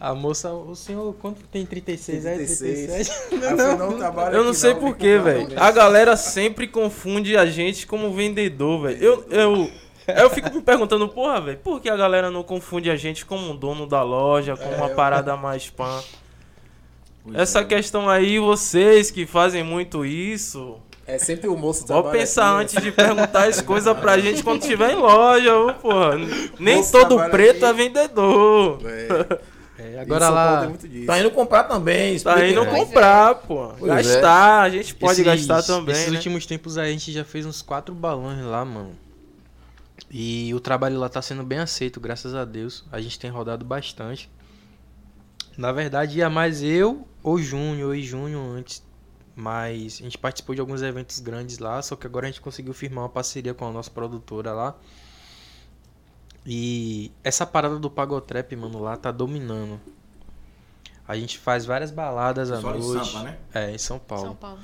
A moça, o senhor, quanto tem 36? É 36. 37? Aí eu falei, não trabalho Eu não aqui sei não, porquê, velho. A galera sempre confunde a gente como vendedor, velho. Eu, eu, eu fico me perguntando, porra, velho, por que a galera não confunde a gente como um dono da loja, como uma parada mais pã? Essa questão aí, vocês que fazem muito isso, É sempre o moço Vou pensar aqui, antes né? de perguntar as coisas pra gente quando estiver em loja, ô, porra. Nem Moço todo preto aqui. é vendedor. É, Em agora lá. Tá indo comprar também. Tá indo comprar, pô. Pois é. Gastar, a gente pode esses- gastar também, Esses né? últimos tempos aí a gente já fez uns quatro balões lá, mano. E o trabalho lá tá sendo bem aceito, graças a Deus. A gente tem rodado bastante. Na verdade, ia mais eu ou Júnior e Júnior antes. Mas a gente participou de alguns eventos grandes lá, só que agora a gente conseguiu firmar uma parceria com a nossa produtora lá. E essa parada do Pagotrap, mano, lá tá dominando. A gente faz várias baladas à Só em noite. Sampa, né? É, em São Paulo. São Paulo.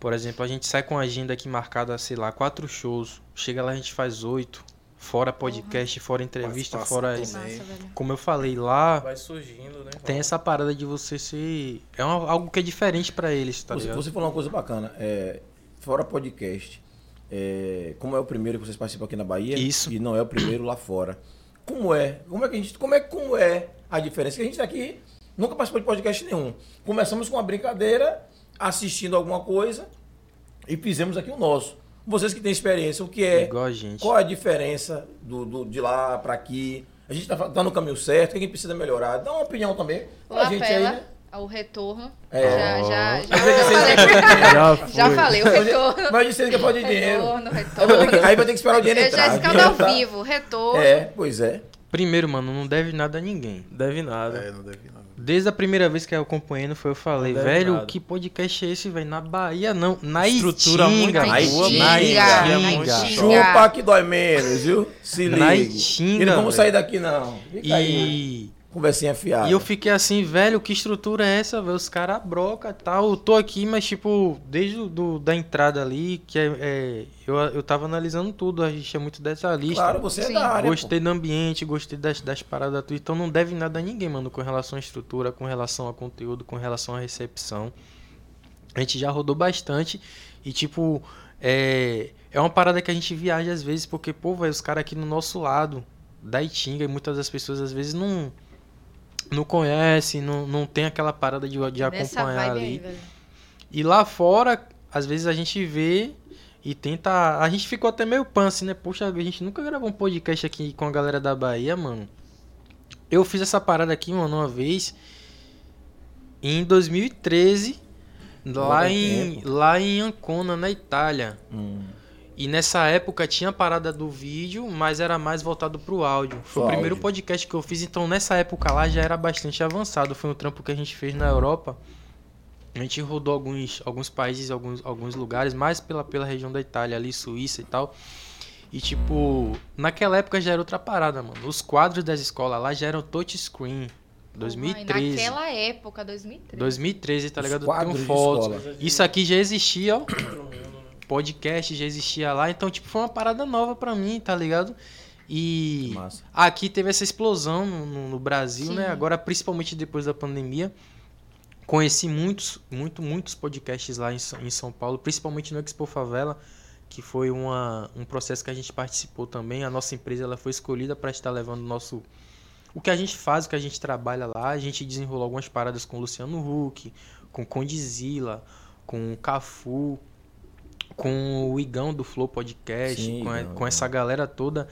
Por exemplo, a gente sai com a agenda aqui marcada, sei lá, quatro shows. Chega lá, a gente faz oito. Fora podcast, fora entrevista, fora. velho. Como eu falei lá, Vai surgindo, né? tem essa parada de você ser. É uma- algo que é diferente pra eles, tá Você, ligado? você falou uma coisa bacana. É, fora podcast, é, como é o primeiro que vocês participam aqui na Bahia Isso. e não é o primeiro lá fora. Como é? Como é que a gente, como é como é a diferença? Que a gente tá aqui nunca participou de podcast nenhum. Começamos com uma brincadeira, assistindo alguma coisa e fizemos aqui o nosso. Vocês que têm experiência, o que é? Igual a gente. Qual é a diferença do, do- de lá pra aqui? A gente tá, fa- tá no caminho certo? O que a gente precisa melhorar? Dá uma opinião também pra gente aí, né? o retorno. É. Já, já, já, *laughs* já falei. Já falei, o retorno. Mas disse que pode de dinheiro. Retorno, Aí vai, ter que, retorno. aí vai ter que esperar o dinheiro Eu entrar. já escaldo ao vivo, retorno. É, pois é. Primeiro, mano, não deve nada a ninguém. Deve nada. É, não deve não. Desde a primeira vez que eu acompanhei, foi eu falei, deve velho, que podcast é esse, velho? Na Bahia não, na Estrutura Itinga, muito velho. boa, na Na Itinga. Itinga. Chupa que dói menos, viu? Se liga. Na Itinga, E não vamos sair daqui, não. Fica aí. E, Conversinha fiada. e eu fiquei assim, velho, que estrutura é essa, velho? Os caras broca e tal. Eu tô aqui, mas tipo, desde do, da entrada ali, que é, é, eu, eu tava analisando tudo, a gente é muito detalhista. Claro, você é Sim. da área. Gostei do ambiente, gostei das, das paradas tudo. Então não deve nada a ninguém, mano, com relação à estrutura, com relação a conteúdo, com relação à recepção. A gente já rodou bastante e, tipo, é, é uma parada que a gente viaja às vezes, porque, pô, velho, os caras aqui no nosso lado, da Itinga, e muitas das pessoas às vezes não não conhecem, não, não tem aquela parada de, de acompanhar ali. aí, velho. E lá fora, às vezes a gente vê e tenta. A gente ficou até meio pan assim, né? Poxa, a gente nunca gravou um podcast aqui com a galera da Bahia, mano. Eu fiz essa parada aqui, mano, uma vez. Em 2013, lá em, lá em Ancona, na Itália. Hum. E nessa época tinha a parada do vídeo, mas era mais voltado pro áudio. Foi o primeiro áudio. podcast que eu fiz, então nessa época lá já era bastante avançado. Foi um trampo que a gente fez na Europa. A gente rodou alguns, alguns países, alguns, alguns lugares, mais pela, pela região da Itália, ali, Suíça e tal. E tipo, naquela época já era outra parada, mano. Os quadros das escolas lá já eram touchscreen. Porra, 2013. e Naquela época, 2013. 2013, tá ligado? Tem fotos. escola. Isso aqui já existia, ó. *coughs* Podcast já existia lá, então tipo foi uma parada nova pra mim, tá ligado? E Massa. aqui teve essa explosão no, no- no Brasil, Sim. né? Agora principalmente depois da pandemia, conheci muitos, muito, muitos podcasts lá em, São- em São Paulo, principalmente no Expo Favela, que foi uma, um processo que a gente participou também. A nossa empresa ela foi escolhida para estar levando o nosso o que a gente faz, o que a gente trabalha lá, a gente desenrolou algumas paradas com o Luciano Huck, com Condizila, com o Cafu, com o Igão do Flow Podcast, Sim, com, a- com essa galera toda.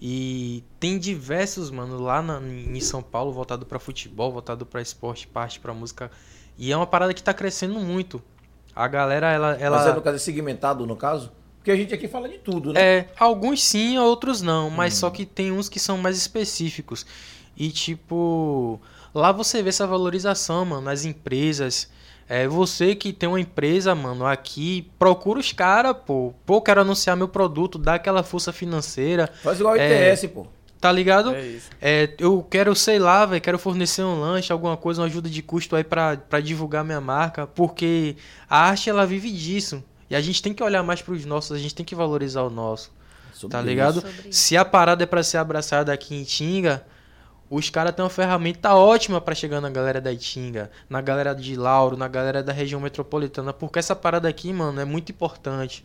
E tem diversos, mano, lá na- em São Paulo, voltado pra futebol, voltado pra esporte, parte pra música. E é uma parada que tá crescendo muito. A galera, ela. ela... Mas é no caso é segmentado, no caso? Porque Porque a gente aqui fala de tudo, né? É, alguns sim, outros não, mas Hum. só que tem uns que são mais específicos. E tipo, lá você vê essa valorização, mano, nas empresas. É, você que tem uma empresa, mano, aqui, procura os caras, pô. Pô, quero anunciar meu produto, dá aquela força financeira. Faz igual o É, ITS, pô. Tá ligado? É isso. É, eu quero, sei lá, velho, quero fornecer um lanche, alguma coisa, uma ajuda de custo aí pra, pra divulgar minha marca, porque a arte ela vive disso. E a gente tem que olhar mais pros nossos, a gente tem que valorizar o nosso. Sobre tá isso. ligado? Sobre Se a parada é pra ser abraçada aqui em Tinga, os caras têm uma ferramenta ótima pra chegar na galera da Itinga, na galera de Lauro, na galera da região metropolitana, porque essa parada aqui, mano, é muito importante.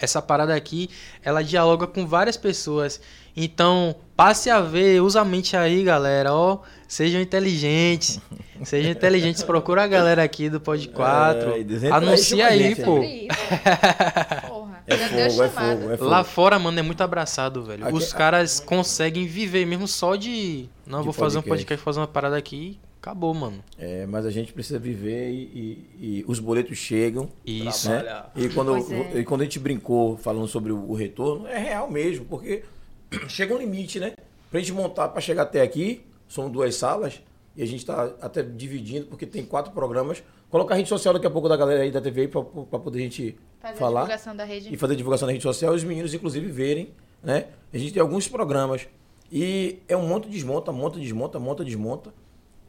Essa parada aqui, ela dialoga com várias pessoas. Então, passe a ver, usa a mente aí, galera, ó. Sejam inteligentes. *laughs* Sejam inteligentes, procura a galera aqui do Pod 4. É, Anuncia aí, pô. *laughs* É fogo, é fogo, é fogo. Lá fora, mano, é muito abraçado, velho. Aqui- Os caras conseguem viver mesmo só de. Não, De vou fazer um podcast. fazer uma parada aqui. Acabou, mano. É, mas a gente precisa viver e, e- e os boletos chegam. Isso. né? E quando, é. e quando a gente brincou falando sobre o, o retorno, é real mesmo, porque *clears throat* chega um limite, né? Pra gente montar, pra chegar até aqui, são duas salas, e a gente tá até dividindo, porque tem quatro programas. Colocar a rede social daqui a pouco da galera aí da TV aí pra, pra poder a gente Fazer a falar. divulgação da rede. E fazer divulgação na rede social, e os meninos, inclusive, verem, né? A gente tem alguns programas. E é um monte desmonta, monta, desmonta, monta, desmonta.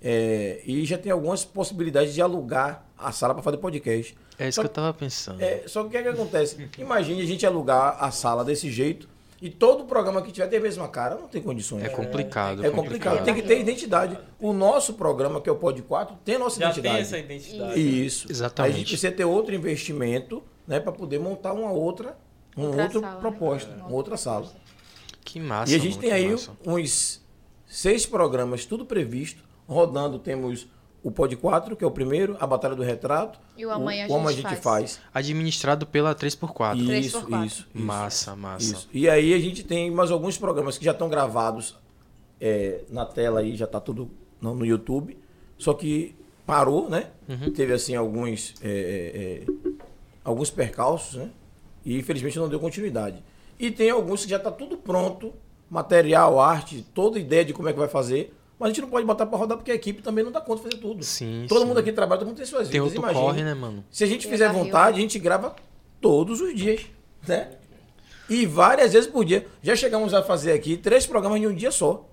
É, e já tem algumas possibilidades de alugar a sala para fazer podcast. É isso Só que eu tava pensando. é, só que o que, é que acontece? Imagine a gente alugar a sala desse jeito e todo programa que tiver tem a mesma cara, não tem condições. É complicado. É complicado, tem que ter identidade. O nosso programa, que é o Pod 4, tem a nossa Já identidade. tem essa identidade. Isso. Exatamente. A gente precisa ter outro investimento, né, para poder montar uma outra, uma Outra outra sala, né? proposta, Uma uma outra sala. Que massa. e a gente tem aí massa. uns seis programas, tudo previsto, rodando. Temos o Pod 4, que é o primeiro, a Batalha do Retrato, E o Amanhã a Como Gente a gente Faz. faz. Administrado pela 3x4. Isso, 3x4. isso, isso. Massa, massa. Isso. E aí a gente tem mais alguns programas que já estão gravados é, na tela aí, já está tudo no, no YouTube. Só que parou, né? Uhum. Teve assim alguns, é, é, é, alguns percalços, né? E infelizmente não deu continuidade. E tem alguns que já está tudo pronto, material, arte, toda ideia de como é que vai fazer. Mas a gente não pode botar para rodar porque a equipe também não dá conta de fazer tudo. Sim, Todo sim. mundo aqui trabalha, todo mundo tem suas Tem vidas. outro Imagine, corre, né, mano? se a gente Tem fizer barril. vontade, a gente grava todos os dias, né? E várias vezes por dia. Já chegamos a fazer aqui três programas em um dia só.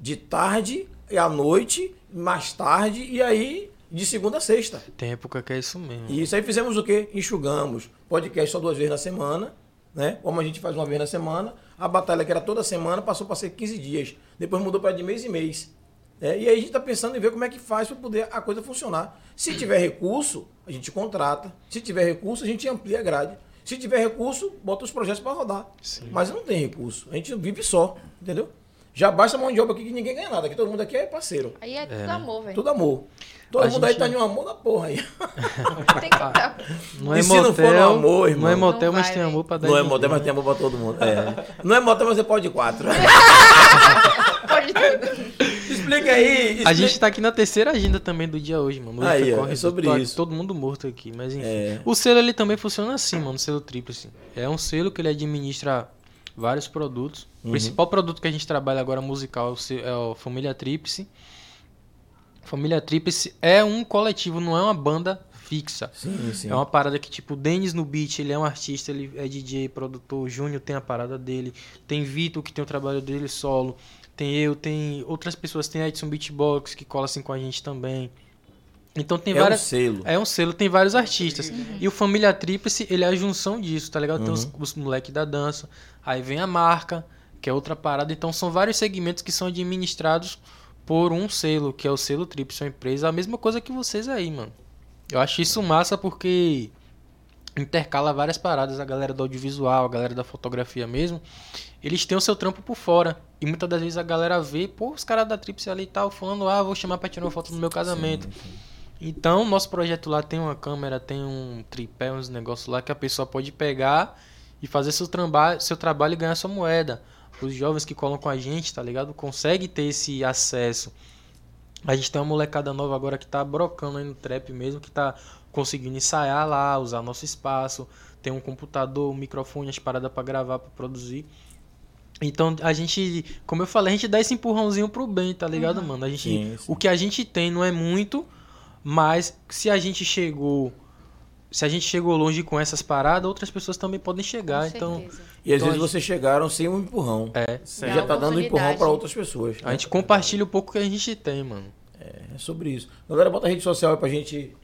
De tarde e à noite, mais tarde e aí de segunda a sexta. Tem época que é isso mesmo. E isso aí fizemos o quê? Enxugamos. Podcast só duas vezes na semana, né? Como a gente faz uma vez na semana. A batalha que era toda semana passou para ser 15 dias. Depois mudou para de mês em mês. né? E aí a gente está pensando em ver como é que faz para poder a coisa funcionar. Se tiver recurso, a gente contrata. Se tiver recurso, a gente amplia a grade. Se tiver recurso, bota os projetos para rodar. Mas não tem recurso. A gente vive só, entendeu? Já basta mão de obra aqui que ninguém ganha nada, que todo mundo aqui é parceiro. Aí é tudo né? amor, velho. Tudo amor. Todo A mundo aí gente- tá em um amor da porra aí. *laughs* Tem que dar. Não é E se não for no motel, amor, irmão? não é motel, Não mas vai, tem amor pra dar Não é motel, mas tem amor pra todo mundo. É. Não é motel, mas é pode quatro. *laughs* Pode tudo. Explica aí. Explica. A gente tá aqui na terceira agenda também do dia hoje, mano. Aí, corrido, é sobre tô- isso. Todo mundo morto aqui, mas enfim. É. O selo ele também funciona assim, mano, o selo tríplice. É um selo que ele administra vários produtos. Uhum. O principal produto que a gente trabalha agora musical é o é o Família Tríplice. Família Tríplice é um coletivo, não é uma banda fixa. Sim, sim. É uma parada que, tipo, o Denis no beat, ele é um artista, ele é DJ, produtor, o Júnior tem a parada dele, tem Vitor que tem o trabalho dele solo, tem eu, tem outras pessoas, tem Edson Beatbox que cola assim com a gente também. Então tem É um várias. selo. É um selo, tem vários artistas. E o Família Tríplice, ele é a junção disso, tá ligado? Tem os, Uhum. os moleques da dança, aí vem a marca, que é outra parada. Então são vários segmentos que são administrados por um selo, que é o selo Tríplice, uma empresa. A mesma coisa que vocês aí, mano. Eu acho isso massa porque intercala várias paradas, a galera do audiovisual, a galera da fotografia mesmo, eles têm o seu trampo por fora. E muitas das vezes a galera vê, pô, os caras da Tríplice ali e tal, falando, ah, vou chamar pra tirar uma foto no meu casamento. Então, nosso projeto lá tem uma câmera, tem um tripé, uns negócios lá que a pessoa pode pegar e fazer seu, tramba seu trabalho e ganhar sua moeda. Os jovens que colam com a gente, tá ligado? Consegue ter esse acesso. A gente tem uma molecada nova agora que tá brocando aí no trap mesmo, que tá conseguindo ensaiar lá, usar nosso espaço. tem um computador, um microfone, as paradas pra gravar, pra produzir. Então a gente, como eu falei, a gente dá esse empurrãozinho pro bem, tá ligado, Uhum. mano? A gente, Sim, sim. o que a gente tem não é muito, mas se a gente chegou, se a gente chegou longe com essas paradas, outras pessoas também podem chegar. Então, E às então, vezes vocês chegaram sem um empurrão. É. Você já tá dando um empurrão pra outras pessoas. A gente compartilha um pouco que a gente tem, mano. É sobre isso. Galera, bota a rede social aí pra gente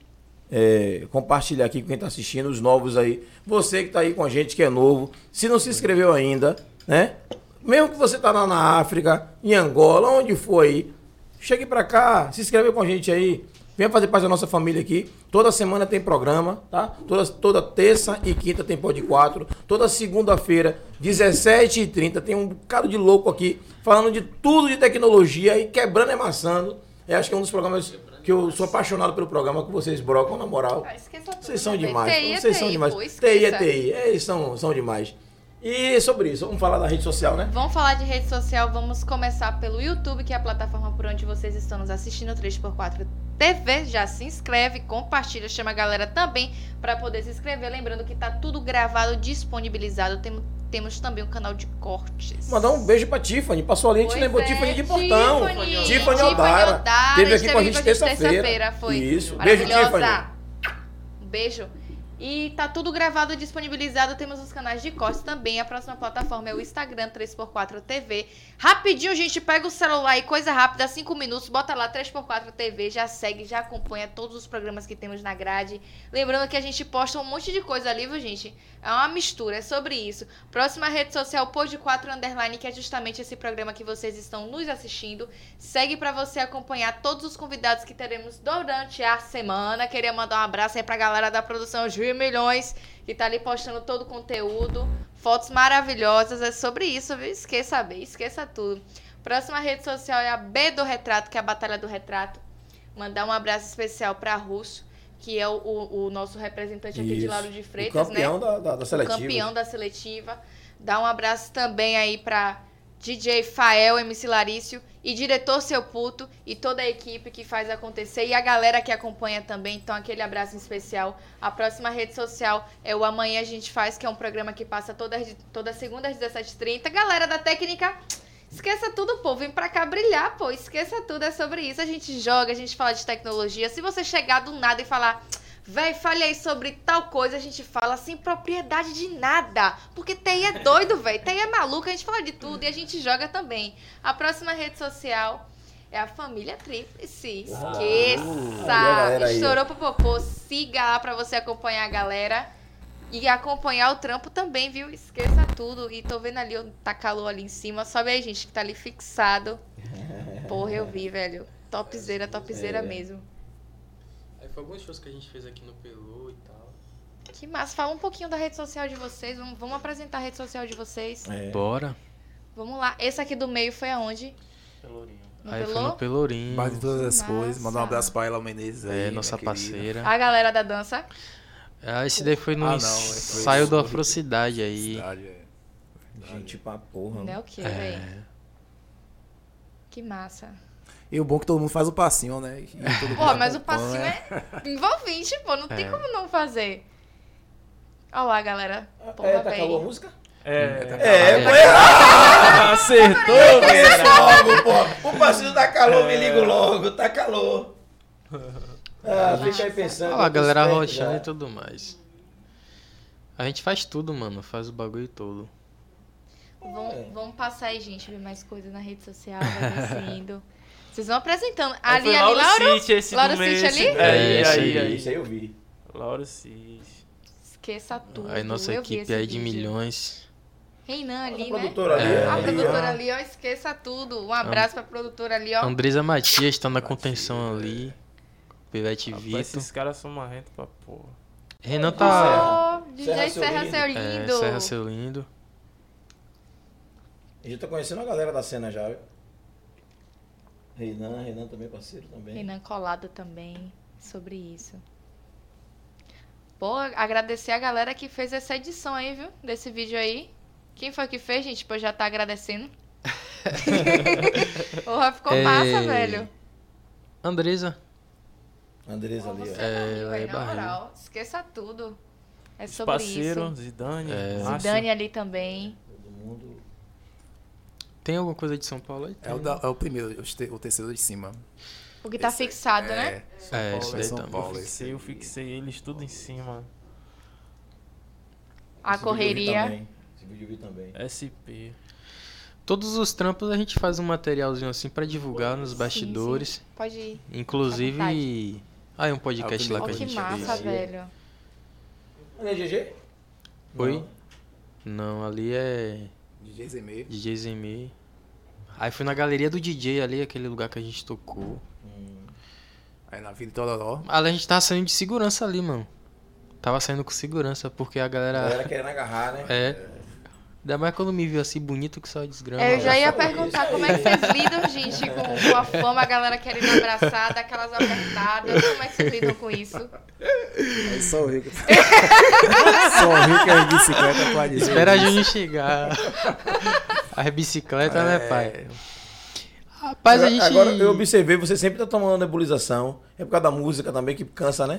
é, compartilhar aqui com quem tá assistindo, os novos aí. Você que tá aí com a gente, que é novo, se não se inscreveu ainda, né? Mesmo que você tá lá na África, em Angola, onde for aí, chegue pra cá, se inscreve com a gente aí. Venha fazer parte da nossa família aqui. Toda semana tem programa, tá? Toda, toda terça e quinta tem Pod 4. Toda segunda-feira, 17h30, tem um bocado de louco aqui falando de tudo de tecnologia e quebrando e amassando. Eu acho que é um dos programas que eu sou apaixonado pelo programa que vocês brocam, na moral. Vocês são né, demais. TI é Vocês são TI, demais. pô, TI é. TI. É, são, são demais. E sobre isso, vamos falar da rede social, né? Vamos falar de rede social, vamos começar pelo YouTube, que é a plataforma por onde vocês estão nos assistindo, 3x4 TV. Já se inscreve, compartilha, chama a galera também para poder se inscrever. Lembrando que tá tudo gravado, disponibilizado. Tem- temos também um canal de cortes. Mandar um beijo pra Tiffany. Passou ali, a gente Pois lembrou é, Tiffany de Portão. Tiffany. Tiffany Tiffany Odara. Odara, Teve aqui com a gente terça-feira. terça-feira, foi. Isso. Beijo, Maravilhosa. Tiffany. Um beijo. E tá tudo gravado, disponibilizado. Temos os canais de cortes também. A próxima plataforma é o Instagram 3x4 TV. Rapidinho, gente, pega o celular e coisa rápida, 5 minutos, bota lá 3x4 TV, já segue, já acompanha todos os programas que temos na grade. Lembrando que a gente posta um monte de coisa ali, viu, gente? É uma mistura, é sobre isso. Próxima rede social, Pod 4 Underline, que é justamente esse programa que vocês estão nos assistindo. Segue pra você acompanhar todos os convidados que teremos durante a semana. Queria mandar um abraço aí pra galera da produção Gil Milhões, que tá ali postando todo o conteúdo. Fotos maravilhosas, é sobre isso, viu? Esqueça a B, esqueça tudo. Próxima rede social é a B do Retrato, que é a Batalha do Retrato. Mandar um abraço especial pra Russo, que é o, o- o nosso representante aqui de Isso. Lauro de O Freitas, campeão né? da- da- da seletiva. O campeão da seletiva. Dá um abraço também aí pra DJ Fael, MC Larício e diretor Seu Puto e toda a equipe que faz acontecer e a galera que acompanha também. Então, aquele abraço especial. A próxima rede social é o Amanhã a gente faz, que é um programa que passa toda, toda segunda às 17h30. Galera da técnica, esqueça tudo, pô. Vem pra cá brilhar, pô. Esqueça tudo, é sobre isso. A gente joga, a gente fala de tecnologia. Se você chegar do nada e falar. Véi, fale aí sobre tal coisa, a gente fala sem propriedade de nada. Porque TI é doido, véi. TI é maluco, a gente fala de tudo e a gente joga também. A próxima rede social é a família Tríplice. Uau. Aí a Esqueça! ó. Estourou pro popô. Siga lá pra você acompanhar a galera. E acompanhar o trampo também, viu? Esqueça tudo. E tô vendo ali, tá calor ali em cima. Sobe aí, gente, que tá ali fixado. Porra, eu vi, velho. Topzera, topzera É. mesmo. Foi alguns shows que a gente fez aqui no Pelô e tal. Que massa. Fala um pouquinho da rede social de vocês. Vamos, vamos apresentar a rede social de vocês. É. Bora. Vamos lá. Esse aqui do meio foi aonde? Pelourinho. No Aí foi Pelô? no Pelourinho. Base de todas as Massa. coisas. Mandar um abraço pra ela Menezes aí. É, nossa querida. parceira. A galera da dança. Ah, esse daí foi no Ah, não, ensaio foi da Afrocidade aí. Cidade, é. Gente pra porra. Não é o que, É. velho? Que massa. E o bom é que todo mundo faz o passinho, né? E todo Pô, mas o passinho é envolvente, pô. Não tem É. como não fazer. Olha lá, galera. Porra, É, tá acabou a música? É, É, foi errado. Acertou, logo, pô. O passinho tá calor, me ligo logo, tá calor. Ah, fica aí pensando. Olha lá, a galera roxando já. e tudo mais. A gente faz tudo, mano. Faz o bagulho todo. Vamos, vamos passar aí, gente, ver mais coisas na rede social, agradecendo. *laughs* Vocês vão apresentando. Aí Ali, ali, Lauro Lauro. City, esse Lauro City ali? É, É, aí, aí. Isso aí eu vi. Lauro City. Esqueça tudo. Aí nossa eu equipe aí de vídeo. milhões. Reinan ali, né? produtora ali, É. A ali, produtora ali, ó. Esqueça tudo. Um abraço pra produtora ali, ó. Andresa Matias tá na contenção ali. Pivete Vitor. esses caras são marrentos pra porra. Renan tá. Ô, DJ Serra, seu lindo. É, Serra seu lindo. A gente tá conhecendo a galera da cena já, viu? Reinan, Reinan também parceiro também. Renan colado também sobre isso. Pô, agradecer a galera que fez essa edição aí, viu? Desse vídeo aí. Quem foi que fez, gente? Pô, já tá agradecendo. *laughs* Porra, ficou É, massa, velho. Andresa. Andresa ali, ó. É, ela é Velho, na moral, esqueça tudo. É Os sobre parceiros, isso. Zidane, É. Zidane ali também. Tem alguma coisa de São Paulo aí? É o, da- é o primeiro, o te- o terceiro de cima. O que tá Esse aí. fixado, né? São É, Paulo, esse daí São também. Paulo, Eu fixei, eu fixei eles tudo em cima. A Esse vídeo eu vi correria. também. Esse vídeo eu vi também. SP. Todos os trampos a gente faz um materialzinho assim pra divulgar nos bastidores. Pode ir. Inclusive. Ah, é um podcast lá Ó, que a que gente massa, fez. velho. Ali é GG? Oi? Não, ali é. DJ Zemê. DJ Zemê. Aí fui na galeria do DJ ali, aquele lugar que a gente tocou. Aí na Vila Tororó. Ali a gente tava saindo de segurança ali, mano. Tava saindo com segurança, porque a galera. A galera querendo agarrar, né? É. Ainda mais quando me viu assim bonito que só desgrama. É, eu já ia perguntar como é que vocês lidam, gente, com, com a fama, a galera querendo abraçar, dar aquelas apertadas. Como é que vocês lidam com isso? É só o rico. *laughs* só o rico é bicicleta pode dizer. Espera a gente chegar. As bicicletas, né, É. pai? Rapaz, a agora, gente. agora eu observei, você sempre tá tomando nebulização. É por causa da música também que cansa, né?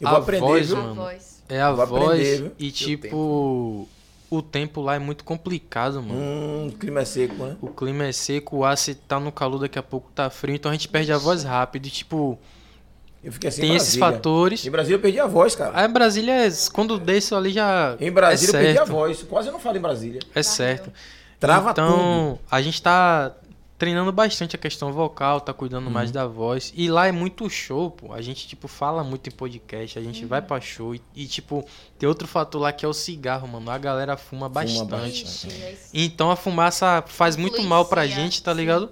Eu a vou aprender, voz, viu? mano. É a Vou voz. aprender, e E tipo. O tempo lá é muito complicado, mano. Hum, o clima é seco, né? O clima é seco, o ar se tá no calor, daqui a pouco tá frio, então a gente perde a voz rápido. E, tipo, Eu fiquei assim tem em esses fatores. Em Brasília eu perdi a voz, cara. Aí em Brasília, é- quando desço ali já. Em Brasília é eu perdi a voz. Quase eu não falo em Brasília. É certo. Trava então, a gente tá treinando bastante a questão vocal, tá cuidando Uhum. mais da voz. E lá é muito show, pô. A gente, tipo, fala muito em podcast, a gente Uhum. vai pra show. E, e, tipo, tem outro fator lá que é o cigarro, mano. A galera fuma bastante. bastante. Então a fumaça faz muito mal pra Influencia, gente, tá ligado?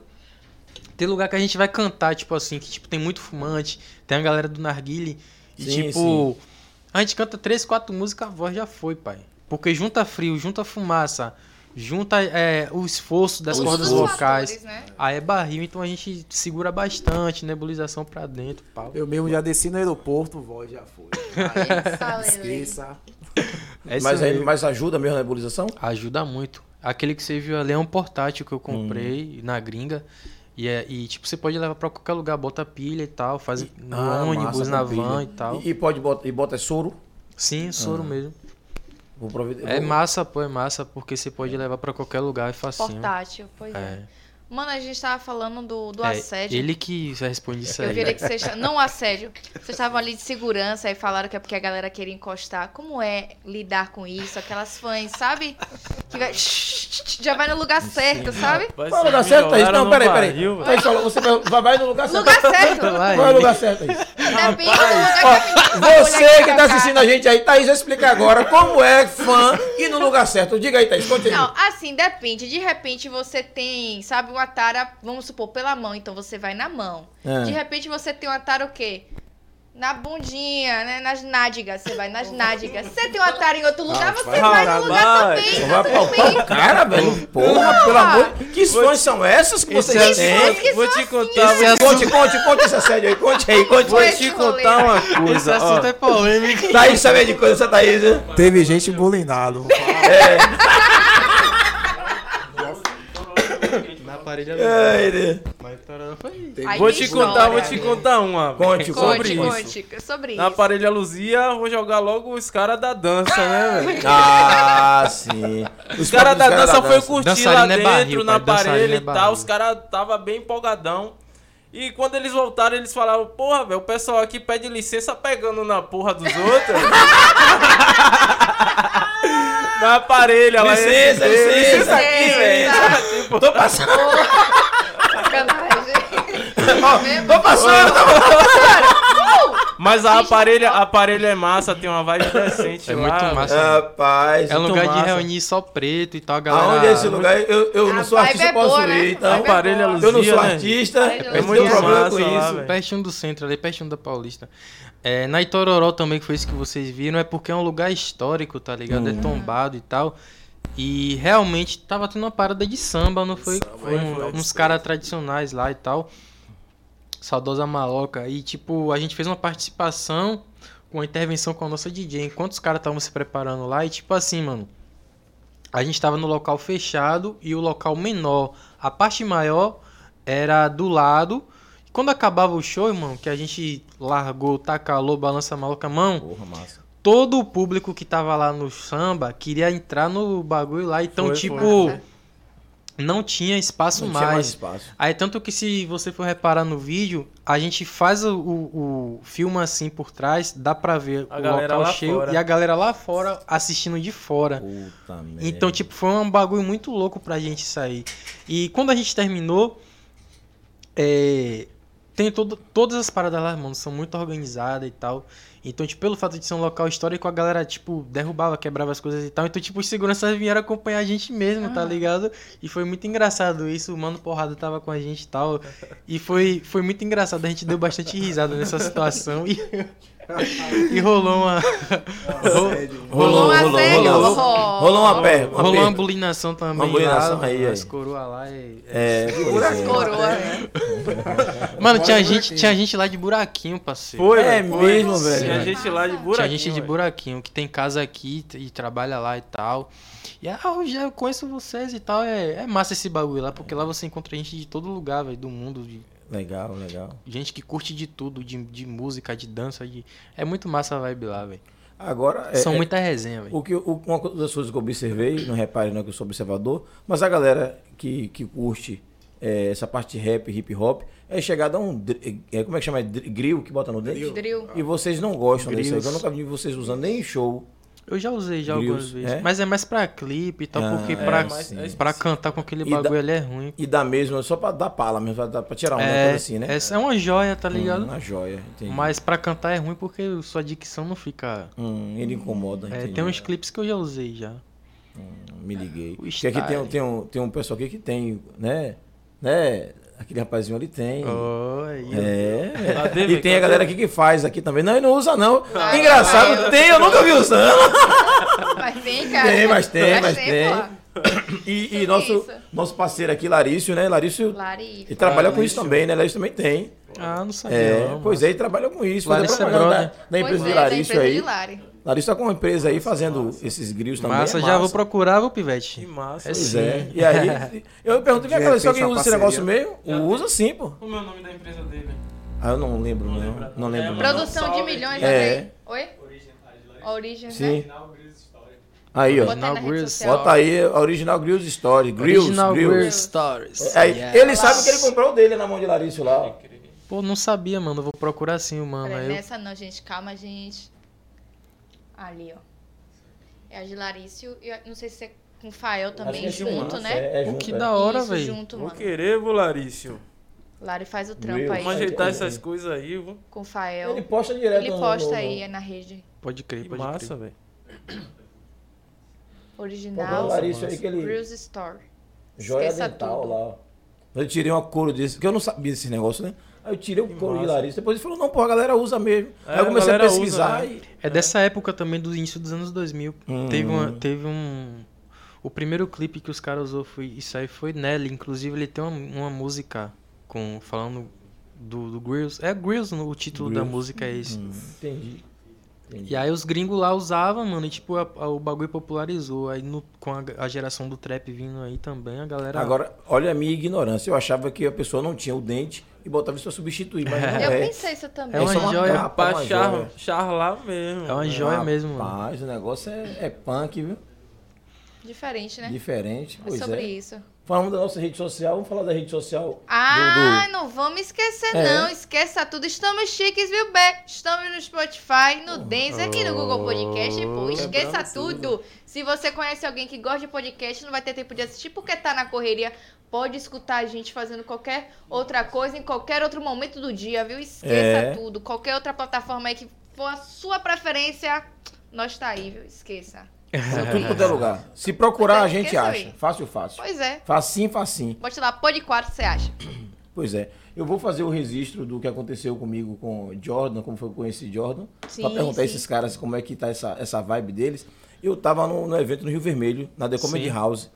Tem lugar que a gente vai cantar, tipo assim, que tipo, tem muito fumante, tem a galera do narguile. E Sim, tipo, sim. a gente canta três, quatro músicas, a voz já foi, pai. Porque junta frio, junta fumaça, junta é, o esforço das Todos cordas os vocais. fatores, né? Aí é barril, então a gente segura bastante, nebulização pra dentro, pau. Eu mesmo já desci no aeroporto, voz já foi. *laughs* Aí, esqueça. É mas, aí, mas ajuda mesmo a nebulização? Ajuda muito. Aquele que você viu ali é um portátil que eu Hum. comprei na gringa. E, é, e, tipo, você pode levar pra qualquer lugar, bota pilha e tal, faz no Ah, ônibus, massa, na com pilha. van e tal. E, e pode botar, e bota soro? Sim, soro Ah. mesmo. Vou. É massa, pô, é massa, porque você pode levar pra qualquer lugar, é facinho. Portátil, pois é. É. Mano, a gente tava falando do, do É, assédio. ele que responde isso Eu aí. queria que vocês. *laughs* Não assédio. Vocês estavam ali de segurança e falaram que é porque a galera queria encostar. Como é lidar com isso? Aquelas fãs, sabe? Que vai. Já vai no lugar certo, sabe? Rapaz, Qual é o lugar certo, Thaís? Não, no peraí, peraí. Thaís falou, você vai, vai no lugar certo. Lugar certo. Vai. Qual é o lugar certo, Thaís? Depende do lugar que você que tá assistindo a gente aí, Thaís vai explicar agora como é fã e no lugar certo. Diga aí, Thaís, conte aí. Não, assim, depende. De repente você tem, sabe, uma tara, vamos supor, pela mão, então você vai na mão. É. De repente você tem uma tara o quê? Na bundinha, né? Nas nádegas. Você vai nas nádegas. Você tem uma tara em outro lugar, você vai no lugar também. Vai Tá palpar o cara, velho. Porra, pelo amor. Que fãs são essas que Esse vocês assunto- têm? que vou te assim. contar, Esse vou te- Conte, conte, conte esse assédio aí. Conte aí, conte vou te Esse contar uma Esse coisa. assunto ó. é polêmico. Thaís sabe de coisa, essa Thaís, né? Teve gente bulinado. Na parede Ai, Deus. Mas foi. Ai, Vou te história. contar, vou te contar uma. velho. Conte, sobre conte, isso. Conte, sobre Na isso. parelha Luzia, vou jogar logo os caras da dança, né, velho? *laughs* Ah, sim. Os caras da dança foi curtir Dançarina lá é dentro, barril, na parelha é e tal. Os caras tava bem empolgadão. E quando eles voltaram, eles falaram, porra, velho, o pessoal aqui pede licença pegando na porra dos outros. *laughs* na parelha lá. Licença, esse- licença aqui, Licença. velho. Tipo, Tô passando, Sacanagem. ó, tô passando. Mas a aparelha, a aparelha é massa, tem uma vibe decente É lá. muito velho. massa. Rapaz. É um lugar de massa. reunir só preto e tal, galera. Aonde é esse lugar? Eu, eu não sou artista, é posso boa, né? ir, então. A vibe é Aparelho boa. Eu não sou Luzia, né? artista, É tenho muito problema massa com isso. velho. Pertinho do centro ali, pertinho da Paulista. É, na Itororó também, que foi isso que vocês viram, é porque é um lugar histórico, tá ligado? É tombado e tal. E realmente tava tendo uma parada de samba, não foi? Foi, Um- foi. uns caras tradicionais lá e tal. Saudosa maloca. E tipo, a gente fez uma participação com a intervenção com a nossa DJ, enquanto os caras estavam se preparando lá. E tipo assim, mano. A gente tava no local fechado e o local menor. A parte maior era do lado. Quando acabava o show, irmão, que a gente largou, tá calor, balança maluca a mão, Porra, massa. todo o público que tava lá no samba queria entrar no bagulho lá. Então, Foi, tipo, foi. não tinha espaço Não mais. tinha mais espaço. Aí, tanto que se você for reparar no vídeo, a gente faz o, o, o filme assim por trás, dá pra ver A o galera local cheio fora. e a galera lá fora assistindo de fora. Puta merda. Então, tipo, foi um bagulho muito louco pra gente sair. E quando a gente terminou, é, tem todo, todas as paradas lá, mano, são muito organizadas e tal. Então, tipo, pelo fato de ser um local histórico, a galera, tipo, derrubava, quebrava as coisas e tal. Então, tipo, os seguranças vieram acompanhar a gente mesmo, tá ligado? E foi muito engraçado isso. O Mano Porrada tava com a gente e tal. E foi, foi muito engraçado. A gente deu bastante risada nessa situação. E, *laughs* *laughs* *laughs* e rolou uma. Rolou, rolou, rolou. rolou. Rolou uma uma Rolou uma bulinação também. Uma bulinação aí, As coroas lá. E, É, é. Coroa, né? Mano, tinha gente, tinha gente lá de buraquinho, parceiro. Foi, É mesmo, velho. Tinha gente lá de buraquinho. Tinha gente de buraquinho, que tem casa aqui e trabalha lá e tal. E ah, eu já conheço vocês e tal. É, é massa esse bagulho lá, porque lá você encontra gente de todo lugar, velho, do mundo. De, Legal, legal. gente que curte de tudo, de, de música, de dança. De... É muito massa a vibe lá, velho. Agora, é, São é- muita resenha, velho. O que, o, uma das coisas que eu observei, não repare não que eu sou observador, mas a galera que, que curte é, essa parte de rap, hip hop, é chegada a um. É, como é que chama? É dr- Grill que bota no dente? Drill. E vocês não gostam desse aí. Grills. Eu nunca vi vocês usando nem em show. Eu já usei já Grills, algumas vezes. é? Mas é mais pra clipe e tal, Ah, porque é, pra, é pra cantar com aquele bagulho ali é ruim. E dá mesmo, só pra dar pala mesmo, pra, pra tirar uma É, coisa assim, né? essa é uma joia, tá ligado? Hum, uma joia, entendi. Mas pra cantar é ruim porque sua dicção não fica. Hum, ele incomoda, É, entendi. tem uns clipes que eu já usei já. Me liguei. Porque aqui tem, tem, um, tem um pessoal aqui que tem, né? Né? Aquele rapazinho ali tem. Oi. É. Cadê, e tem a galera aqui que faz aqui também. Não, ele não usa não. Ah, Engraçado, vai. tem, eu nunca vi usando. Mas tem, cara. Tem, mas tem, mas pô. tem. E, e Sobre nosso, isso. nosso parceiro aqui, Larício, né? Larício, Lari. ele trabalha com isso também, né? Larício também tem. Ah, não sabia. É, não, pois mas- é, ele trabalha com isso. Larício é da, brother. da empresa Pois de é, da Larício empresa aí. de Lari. Larício tá com uma empresa aí fazendo esses grills também. Massa, é já vou procurar, viu, Pivete? Que massa. É Pois sim. é. E aí, *laughs* eu pergunto, vem se repente, alguém usa esse negócio meio? Usa sim, pô. Como é o nome da empresa dele? Ah, eu não lembro, não. Não lembro. não. Produção de milhões, já É. Oi? Origem, Sim. né? Aí, ó. Bota aí na rede Grills. Bota aí a Original Grills Story. Grills, Original Grills. Grills Stories. Aí, Yes. Ele sabe que ele comprou o dele na mão de Larício lá. Pô, não sabia, mano. Eu vou procurar sim, mano. Peraí, eu- nessa não, gente. Calma, gente. Ali, ó. É a de Larício. E eu não sei se é com Fael também, é junto, junto, né? É, é junto, que é. da hora, velho. junto, Vou mano. querer, vô Larício. Lari faz o trampo Reels. aí. Vamos ajeitar essas coisas aí, vô. Com Fael. Ele posta direto Ele no- posta no- aí, é na rede. Pode crer, Que pode massa, crer. velho. O Original. Larício aí que ele... Grills Store. Joia Esqueça dental tudo. lá. ó. Eu tirei uma couro desse, que eu não sabia desse negócio, né? Aí eu tirei o couro de. Larissa. Depois ele falou, não, pô, a galera usa mesmo. É, Aí eu comecei a a galera usa, pesquisar né? E... É dessa época também, do início dos anos 2000. Hum. Teve, uma, teve um... O primeiro clipe que os caras usou foi isso aí foi Nelly. Inclusive, ele tem uma, uma música com, falando do, do Grills. É Grills, o título da Grills. música é esse. Hum, entendi. entendi. E aí os gringos lá usavam, mano, e tipo, a- a- o bagulho popularizou. Aí no- com a, a geração do trap vindo aí também, a galera... Agora, olha a minha ignorância. Eu achava que a pessoa não tinha o dente e botava isso pra substituir, mas não Eu é. pensei isso também. É uma Isso uma joia. capa, Pra uma char, joia. charlar mesmo. É uma joia mesmo, mano. Rapaz, o negócio é, é punk, viu? Diferente, né? Diferente. É Pois sobre é. isso. Falamos da nossa rede social, vamos falar da rede social. Ah, do- não vamos esquecer, É. não. Esqueça tudo. Estamos chiques, viu, Bé? Estamos no Spotify, no Denzel, aqui no Google Podcast. Pô, esqueça tudo. Se você conhece alguém que gosta de podcast, não vai ter tempo de assistir porque tá na correria. Pode escutar a gente fazendo qualquer outra coisa em qualquer outro momento do dia, viu? Esqueça É. tudo. Qualquer outra plataforma aí que for a sua preferência, nós tá aí, viu? Esqueça. *laughs* Tudo quanto é lugar. Se procurar, a gente acha. aí. Fácil, fácil. Pois é. Facinho, facinho. Bote lá, pode 4, você acha? *clears throat* Pois é. Eu vou fazer o registro do que aconteceu comigo com Jordan, como foi que eu conheci Jordan. Sim, pra perguntar a sim. esses caras como é que tá essa, essa vibe deles. Eu tava no, no evento no Rio Vermelho, na The Comedy Sim. House.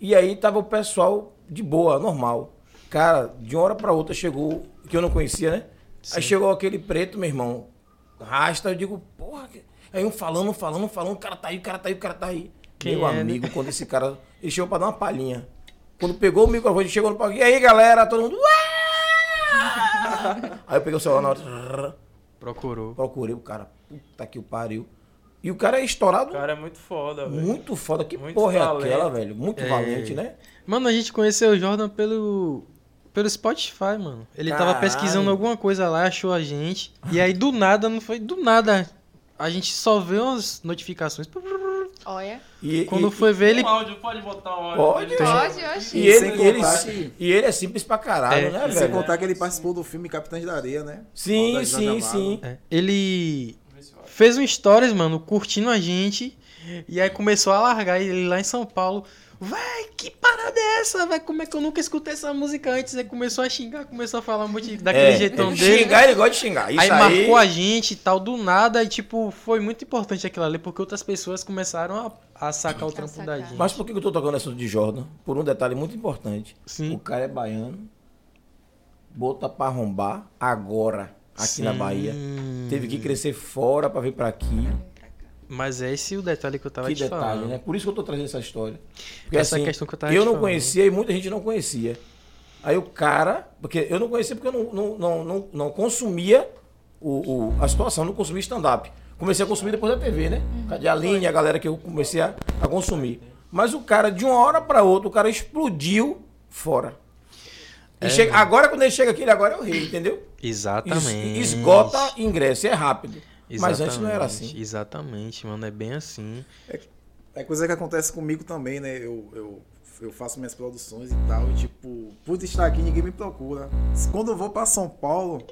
E aí tava o pessoal de boa, normal. Cara, de uma hora pra outra chegou, que eu não conhecia, né? Aí chegou aquele preto, meu irmão, rasta, eu digo, porra. Aí um falando, falando, falando, o cara tá aí, o cara tá aí, o cara tá aí. Quem Meu é, né? amigo, quando esse cara. Ele chegou pra dar uma palhinha. *laughs* Quando pegou o microfone, chegou no palco. E aí, galera? Todo mundo. "Uá!" *laughs* Aí eu peguei o celular na hora. Procurou. Procurei o cara. Puta que o pariu. E o cara é estourado. O cara é muito foda, velho. Muito foda. Que Muito porra é talento. aquela, velho? Muito É. valente, né? Mano, a gente conheceu o Jordan pelo. Pelo Spotify, mano. Ele tava Caralho. pesquisando alguma coisa lá, achou a gente. E aí, do nada, não foi do nada. A gente só vê umas notificações. Olha. E, Quando e- foi ver, ele. Um áudio, pode botar um áudio. Pode? Pode, oxe. E ele, e ele é simples pra caralho, É, né, E sem velho? contar que ele participou do filme Capitães da Areia, né? Sim, sim, sim. É, ele fez um stories, mano, curtindo a gente. E aí começou a largar ele lá em São Paulo. Vai, que parada é essa? Vai, como é que eu nunca escutei essa música antes? Aí começou a xingar, começou a falar um monte daquele É, jeitão ele dele. Xingar, ele gosta de xingar. Isso aí, aí, marcou a gente e tal, do nada. E tipo, foi muito importante aquilo ali, porque outras pessoas começaram a, a sacar o trampo da gente. Mas por que eu tô tocando assunto de Jordan? Por um detalhe muito importante. Sim. O cara é baiano, bota pra arrombar agora, aqui na Sim. Bahia. Teve que crescer fora pra vir pra aqui. Mas é esse o detalhe que eu tava Que te detalhe, falando. né? Por isso que eu tô trazendo essa história. Porque, Essa assim, questão que eu tava eu não falando. conhecia e muita gente não conhecia. Aí o cara, porque eu não conhecia porque eu não, não, não, não, não consumia o, o- a situação, não consumia stand-up. Comecei a consumir depois da TV, né? Cadê a Aline, a galera que eu comecei a, a consumir. Mas o cara, de uma hora pra outra, o cara explodiu fora. É, chega- agora, quando ele chega aqui, ele agora é o rei, entendeu? Exatamente. Es- Esgota ingresso, é rápido. Mas antes não era assim. Exatamente, mano, é bem assim. É coisa que acontece comigo também, né? Eu, eu, eu faço minhas produções e tal, e tipo, por estar aqui ninguém me procura. Quando eu vou pra São Paulo,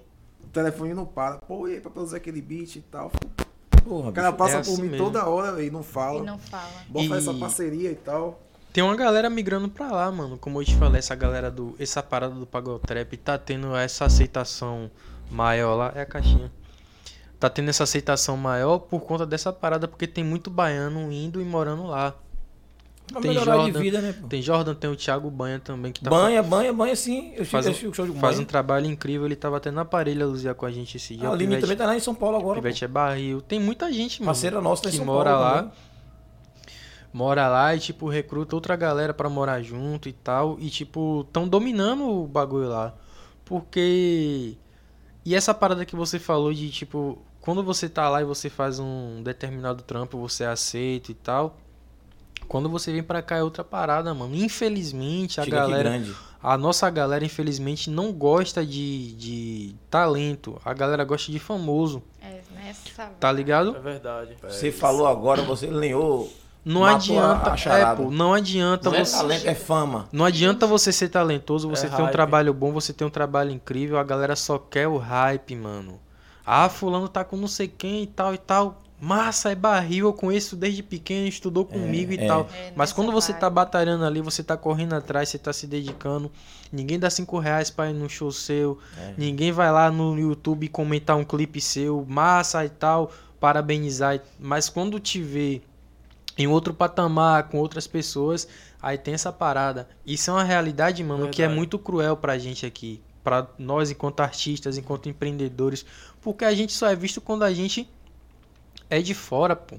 o telefone não para. Pô, e aí pra produzir aquele beat e tal. Porra, o cara bicho, passa é por assim mim mesmo. toda hora e não fala. E não fala. Bom fazer essa E- parceria e tal. Tem uma galera migrando pra lá, mano. Como eu te falei, essa galera do. Essa parada do Pagotrap tá tendo essa aceitação maior lá. É a caixinha. Tá tendo essa aceitação maior por conta dessa parada, porque tem muito baiano indo e morando lá. Pra tem Jordan, de vida, né, pô? Tem Jordan, tem o Thiago Banha também que tá Banha, banha, banha sim. Eu faz, faz, um, show de faz banha. um trabalho incrível. Ele tava até na parelha Luzia com a gente esse dia. A O Pivete- também tá lá em São Paulo agora. pô. Pivete é barril. Tem muita gente, mano. Parceira nossa tá que mora Paulo lá. também. Mora lá e, tipo, recruta outra galera pra morar junto e tal. E, tipo, tão dominando o bagulho lá. Porque. E essa parada que você falou de, tipo, quando você tá lá e você faz um determinado trampo, você aceita e tal. Quando você vem pra cá é outra parada, mano. Infelizmente, a Chega galera. grande. A nossa galera, infelizmente, não gosta de, de talento. A galera gosta de famoso. É, nessa. Tá ligado? É verdade. Você falou agora, você lenhou. Não matou adianta, a é, pô, não adianta Não é você. talento, é fama. Não adianta você ser talentoso, você É ter um hype. trabalho bom, você ter um trabalho incrível, a galera só quer o hype, mano. Ah, fulano tá com não sei quem e tal e tal. Massa, é barril, eu conheço desde pequeno, estudou comigo e é. tal. É, Mas quando você tá batalhando ali, você tá correndo atrás, você tá se dedicando, ninguém dá cinco reais pra ir num show seu, É. ninguém vai lá no YouTube comentar um clipe seu, massa e tal, parabenizar. Mas quando te vê em outro patamar, com outras pessoas, aí tem essa parada. Isso é uma realidade, mano, que é Verdade. muito cruel pra gente aqui. Pra nós, enquanto artistas, enquanto empreendedores. Porque a gente só é visto quando a gente é de fora, pô.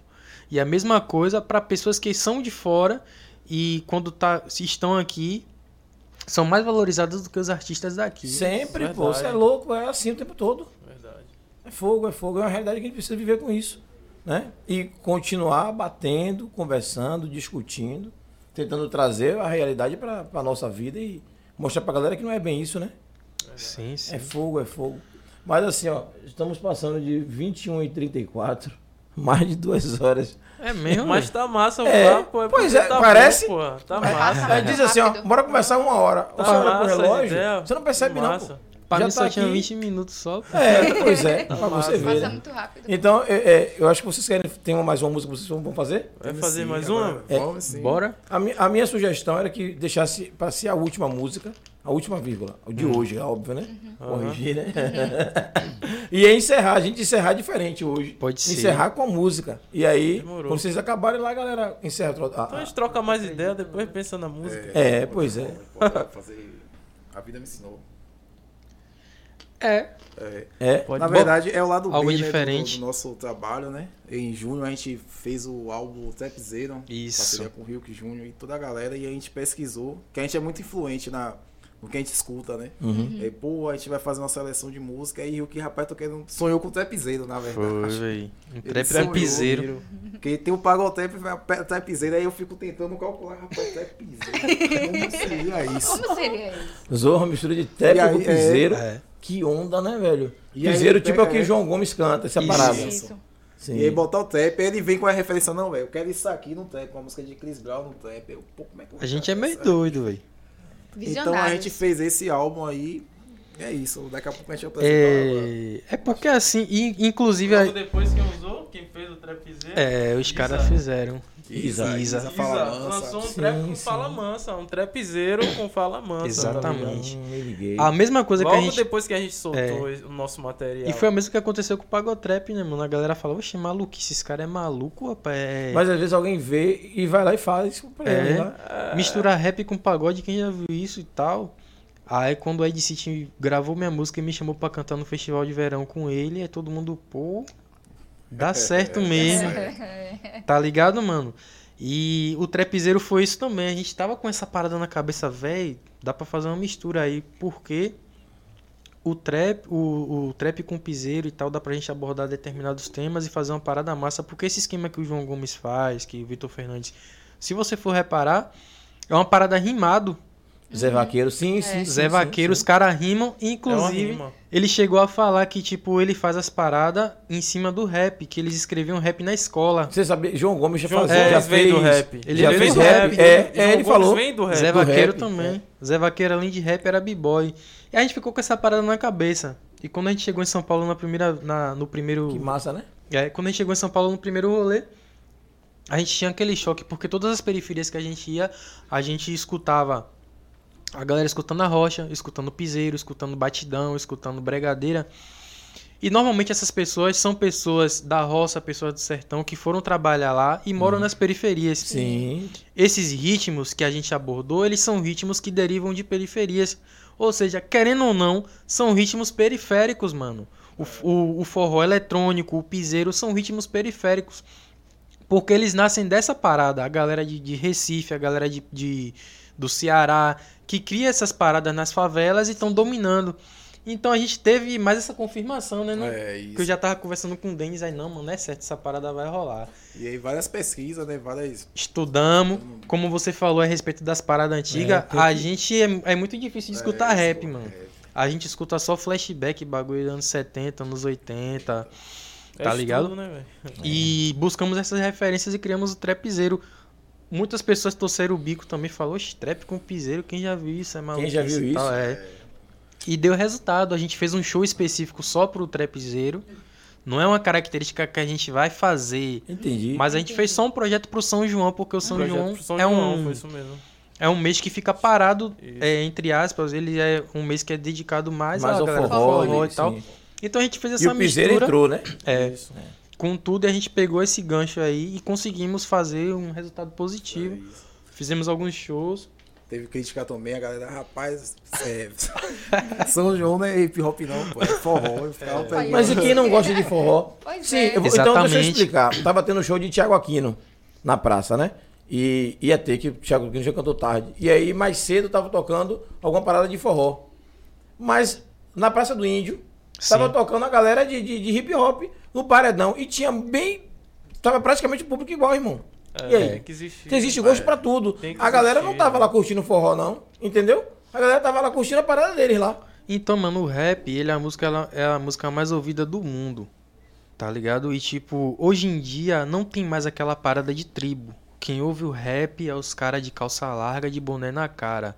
E a mesma coisa pra pessoas que são de fora e quando tá, se estão aqui, são mais valorizadas do que os artistas daqui. Sempre, pô. Verdade. Você é louco, é assim o tempo todo. Verdade. É fogo, é fogo. É uma realidade que a gente precisa viver com isso. Né? E continuar batendo, conversando, discutindo, tentando trazer a realidade para a nossa vida e mostrar pra galera que não é bem isso, né? Sim, sim. É fogo, é fogo. Mas assim, ó, estamos passando de 21 e 34, *laughs* mais de duas horas. É mesmo? Mas tá massa o É, papo. É pois é, tá parece. Bom. Tá Aí massa. diz assim, ó, bora começar uma hora. Tá você olha pro a relógio, você não percebe não, Massa. pô. Pra Já mim tá só tinha aqui. 20 minutos só. pô. É, pois é, *laughs* pra você ver, Passa né? muito rápido. Então, é, é, eu acho que vocês querem, tem mais uma música que vocês vão fazer? Vai fazer Sim, mais uma? É. Vamos sim. Bora? A, mi- a minha sugestão era que deixasse para ser a última música, a última vírgula, o de hoje, é óbvio, né? Corrigir, né? *laughs* e aí encerrar, a gente encerrar diferente hoje. Pode ser. Encerrar com a música. E aí, Demorou. quando vocês acabarem lá, galera, encerra. tro- a- Então a a- gente troca mais ideia, depois pensa na música. É, pois é. Pode fazer. A vida me ensinou. É. É. É. Pode Na verdade, é o lado algo B né, do- diferente. do, nosso trabalho, né? Em junho a gente fez o álbum Trap Zero, Isso. parceria com o Ryuk Júnior e toda a galera, e a gente pesquisou, que a gente é muito influente na no que a gente escuta, né? Uhum. Aí, pô, a gente vai fazer uma seleção de música aí o que rapaz tô querendo sonhou com o trapzeiro, na verdade. Foi, véi. Um Ele trap- sonhou. trapizeiro. Porque tem o pagotrap e o trapzeiro, aí eu fico tentando calcular, rapaz, trapzeiro. *laughs* Como seria isso? Como seria isso? Zorra, mistura de trap E aí, com piseiro. é. Que onda, né, velho? E ele tipo é o que é. João Gomes canta, essa Isso. parada. Isso. Sim. E aí botar o trap, ele vem com a referência, não, velho, eu quero isso aqui no trap, uma música de Chris Brown no trap. Eu, pô, como é que eu A gente é meio doido, velho. Então a gente fez esse álbum aí. É isso, daqui a pouco a gente agora. É, é porque assim, inclusive. Logo a- depois quem usou, quem fez o trapzeiro. É, os caras fizeram. Isa, Isa. Isa fala mansa. lançou um Sim, trap com sim. fala mansa, um trapzeiro com fala mansa. Exatamente. Hum. A mesma coisa Logo que a gente. depois que a gente soltou É. o nosso material. E foi a mesma que aconteceu com o Pagotrap, né, mano? A galera falou, oxe, maluquice, esse cara é maluco, rapaz. É... Mas às vezes alguém vê e vai lá e faz isso pra ele, É, né? misturar rap com pagode, quem já viu isso e tal. Aí quando o Ed City gravou minha música e me chamou pra cantar no festival de verão com ele, aí todo mundo, pô, dá *laughs* certo mesmo. *laughs* Tá ligado, mano? E o trapzeiro foi isso também. A gente tava com essa parada na cabeça, véi, dá pra fazer uma mistura aí, porque o trap, o, o trap com piseiro e tal, dá pra gente abordar determinados temas e fazer uma parada massa, porque esse esquema que o João Gomes faz, que o Vitor Fernandes, se você for reparar, é uma parada rimado. Zé Vaqueiro, sim, sim. Zé sim, Vaqueiro, os caras rimam, É inclusive, rima. ele chegou a falar que, tipo, ele faz as paradas em cima do rap, que eles escreviam rap na escola. Você sabia, João Gomes já João fazia, Gomes já fez do rap. Ele já fez do rap. rap. É, é, ele Gomes falou. vem do rap. Zé do Vaqueiro rap, também. Zé Vaqueiro, além de rap, era b-boy. E a gente ficou com essa parada na cabeça. E quando a gente chegou em São Paulo na primeira, na, no primeiro... Que massa, né? É, quando a gente chegou em São Paulo no primeiro rolê, a gente tinha aquele choque, porque todas as periferias que a gente ia, a gente escutava a galera escutando a rocha, escutando piseiro, escutando batidão, escutando bregadeira. E normalmente essas pessoas são pessoas da roça, pessoas do sertão que foram trabalhar lá e moram nas periferias. Sim. Esses ritmos que a gente abordou, eles são ritmos que derivam de periferias. Ou seja, querendo ou não, são ritmos periféricos, mano. O, o, o forró eletrônico, o piseiro são ritmos periféricos. Porque eles nascem dessa parada. A galera de, de Recife, a galera de, de- do Ceará, que cria essas paradas nas favelas e estão dominando. Então a gente teve mais essa confirmação, né? Não- É isso. Que eu já tava conversando com o Denis aí, não, mano, é certo, essa parada vai rolar. E aí várias pesquisas, né? Várias. Estudamos, como você falou a respeito das paradas antigas, É, a que- gente é, é muito difícil de escutar É, rap, mano. é. A gente escuta só flashback, bagulho dos anos 70, anos 80, É tá estudo, ligado? né, velho? E buscamos essas referências e criamos o trapzeiro. Muitas pessoas torceram o bico também, falou, "Oxe, trap com piseiro, quem já viu isso? É maluco. já viu isso? É. E deu resultado, a gente fez um show específico só pro trapzeiro. Não é uma característica que a gente vai fazer, Entendi. mas a gente fez só um projeto pro São João, porque o São Projeto João pro São é João, um é um mês que fica parado, é, entre aspas, ele é um mês que é dedicado mais, Mais à ao galera forró, forró né? e tal. Sim. Então a gente fez E essa o piseiro mistura entrou, né? é, Isso. com tudo e a gente pegou esse gancho aí e conseguimos fazer um resultado positivo. Fizemos alguns shows. Teve crítica também, a galera, rapaz, é, *laughs* São João não é hip hop não, pô, é forró. Pegando- Mas e quem não gosta de forró? Pois Sim, é. eu vou- então deixa eu explicar. Tava tendo show de Thiago Aquino na praça, né? E ia ter que o Thiago Aquino já cantou tarde. E aí mais cedo tava tocando alguma parada de forró. Mas na Praça do Índio tava Sim. tocando a galera de, de, de hip hop no paredão e tinha bem tava praticamente o público igual, irmão. e aí? Tem que existir. Existe gosto É. pra tudo. A galera existir, não tava lá curtindo forró não, entendeu? A galera tava lá curtindo a parada deles lá. Então, mano, o rap, ele é a música, ela é a música mais ouvida do mundo. Tá ligado? E tipo, hoje em dia não tem mais aquela parada de tribo. Quem ouve o rap é os caras de calça larga, de boné na cara.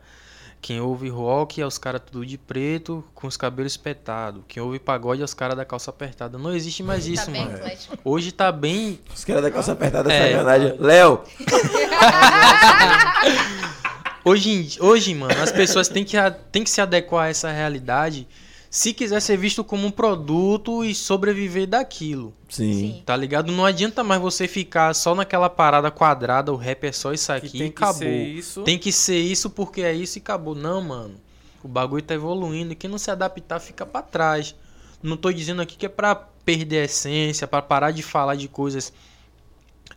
Quem ouve rock é os caras tudo de preto, com os cabelos espetados. Quem ouve pagode é os caras da calça apertada. Não existe mais isso, tá bem mano. Hoje tá bem. Os caras da calça apertada É. sacanagem. *laughs* Léo, Hoje, hoje, mano, as pessoas têm que, têm que se adequar a essa realidade se quiser ser visto como um produto e sobreviver daquilo. Sim. Tá ligado? Não adianta mais você ficar só naquela parada quadrada, o rap é só isso aqui Que e tem que acabou. ser isso. Tem que ser isso porque é isso e acabou. Não, mano. O bagulho tá evoluindo e quem não se adaptar fica pra trás. Não tô dizendo aqui que é pra perder a essência, pra parar de falar de coisas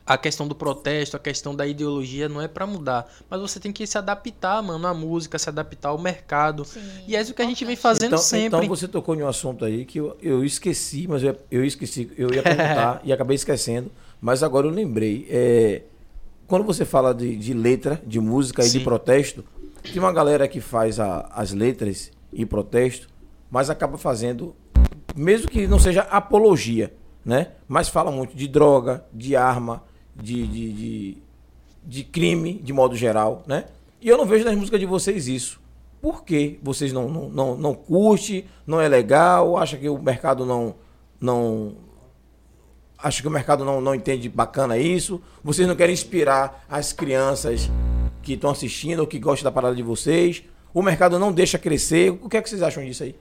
a questão do protesto, a questão da ideologia não é pra mudar, mas você tem que se adaptar, mano, à música, se adaptar ao mercado. E é isso que a gente vem fazendo então, sempre. Então você tocou em um assunto aí que eu, eu esqueci, mas eu, eu esqueci, eu ia perguntar *laughs* e acabei esquecendo, mas agora eu lembrei. É, quando você fala de, de letra, de música e de Sim. protesto, tem uma galera que faz a- as letras e protesto, mas acaba fazendo, mesmo que não seja apologia, né? Mas fala muito de droga, de arma, de, de, de, de crime, de modo geral, né? E eu não vejo nas músicas de vocês isso. Por que vocês não, não, não, não curtem, não é legal, acha que o mercado não. não acha que o mercado não, não entende bacana isso? Vocês não querem inspirar as crianças que estão assistindo ou que gostam da parada de vocês? O mercado não deixa crescer? O que é que vocês acham disso aí?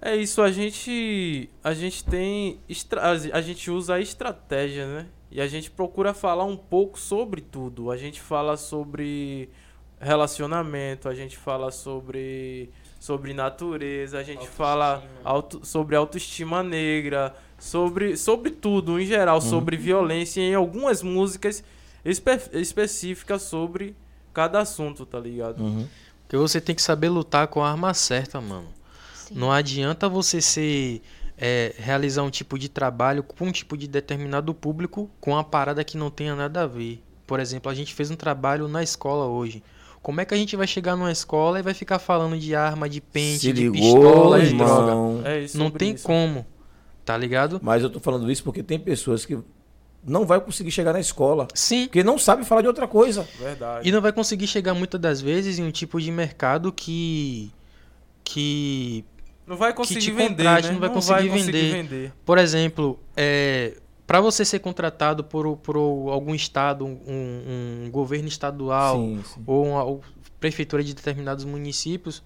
É isso, a gente a gente tem a gente usa a estratégia, né? E a gente procura falar um pouco sobre tudo. A gente fala sobre relacionamento, a gente fala sobre sobre natureza, a gente fala auto- sobre autoestima negra, sobre sobre tudo em geral, Uhum. sobre violência e em algumas músicas espe- específicas sobre cada assunto, tá ligado? Porque você tem que saber lutar com a arma certa, mano. Não adianta você ser. É, realizar um tipo de trabalho com um tipo de determinado público com uma parada que não tenha nada a ver. Por exemplo, a gente fez um trabalho na escola hoje. Como é que a gente vai chegar numa escola e vai ficar falando de arma, de pente, Se de ligou, pistola, de droga? É isso, não tem isso. como. Tá ligado? Mas eu tô falando isso porque tem pessoas que não vai conseguir chegar na escola. Sim. Porque não sabe falar de outra coisa. Verdade. E não vai conseguir chegar muitas das vezes em um tipo de mercado que. que. Não vai que conseguir te vender, contrate, né? não vai Não conseguir, vai conseguir vender. vender. Por exemplo, é, para você ser contratado por, por algum estado, um, um governo estadual Sim, sim. ou uma ou prefeitura de determinados municípios,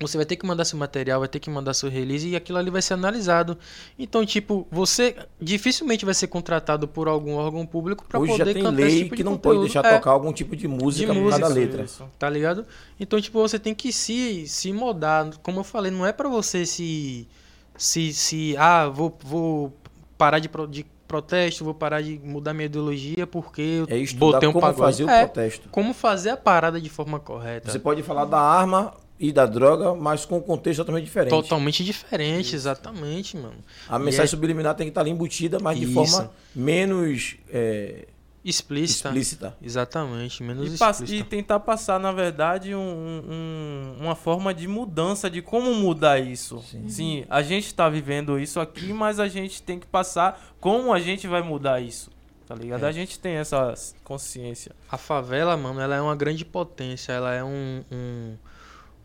você vai ter que mandar seu material, vai ter que mandar seu release e aquilo ali vai ser analisado. Então, tipo, você dificilmente vai ser contratado por algum órgão público para Hoje poder já tem cantar lei tipo que não pode conteúdo. deixar É tocar algum tipo de música de por cada música, letra. Tá ligado? Então, tipo, você tem que se, se moldar. Como eu falei, não é pra você se. Se. se ah, vou, vou parar de, de protesto, vou parar de mudar minha ideologia porque eu É botei um como pagode. fazer o É, protesto. Como fazer a parada de forma correta. Você pode falar da arma e da droga, mas com um contexto totalmente diferente. Totalmente diferente, exatamente, mano. A E mensagem é subliminar tem que estar ali embutida, mas de Isso. forma menos é, explícita. explícita. Exatamente, menos E, explícita. e tentar passar, na verdade, um- um- uma forma de mudança, de como mudar isso. Sim, a gente está vivendo isso aqui, mas a gente tem que passar como a gente vai mudar isso. Tá ligado? É. A gente tem essa consciência. A favela, mano, ela é uma grande potência. Ela é um. um-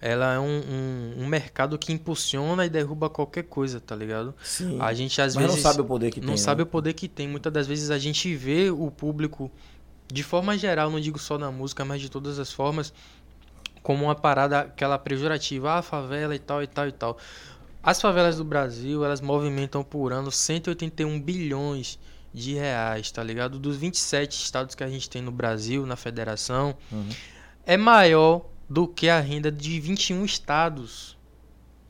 ela é um, um, um mercado que impulsiona e derruba qualquer coisa, tá ligado? Sim, A gente às mas não vezes. sabe o poder que Não tem, sabe né? o poder que tem. Muitas das vezes a gente vê o público, de forma geral, não digo só na música, mas de todas as formas, como uma parada, aquela pejorativa, ah, favela e tal e tal e tal. As favelas do Brasil, elas movimentam por ano 181 bilhões de reais, tá ligado? Dos 27 estados que a gente tem no Brasil, na federação, é maior do que a renda de 21 estados.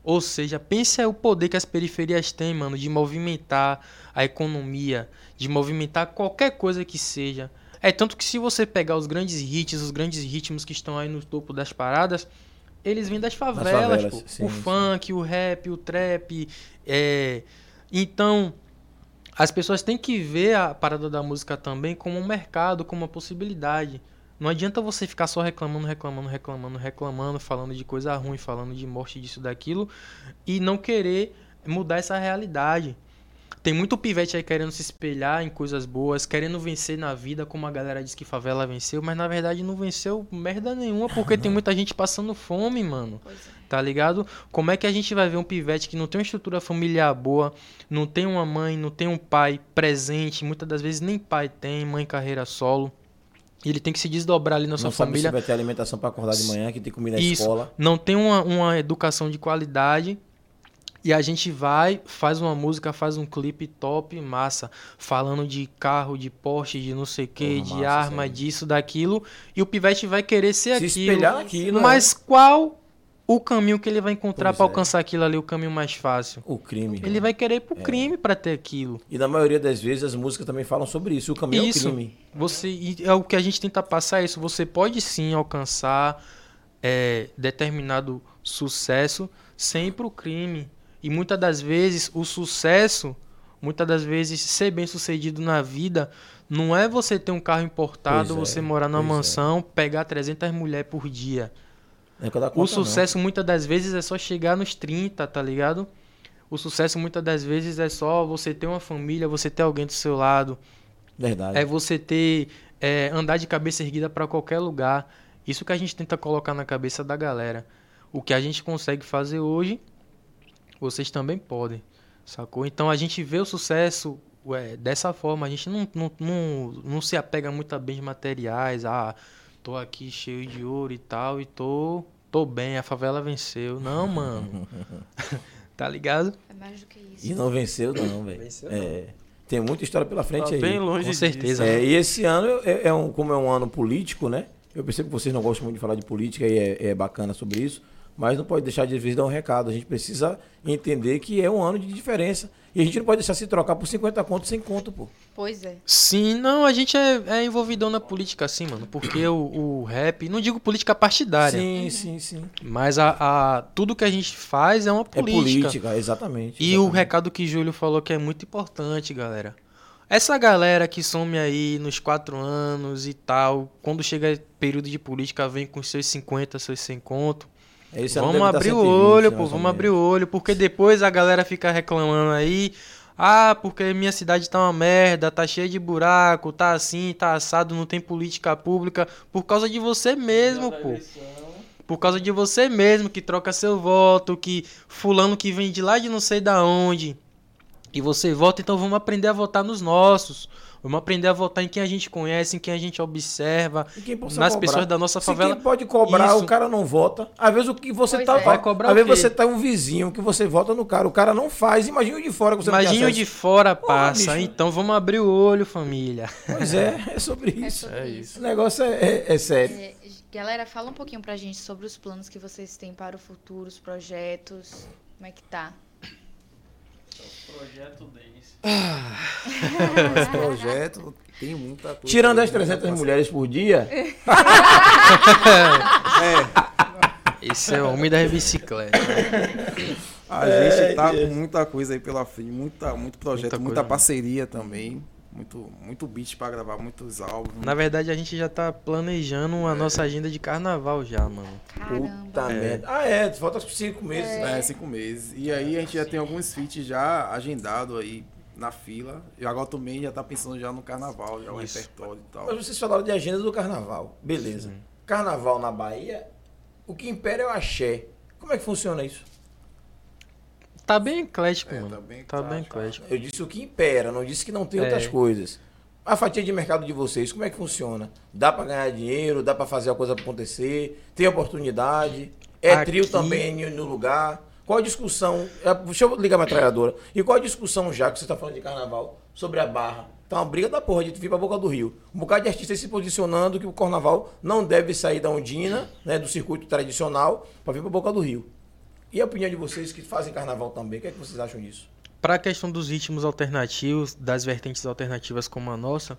Ou seja, pense aí o poder que as periferias têm, mano, de movimentar a economia, de movimentar qualquer coisa que seja. É tanto que se você pegar os grandes hits, os grandes ritmos que estão aí no topo das paradas, eles vêm das favelas, favelas, pô. sim, o sim. funk, o rap, o trap, é... Então, as pessoas têm que ver a parada da música também como um mercado, como uma possibilidade. Não adianta você ficar só reclamando, reclamando, reclamando, reclamando, falando de coisa ruim, falando de morte disso, daquilo, e não querer mudar essa realidade. Tem muito pivete aí querendo se espelhar em coisas boas, querendo vencer na vida, como a galera diz que favela venceu, mas na verdade não venceu merda nenhuma, porque tem muita gente passando fome, mano. Tá ligado? Como é que a gente vai ver um pivete que não tem uma estrutura familiar boa, não tem uma mãe, não tem um pai presente, muitas das vezes nem pai tem, mãe carreira solo. E ele tem que se desdobrar ali na sua Não sabe família. se vai ter alimentação para acordar de manhã, que tem comida na Isso. escola. Não tem uma, uma educação de qualidade. E a gente vai, faz uma música, faz um clipe top, massa, falando de carro, de Porsche, de não sei o que, de massa, arma, disso, daquilo. E o pivete vai querer ser Se aquilo. espelhar naquilo, Mas qual o caminho que ele vai encontrar pra é. alcançar aquilo ali, o caminho mais fácil. O crime. Ele vai querer ir pro É. crime pra ter aquilo. E na maioria das vezes as músicas também falam sobre isso. O caminho isso. é o crime. Você, e é o que a gente tenta passar é isso. Você pode sim alcançar é, determinado sucesso sem ir pro crime. E muitas das vezes o sucesso, muitas das vezes ser bem sucedido na vida, não é você ter um carro importado, é, você morar numa é. mansão, pegar 300 mulheres por dia. O conta, não. sucesso muitas das vezes é só chegar nos 30, tá ligado? O sucesso muitas das vezes é só você ter uma família, você ter alguém do seu lado. Verdade. É você ter é, andar de cabeça erguida pra qualquer lugar. Isso que a gente tenta colocar na cabeça da galera. O que a gente consegue fazer hoje, vocês também podem, sacou? Então a gente vê o sucesso ué, dessa forma. A gente não, não, não, não se apega muito a bens materiais. Ah, tô aqui cheio de ouro e tal, e tô, tô bem, a favela venceu. Não, mano. *laughs* tá ligado? É mais do que isso. E não venceu, não, velho. Venceu, É, tem muita história pela frente Tá aí. bem longe Com disso. certeza. É, e esse ano, é, é um, como é um ano político, né? Eu percebo que vocês não gostam muito de falar de política e é, é bacana sobre isso, mas não pode deixar de às vezes dar um recado. A gente precisa entender que é um ano de diferença. E a gente não pode deixar se trocar por 50 contos sem conto, pô. Pois é. Sim, não, a gente é, é envolvidão na política, assim, mano. Porque o, o rap, não digo política partidária, Sim, sim, sim. mas a, a- tudo que a gente faz é uma É política. política, exatamente. E o exatamente. recado que Júlio falou que é muito importante, galera. Essa galera que some aí nos quatro anos e tal, quando chega período de política, vem com seus 50, seus 100 conto. Esse ano Vamos abrir o 120, olho, pô, vamos abrir o olho, porque depois a galera fica reclamando aí. Ah, porque minha cidade tá uma merda, tá cheia de buraco, tá assim, tá assado, não tem política pública. Por causa de você mesmo, pô. Por causa de você mesmo que troca seu voto, que fulano que vem de lá de não sei da onde. E você vota, então vamos aprender a votar nos nossos. Vamos aprender a votar em quem a gente conhece, em quem a gente observa, quem possa nas cobrar. pessoas da nossa Se favela. quem pode cobrar, Isso. o cara não vota. Às vezes o que você Pois tá. é. Vai cobrar às vezes você tá um vizinho que você vota no cara. O cara não faz. Imagina o de fora que você não Imagina tem o de fora passa. Então vamos abrir o olho, família. Pois é, *laughs* é sobre É isso. sobre isso. O negócio é, é- é sério. É, galera, fala um pouquinho pra gente sobre os planos que vocês têm para o futuro, os projetos. Como é que tá? Projeto Denis. Esse *laughs* projeto tem muita coisa. Tirando as muita 300 coisa. mulheres por dia, *laughs* É, Esse é o homem da bicicleta. a É, gente tá Deus. com muita coisa aí pela frente, muita, muito projeto, Muita muita, parceria também. Muito, muito beat pra gravar, muitos álbuns. Na verdade, a gente já tá planejando a nossa agenda de carnaval já, mano. Caramba. puta merda. Ah, é, falta 5 meses. É, cinco meses. E aí a gente já tem alguns feats já agendado aí na fila. E agora também já tá pensando já no carnaval, já o Isso. repertório e tal. Mas vocês falaram de agenda do carnaval. Beleza. Carnaval na Bahia, o que impera é o axé. Como é que funciona isso? Tá bem eclético, É, mano. tá bem Tá bem eclético. Eu disse o que impera, não disse que não tem É. outras coisas. A fatia de mercado de vocês, como é que funciona? Dá pra ganhar dinheiro? Dá pra fazer a coisa acontecer? Tem oportunidade? É Aqui- trio também no lugar? Qual a discussão? é, Deixa eu ligar a metralhadora. E qual a discussão, já que você tá falando de carnaval, sobre a barra? Tá uma briga da porra de vir pra boca do Rio. Um bocado de artistas se posicionando que o carnaval não deve sair da Ondina, né, do circuito tradicional, pra vir pra boca do Rio. E a opinião de vocês que fazem carnaval também, o que, é que vocês acham disso? Para a questão dos ritmos alternativos, das vertentes alternativas como a nossa,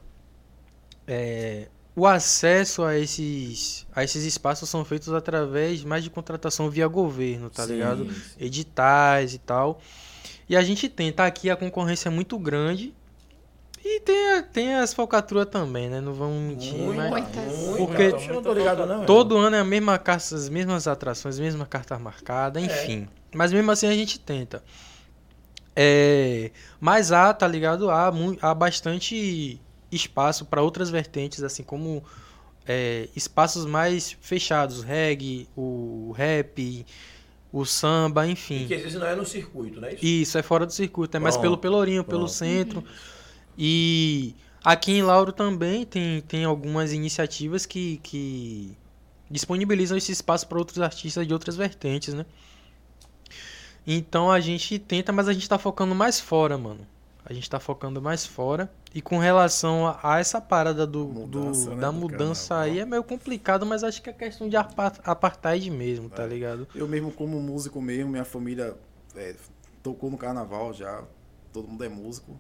é, o acesso a esses, a esses espaços são feitos através mais de contratação via governo, tá Sim, ligado? sim. Editais e tal. E a gente tenta aqui a concorrência é muito grande. E tem, a- tem as falcatruas também, né? Não vamos mentir, mas Muitas. Porque eu não tô ligado, não. todo ano é a mesma carta, as mesmas atrações, as mesmas cartas marcadas, enfim. Mas mesmo assim a gente tenta. É, mas há, tá ligado? Há, há bastante espaço para outras vertentes, assim como é, espaços mais fechados, reggae, o rap, o samba, enfim. Que às vezes não é no circuito, né? Isso? Isso, é fora do circuito, é mais Pronto, pelo Pelourinho, pelo pronto. centro. E aqui em Lauro também tem, tem algumas iniciativas que, que disponibilizam esse espaço para outros artistas de outras vertentes, né? Então a gente tenta, mas a gente tá focando mais fora, mano. A gente tá focando mais fora. E com relação a, a essa parada do, do- Mudança, né, da do mudança carnaval. aí é meio complicado, mas acho que é questão de apa- apartheid mesmo, tá ligado? Eu mesmo, como músico mesmo, minha família é, tocou no carnaval já. Todo mundo é músico.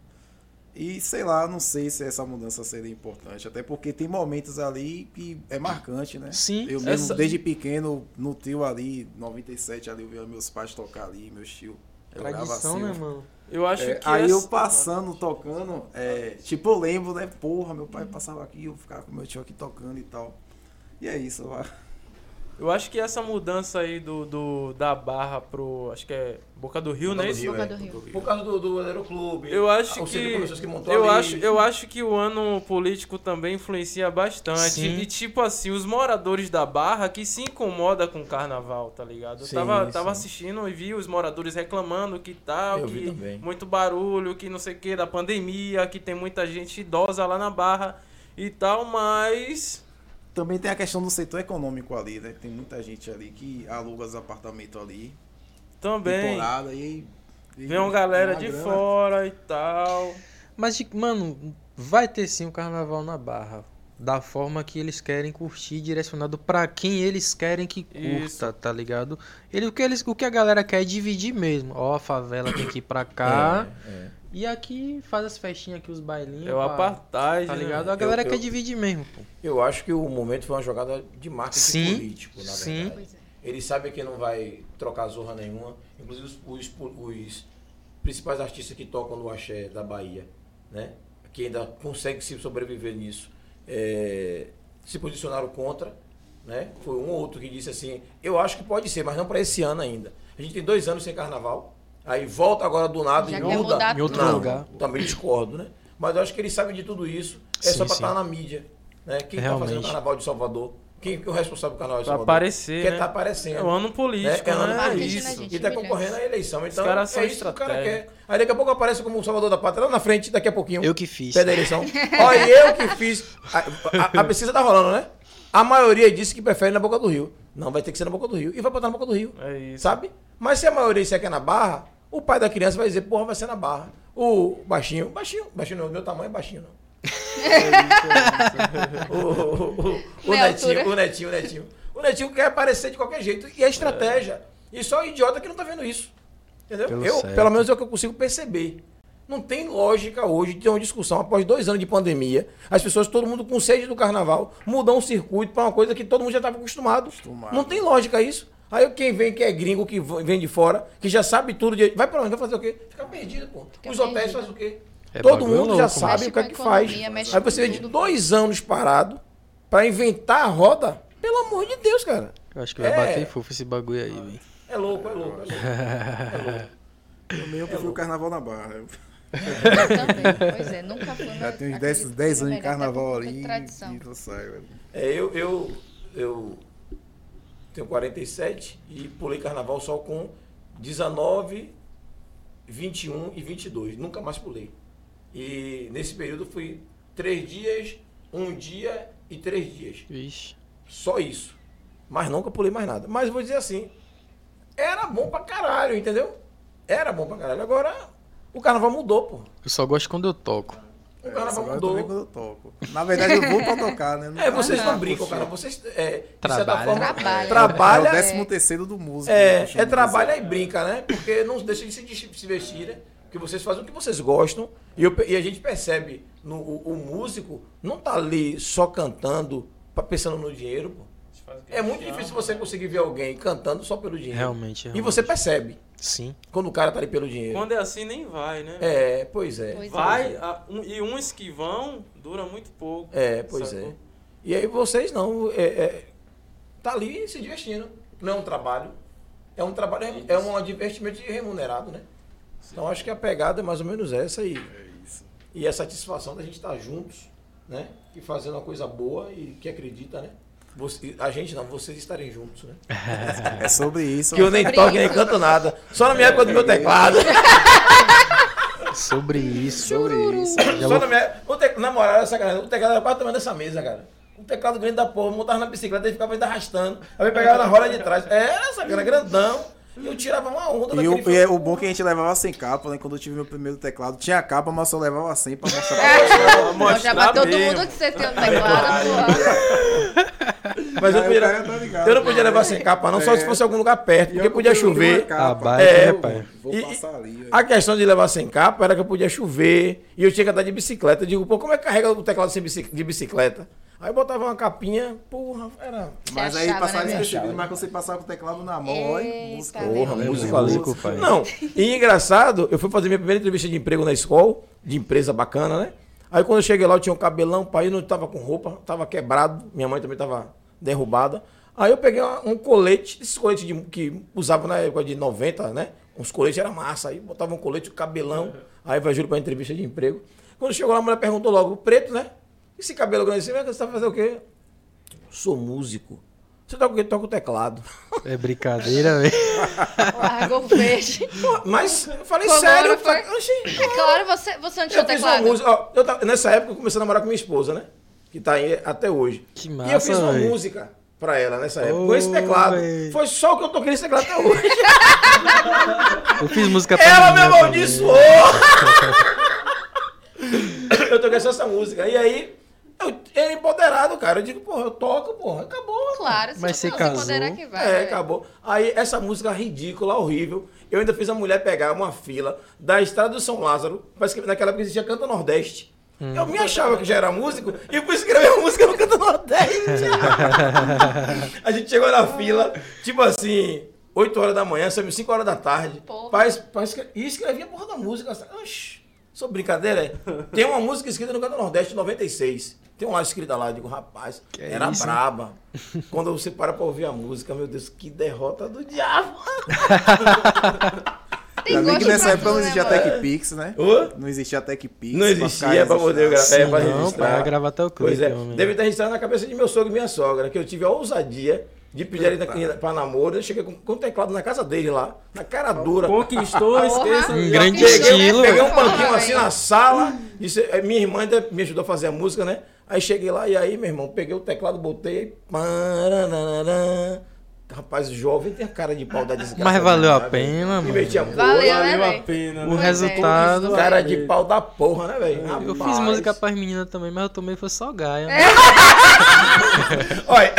E sei lá, não sei se essa mudança seria importante. Até porque tem momentos ali que é marcante, né? Sim. Eu mesmo, Essa- desde pequeno, no tio ali, 97 ali, eu via meus pais tocar ali, meus tio. Eu olhava Tradição, assim, né, eu- mano? Eu acho É, que aí essa- eu passando, tocando, é, tipo, eu lembro, né? Porra, meu pai passava aqui, eu ficava com meu tio aqui tocando e tal. E é isso, lá. Eu acho que essa mudança aí do, do- da Barra pro. Acho que é Boca do Rio, Boca né? do Rio, Boca é. do Rio. Por causa do, do Aeroclube. Eu acho que, que montou eu ali. acho eu acho que o ano político também influencia bastante Sim. e tipo assim os moradores da Barra que se incomoda com o Carnaval tá ligado eu Sim, tava, tava sim. assistindo e vi os moradores reclamando que tal Eu que muito barulho que não sei o que da pandemia que tem muita gente idosa lá na Barra e tal mas Também tem a questão do setor econômico ali, né? Tem muita gente ali que aluga os apartamentos ali. também Temporada e. e vem uma galera uma de grana. fora e tal Mas, mano, vai ter sim o carnaval na Barra. Da forma que eles querem curtir, direcionado pra quem eles querem que curta, Isso. tá ligado? Ele, o, que eles, o que a galera quer é dividir mesmo. Ó, a favela tem que ir pra cá. É, é. E aqui faz as festinhas aqui, os bailinhos. é o apartheid Tá né? ligado? A galera eu- quer dividir mesmo, pô. Eu acho que o momento foi uma jogada de marketing Sim, político, na sim. verdade. Pois é. Ele sabe que não vai trocar zorra nenhuma. Inclusive os, os- os principais artistas que tocam no axé da Bahia, né? Que ainda conseguem se sobreviver nisso, é, se posicionaram contra, né? Foi um ou outro que disse assim, eu acho que pode ser, mas não para esse ano ainda. A gente tem dois anos sem carnaval, aí volta agora do nada Já e muda. Em outro Não, lugar. Também discordo, né? Mas eu acho que eles sabem de tudo isso. É Sim, só para sim. estar na mídia. Né? Quem está fazendo o carnaval de Salvador? Quem que é o responsável do carnaval de Pra Salvador? aparecer, Quem né? está aparecendo. é o ano político É, é ano né? político. isso Imagina, E está Gente, concorrendo à eleição. Então, caras são é isso que o cara quer. Aí daqui a pouco aparece como o Salvador da Pátria lá na frente, daqui a pouquinho. Eu que fiz. Pé da eleição. *laughs* Olha, eu que fiz. A, a- a pesquisa tá rolando, né? A maioria disse que prefere na Boca do Rio. Não, vai ter que ser na Boca do Rio. E vai botar na Boca do Rio. É isso. Sabe? Mas se a maioria disser que é na Barra, o pai da criança vai dizer, porra, vai ser na Barra. O baixinho, baixinho, baixinho não, meu tamanho é baixinho não. *laughs* o, o, o, o netinho, o netinho, o netinho. O netinho quer aparecer de qualquer jeito. E é estratégia. E só idiota que não tá vendo isso. Entendeu? Pelo eu, pelo menos é o que eu consigo perceber. Não tem lógica hoje de ter uma discussão após dois anos de pandemia. As pessoas, todo mundo com sede do carnaval, mudar um circuito para uma coisa que todo mundo já estava acostumado. Acostumado. Não tem lógica isso. Aí quem vem que é gringo, que vem de fora, que já sabe tudo, de... vai para onde? Vai fazer o quê? Fica perdido, pô. Fica Os hotéis fazem o quê? É todo mundo já louco, sabe Mexe o que é que faz. Aí você vê de dois anos parado para inventar a roda. Pelo amor de Deus, cara. Eu acho que vai É. bater fofo esse bagulho aí, velho. É louco, é louco. É louco. É louco. Também eu prefiro o carnaval na barra. Eu Eu também. Pois é, nunca fui. já tenho uns acredito 10, que 10 seja anos de carnaval ali Tradição. e não sai, velho. É, eu, eu, eu tenho 47 e pulei carnaval só com 19, 21 e 22. Nunca mais pulei. E nesse período fui três dias, um dia e três dias. Vixe. Só isso. Mas nunca pulei mais nada. Mas vou dizer assim, era bom pra caralho, entendeu? Era bom pra caralho. Agora o carnaval mudou, pô. Eu só gosto quando eu toco. O É, carnaval agora eu também mudou. quando eu toco. Na verdade, eu vou pra tocar, né? Não É, vocês não brincam, cara. Vocês, é, de certa Trabalha. forma, Trabalha. trabalha É o décimo terceiro do músico. É, chamo é trabalha e brinca, né? Porque não deixa de se, de se vestir, né? Porque vocês fazem o que vocês gostam. E, eu e a gente percebe, no, o, o músico não tá ali só cantando, pensando no dinheiro, pô. É muito difícil você conseguir ver alguém cantando só pelo dinheiro. Realmente, E realmente. você percebe Sim. quando o cara tá ali pelo dinheiro. Quando é assim, nem vai, né? É, pois é. Pois é. Vai, a- um- e uns que vão, dura muito pouco. É, pois sacou? é. E aí vocês não. É, é, tá ali se divertindo. Não é um trabalho. É um trabalho, é um divertimento remunerado, né? Então acho que a pegada é mais ou menos essa aí. E a satisfação da gente estar juntos, né? E fazendo uma coisa boa e que acredita, né? Você- a gente não, vocês estarem juntos, né? *laughs* É sobre isso. Que eu nem toco nem canto nada. Só na minha época do meu teclado. *laughs* Sobre isso. Sobre isso. Só vou- na minha. O te... Na moral, essa cara, o teclado era quase tamanho dessa mesa, cara. Um teclado grande da porra, montava na bicicleta e ficava ainda arrastando. Aí pegava na roda de trás. Era essa cara, grandão. E eu tirava uma onda E o, e é o bom que a gente levava sem capa, né? Quando eu tive meu primeiro teclado, tinha capa, mas eu levava sem pra mostrar *laughs* pra Então já bateu todo mundo que você tem um teclado, porra. Mas eu, podia, tá ligado, eu não podia pô. levar sem capa, não, só É. se fosse algum lugar perto, porque eu podia chover. capa. É, né, pai? Vou passar ali. A questão de levar sem capa era que eu podia chover e eu tinha que andar de bicicleta. Eu digo, pô, como é que carrega o teclado de bicicleta? Aí eu botava uma capinha, porra, era. Mas aí achava, passava né, despercebido, mas quando você passava com o teclado na mão, olha, música. Porra, é música ali. músico, pai. Não, e engraçado, eu fui fazer minha primeira entrevista de emprego na escola, de empresa bacana, né? Aí quando eu cheguei lá, eu tinha um cabelão, pai, eu não tava com roupa, tava quebrado, minha mãe também tava derrubada. Aí eu peguei uma- um colete, esses coletes de- que usava na época de 90, né? Uns coletes era massa, aí botava um colete, um cabelão, aí vai juro pra entrevista de emprego. Quando chegou lá, a mulher perguntou logo, preto, né? Esse cabelo grande assim, "Mas você tá fazendo o quê? Sou músico. Você toca o quê? Toca o teclado. É brincadeira, velho. *laughs* Largou o peixe. Mas eu falei Como sério, Oxi, É claro, você, você não tinha eu fiz uma teclado. música. ó, eu tava- nessa época eu comecei a namorar com minha esposa, né? Que tá aí até hoje. Que e eu massa, fiz uma véi. música pra ela nessa época, Ô, com esse teclado. véi. Foi só o que eu toquei nesse teclado até hoje. *laughs* Eu fiz música pra ela me também. amaldiçoou! eu toquei só essa música. E aí, eu era empoderado, cara. Eu digo, porra, eu toco, porra, acabou. Claro, se Mas você casou? se empoderar que vai. É, velho. acabou. Aí essa música ridícula, horrível. Eu ainda fiz a mulher pegar uma fila da estrada do São Lázaro, naquela época existia Canta Nordeste. Eu me achava que já era músico e fui escrever a música no Canta Nordeste. *laughs* a gente chegou na fila, tipo assim, 8 horas da manhã, saímos 5 horas da tarde. Pra escre- e escrevia a porra da música. Oxi, sou brincadeira, é? Tem uma música escrita no Canta Nordeste 96. Tem uma lá escrita lá, eu digo, rapaz, é era isso, braba. Quando você para pra ouvir a música, meu Deus, que derrota do diabo. *laughs* Ainda bem que nessa época não existia né, mano? TechPix, né? Ô? Não existia TechPix. Não existia pra poder gravar, é, pra não, registrar. pra gravar até o clipe, Pois é, homem. deve estar registrado na cabeça de meu sogro e minha sogra, que eu tive a ousadia de pedir ele na- pra namoro. Eu cheguei com, com o teclado na casa dele lá, na cara dura. Conquistou, *laughs* esqueça. Um grande Peguei, estilo. peguei um banquinho assim na sala. Disse, eh, minha irmã ainda me ajudou a fazer a música, né? Aí cheguei lá e aí, meu irmão, peguei o teclado, botei. paranana. Rapaz, jovem tem a cara de pau da desgraça. Mas valeu a né, pena, velho? E mano. a porra. Valeu, né, Valeu a pena, O né? é. resultado. Cara de pau da porra, né, velho? Eu fiz música pras meninas também, mas eu tomei foi só Gaia. É. né? *laughs* Olha,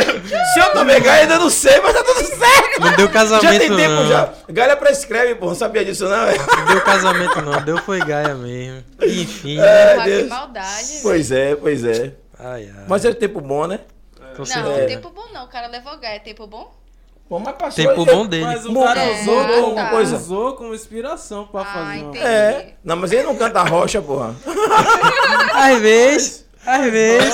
se eu tomei Gaia, ainda não sei, mas tá tudo certo. Não deu Já casamento, tem tempo não. já. Gaia prescreve, pô. Não sabia disso, não, velho? Não deu casamento, não. Deu foi Gaia mesmo. Enfim. É, que Deus. maldade. Pois é, pois é. Ai, ai. Mas é tempo bom, né? Não, certeza. tempo bom não. O cara levou Gaia. É tempo bom? Bom, mas passou. Tempo e- bom dele. Mas o cara É, usou, como, tá. coisa. usou como inspiração pra Ah, fazer uma... entendi. É. Não, mas ele não canta rocha, porra. *laughs* Às vezes. Às vezes.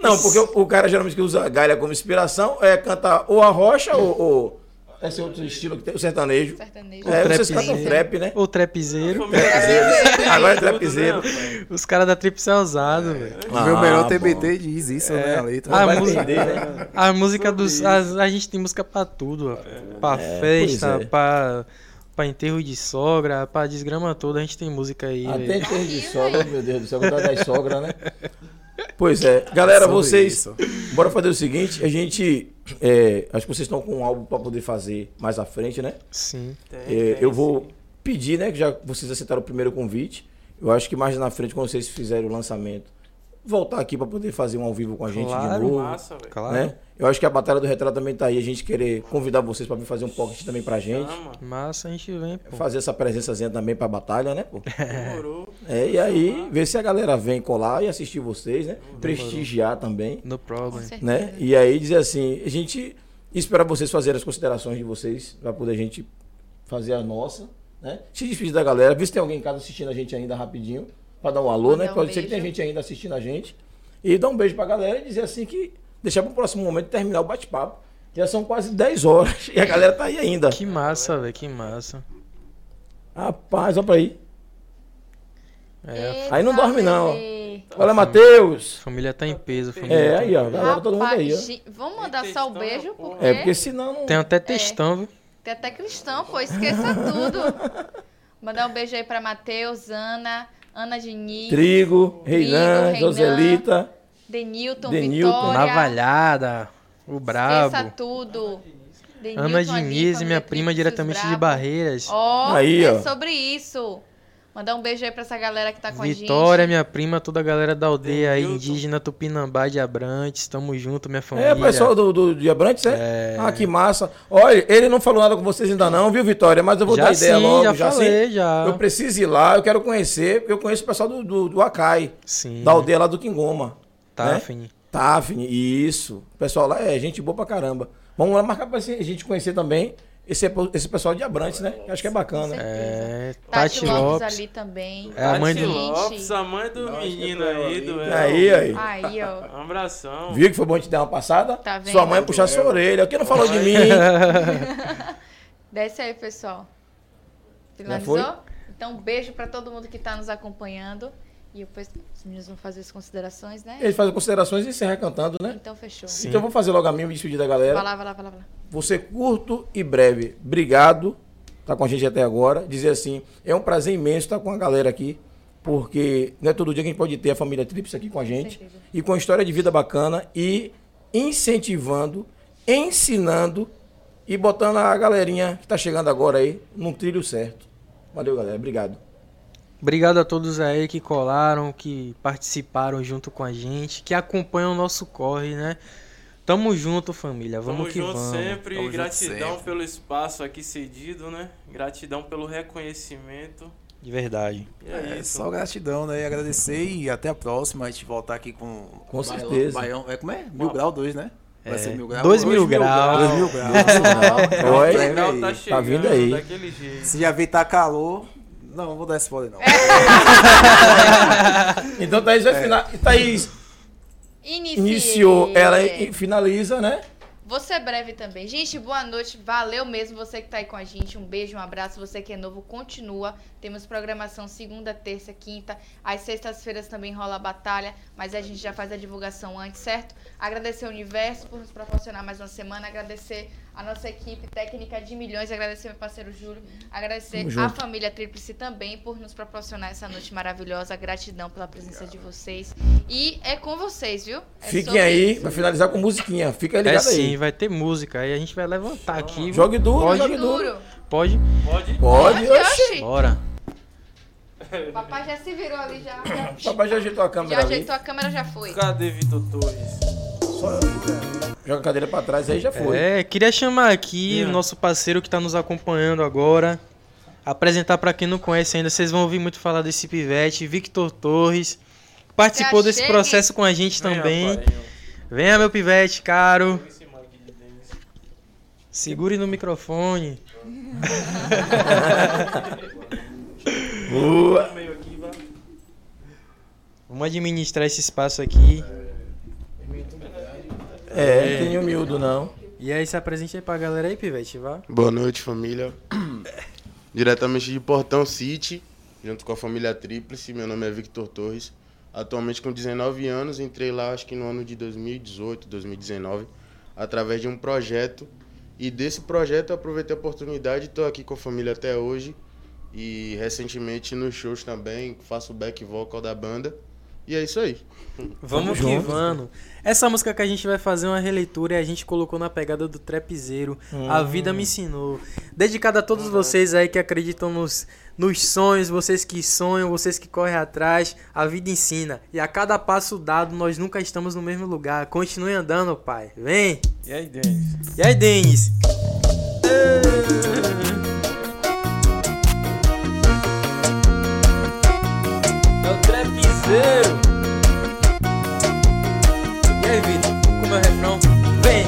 Não, porque o, o cara geralmente que usa galha como inspiração é cantar ou a rocha ou, ou esse outro estilo que tem, o sertanejo. Sertanejo. É, vocês trapzinho. cantam trap, né? O trapzeiro. *laughs* Agora é trapzeiro. Os caras da Trip é ousado, velho. O meu melhor Ah, TBT diz isso, né? A letra. A música, entender, né? a música dos. A, a gente tem música pra tudo, ó. Pra festa, pois é. pra, pra enterro de sogra, pra desgrama toda, a gente tem música aí. Até termos de sogra, meu Deus do céu, coitada das sogra, né? Pois é. Galera, Sobre vocês. isso. Bora fazer o seguinte: a gente. É, acho que vocês estão com um álbum pra poder fazer mais à frente, né? Sim. É, eu vou pedir, né? Que já vocês aceitaram o primeiro convite. Eu acho que mais na frente, quando vocês fizerem o lançamento, voltar aqui pra poder fazer um ao vivo com a gente de Claro, novo. Massa. Claro. Né? Eu acho que a Batalha do Retrato também tá aí. A gente querer convidar vocês pra vir fazer um pocket também pra gente. Chama. Massa, a gente vem, pô. Fazer essa presençazinha também pra batalha, né, pô? Demorou. É, e aí, ver se a galera vem colar e assistir vocês, né? Prestigiar também, No problem. né? E aí dizer assim, a gente espera vocês fazerem as considerações de vocês, pra poder a gente fazer a nossa, né? Se despedir da galera, ver se tem alguém em casa assistindo a gente ainda rapidinho, pra dar um alô, Mandar né? um Pode ser que tem beijo. gente ainda assistindo a gente. E dar um beijo pra galera e dizer assim que deixar pro próximo momento terminar o bate-papo. Já são quase 10 horas *laughs* e a galera tá aí ainda. Que massa, velho, que massa. Rapaz, olha pra aí. É, Aí não dorme, não. Olha, Matheus. a família tá em peso. a Família É, tá aí, ó. Galera, todo mundo aí, ó. Vamos mandar só o beijo, porque É, porque senão não. Tem até textão, viu? tem até cristão, pô, esqueça tudo. *laughs* Mandar um beijo aí pra Matheus, Ana, Ana Diniz, Trigo, Reinan, Reinan. Joselita. Denilton, Denilton. Vitória. Navalhada, o Esqueça brabo. tudo. Denilton Ana Diniz, família minha prima diretamente de. Barreiras. Ó, Aí, é ó. sobre isso. Mandar um beijo aí pra essa galera que tá com a gente. Vitória, minha prima, toda a galera da aldeia aí, indígena Tupinambá de Abrantes. Tamo junto, minha família. É, pessoal do, do de Abrantes, é? Ah, que massa. Olha, ele não falou nada com vocês ainda não, viu, Vitória? Mas eu vou Já dar ideia sim, logo. já falei, já. Eu preciso ir lá, eu quero conhecer, porque eu conheço o pessoal do, do, do Acai. Sim. Da aldeia lá do Quingoma. Tafni. Né? Tafni, isso. O pessoal lá é gente boa pra caramba. Vamos lá marcar pra a gente conhecer também esse, esse pessoal de Abrantes, né? Acho que é bacana. É, Tati, Tati Lopes, Lopes. ali também. É a mãe do- Lopes, a mãe do menino aí, do Aí, aí. Aí, ó. Um abração. Viu que foi bom te dar uma passada? Tá vendo? Sua mãe puxar sua orelha. Quem não falou de mim? *laughs* Desce aí, pessoal. Finalizou? Então, um beijo pra todo mundo que tá nos acompanhando. E depois os meninos vão fazer as considerações, né? Ele faz considerações e encerra cantando, né? Então, fechou. Então eu vou fazer logo a minha, me despedir da galera. Vai lá, vai lá, vai lá. vai lá. Você curto e breve. Obrigado. Tá com a gente até agora. Dizer assim, é um prazer imenso estar com a galera aqui, porque não é todo dia que a gente pode ter a família Trips aqui com a gente e com a história de vida bacana e incentivando, ensinando e botando a galerinha que tá chegando agora aí num trilho certo. Valeu, galera. Obrigado. Obrigado a todos aí que colaram, que participaram junto com a gente, que acompanham o nosso corre, né? Tamo junto, família. Vamos Tamo que junto vamos. sempre, Tamo junto gratidão sempre. pelo espaço aqui cedido, né? Gratidão pelo reconhecimento. De verdade. É, É, isso. só gratidão, né? E agradecer e até a próxima. A gente voltar aqui com. Com Bailão- certeza. Baião- é, como é? Mil grau 2, né? Vai É, ser mil grau. dois mil grau. Dois mil grau. Dois mil grau. Oi. Vem grau aí. tá chegando vindo aí. daquele jeito. Se já vê tá calor. Não, não vou dar spoiler, não. *laughs* Então Thaís vai final... Thaís Inicie. iniciou, ela e- finaliza, né? Vou ser breve também. Gente, boa noite. Valeu mesmo você que tá aí com a gente. Um beijo, um abraço. Você que é novo, continua. Temos programação segunda, terça, quinta. Às sextas-feiras também rola a batalha, mas a gente já faz a divulgação antes, certo? Agradecer ao Universo por nos proporcionar mais uma semana. Agradecer a nossa equipe técnica de milhões. Agradecer meu parceiro Júlio. Agradecer a família Tríplice também por nos proporcionar essa noite maravilhosa. Gratidão pela presença de vocês. E é com vocês, viu? É Fiquem aí, isso. vai finalizar com musiquinha. Fica É ligado sim, aí. vai ter música. Aí a gente vai levantar aqui. Jogue duro, Pode? jogue duro. Pode? Pode? Pode, Pode, oxi. Bora. Papai já se virou ali, já. Já, Papai já ajeitou a já câmera ali. ajeitou a câmera, já foi. Cadê Vitor Torres? Só joga a cadeira pra trás aí já foi. É, queria chamar aqui Yeah. o nosso parceiro que tá nos acompanhando agora. Apresentar pra quem não conhece ainda, vocês vão ouvir muito falar desse pivete, Victor Torres. Participou Já desse processo com a gente também. rapaz. Venha, meu pivete, caro. Segure no microfone. *laughs* Boa. Vamos administrar esse espaço aqui. É, não tem humildo não. E aí, se apresente aí pra galera aí, pivete, vá. Boa noite, família. *coughs* Diretamente de Portão City, junto com a família Tríplice. Meu nome é Victor Torres. Atualmente com 19 anos, entrei lá acho que no ano de 2018, 2019, através de um projeto. E desse projeto eu aproveitei a oportunidade e estou aqui com a família até hoje. E recentemente nos shows também, faço o back vocal da banda. E é isso aí. Vamos que vamos. Essa música que a gente vai fazer é uma releitura e a gente colocou na pegada do trapzeiro. A vida me ensinou. Dedicada a todos vocês aí que acreditam nos, nos sonhos, vocês que sonham, vocês que correm atrás. A vida ensina. E a cada passo dado, nós nunca estamos no mesmo lugar. Continue andando, pai. Vem. E aí, Denis? E aí, Denis? *laughs* trapzeiro. E aí, Vitor? Como é o refrão? Vem.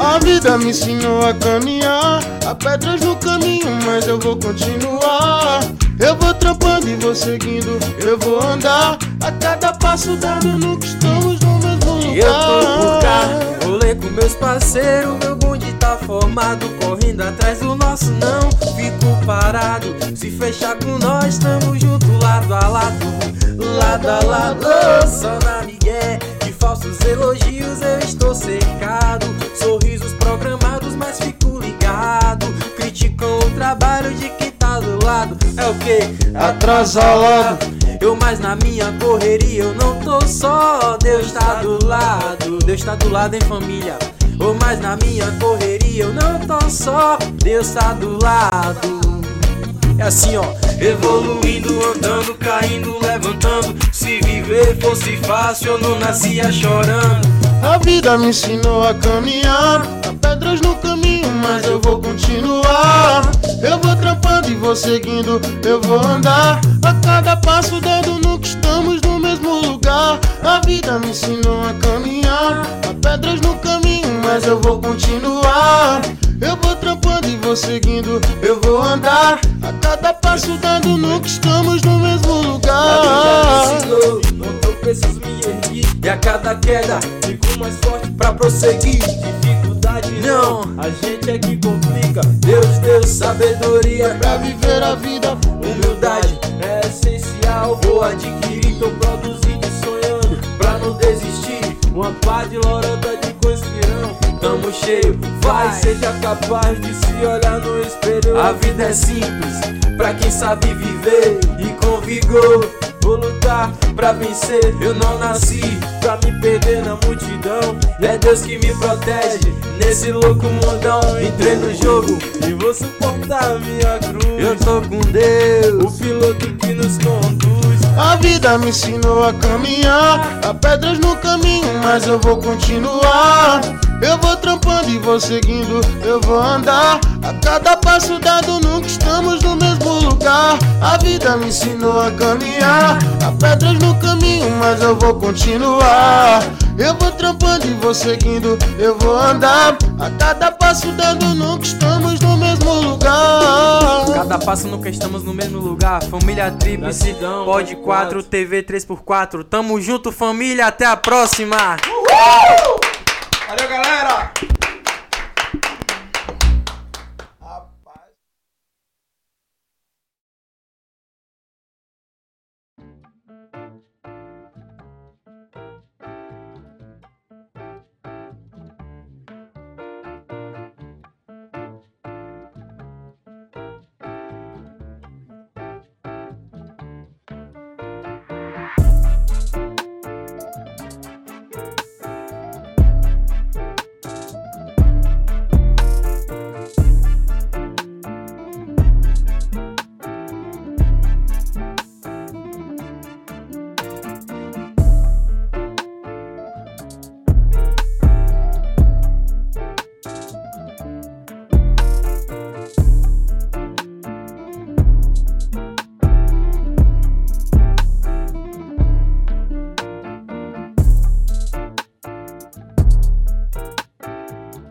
A vida me ensinou a caminhar, a pedras no caminho, mas eu vou continuar. Eu vou trampando e vou seguindo, eu vou andar. A cada passo dado, nunca estamos no mesmo lugar. E eu tô por cá, rolê com meus parceiros, meu bonde formado, correndo atrás do nosso não, fico parado. Se fechar com nós, tamo junto, lado a lado, lado a lado. Só na migué, de falsos elogios eu estou cercado. Sorrisos programados, mas fico ligado. Criticam o trabalho de quem tá do lado. É o que? Atrasalado. Eu mais na minha correria, eu não tô só. Deus tá do lado, Deus tá do lado, hein, família. Oh, mas na minha correria eu não tô só, Deus tá do lado. É assim, ó, evoluindo, andando, caindo, levantando. Se viver fosse fácil, eu não nascia chorando. A vida me ensinou a caminhar, há pedras no caminho, mas eu vou continuar. Eu vou trampando e vou seguindo, eu vou andar. A cada passo dando nunca estamos no mesmo lugar. A vida me ensinou a caminhar, há pedras no caminho, mas eu vou continuar. Eu vou trampando e vou seguindo, eu vou andar. A cada passo dando nunca estamos no mesmo lugar. ensinou, não eu preciso me erguer. E a cada queda, fico mais forte pra prosseguir. Dificuldade não, a gente é que complica. Deus deu sabedoria pra viver a vida. Humildade é essencial, vou adquirir. Tô produzindo e sonhando pra não desistir. Uma pá de lorota conspirão. Tamo cheio, vai, seja capaz de se olhar no espelho. A vida é simples, pra quem sabe viver e com vigor. Vou lutar pra vencer, eu não nasci pra me perder na multidão. É Deus que me protege nesse louco mundão. Entrei no jogo e vou suportar a minha cruz. Eu tô com Deus, o piloto que nos conduz. A vida me ensinou a caminhar, há pedras no caminho, mas eu vou continuar. Eu vou trampando e vou seguindo, eu vou andar. A cada passo dado nunca estamos no mesmo lugar. A vida me ensinou a caminhar, há pedras no caminho, mas eu vou continuar. Eu vou trampando e vou seguindo, eu vou andar. A cada passo dado nunca estamos no mesmo lugar. Cada passo nunca estamos no mesmo lugar. Família Tríplice, Pod 4, TV 3x4. Tamo junto, família. Até a próxima. Valeu, galera!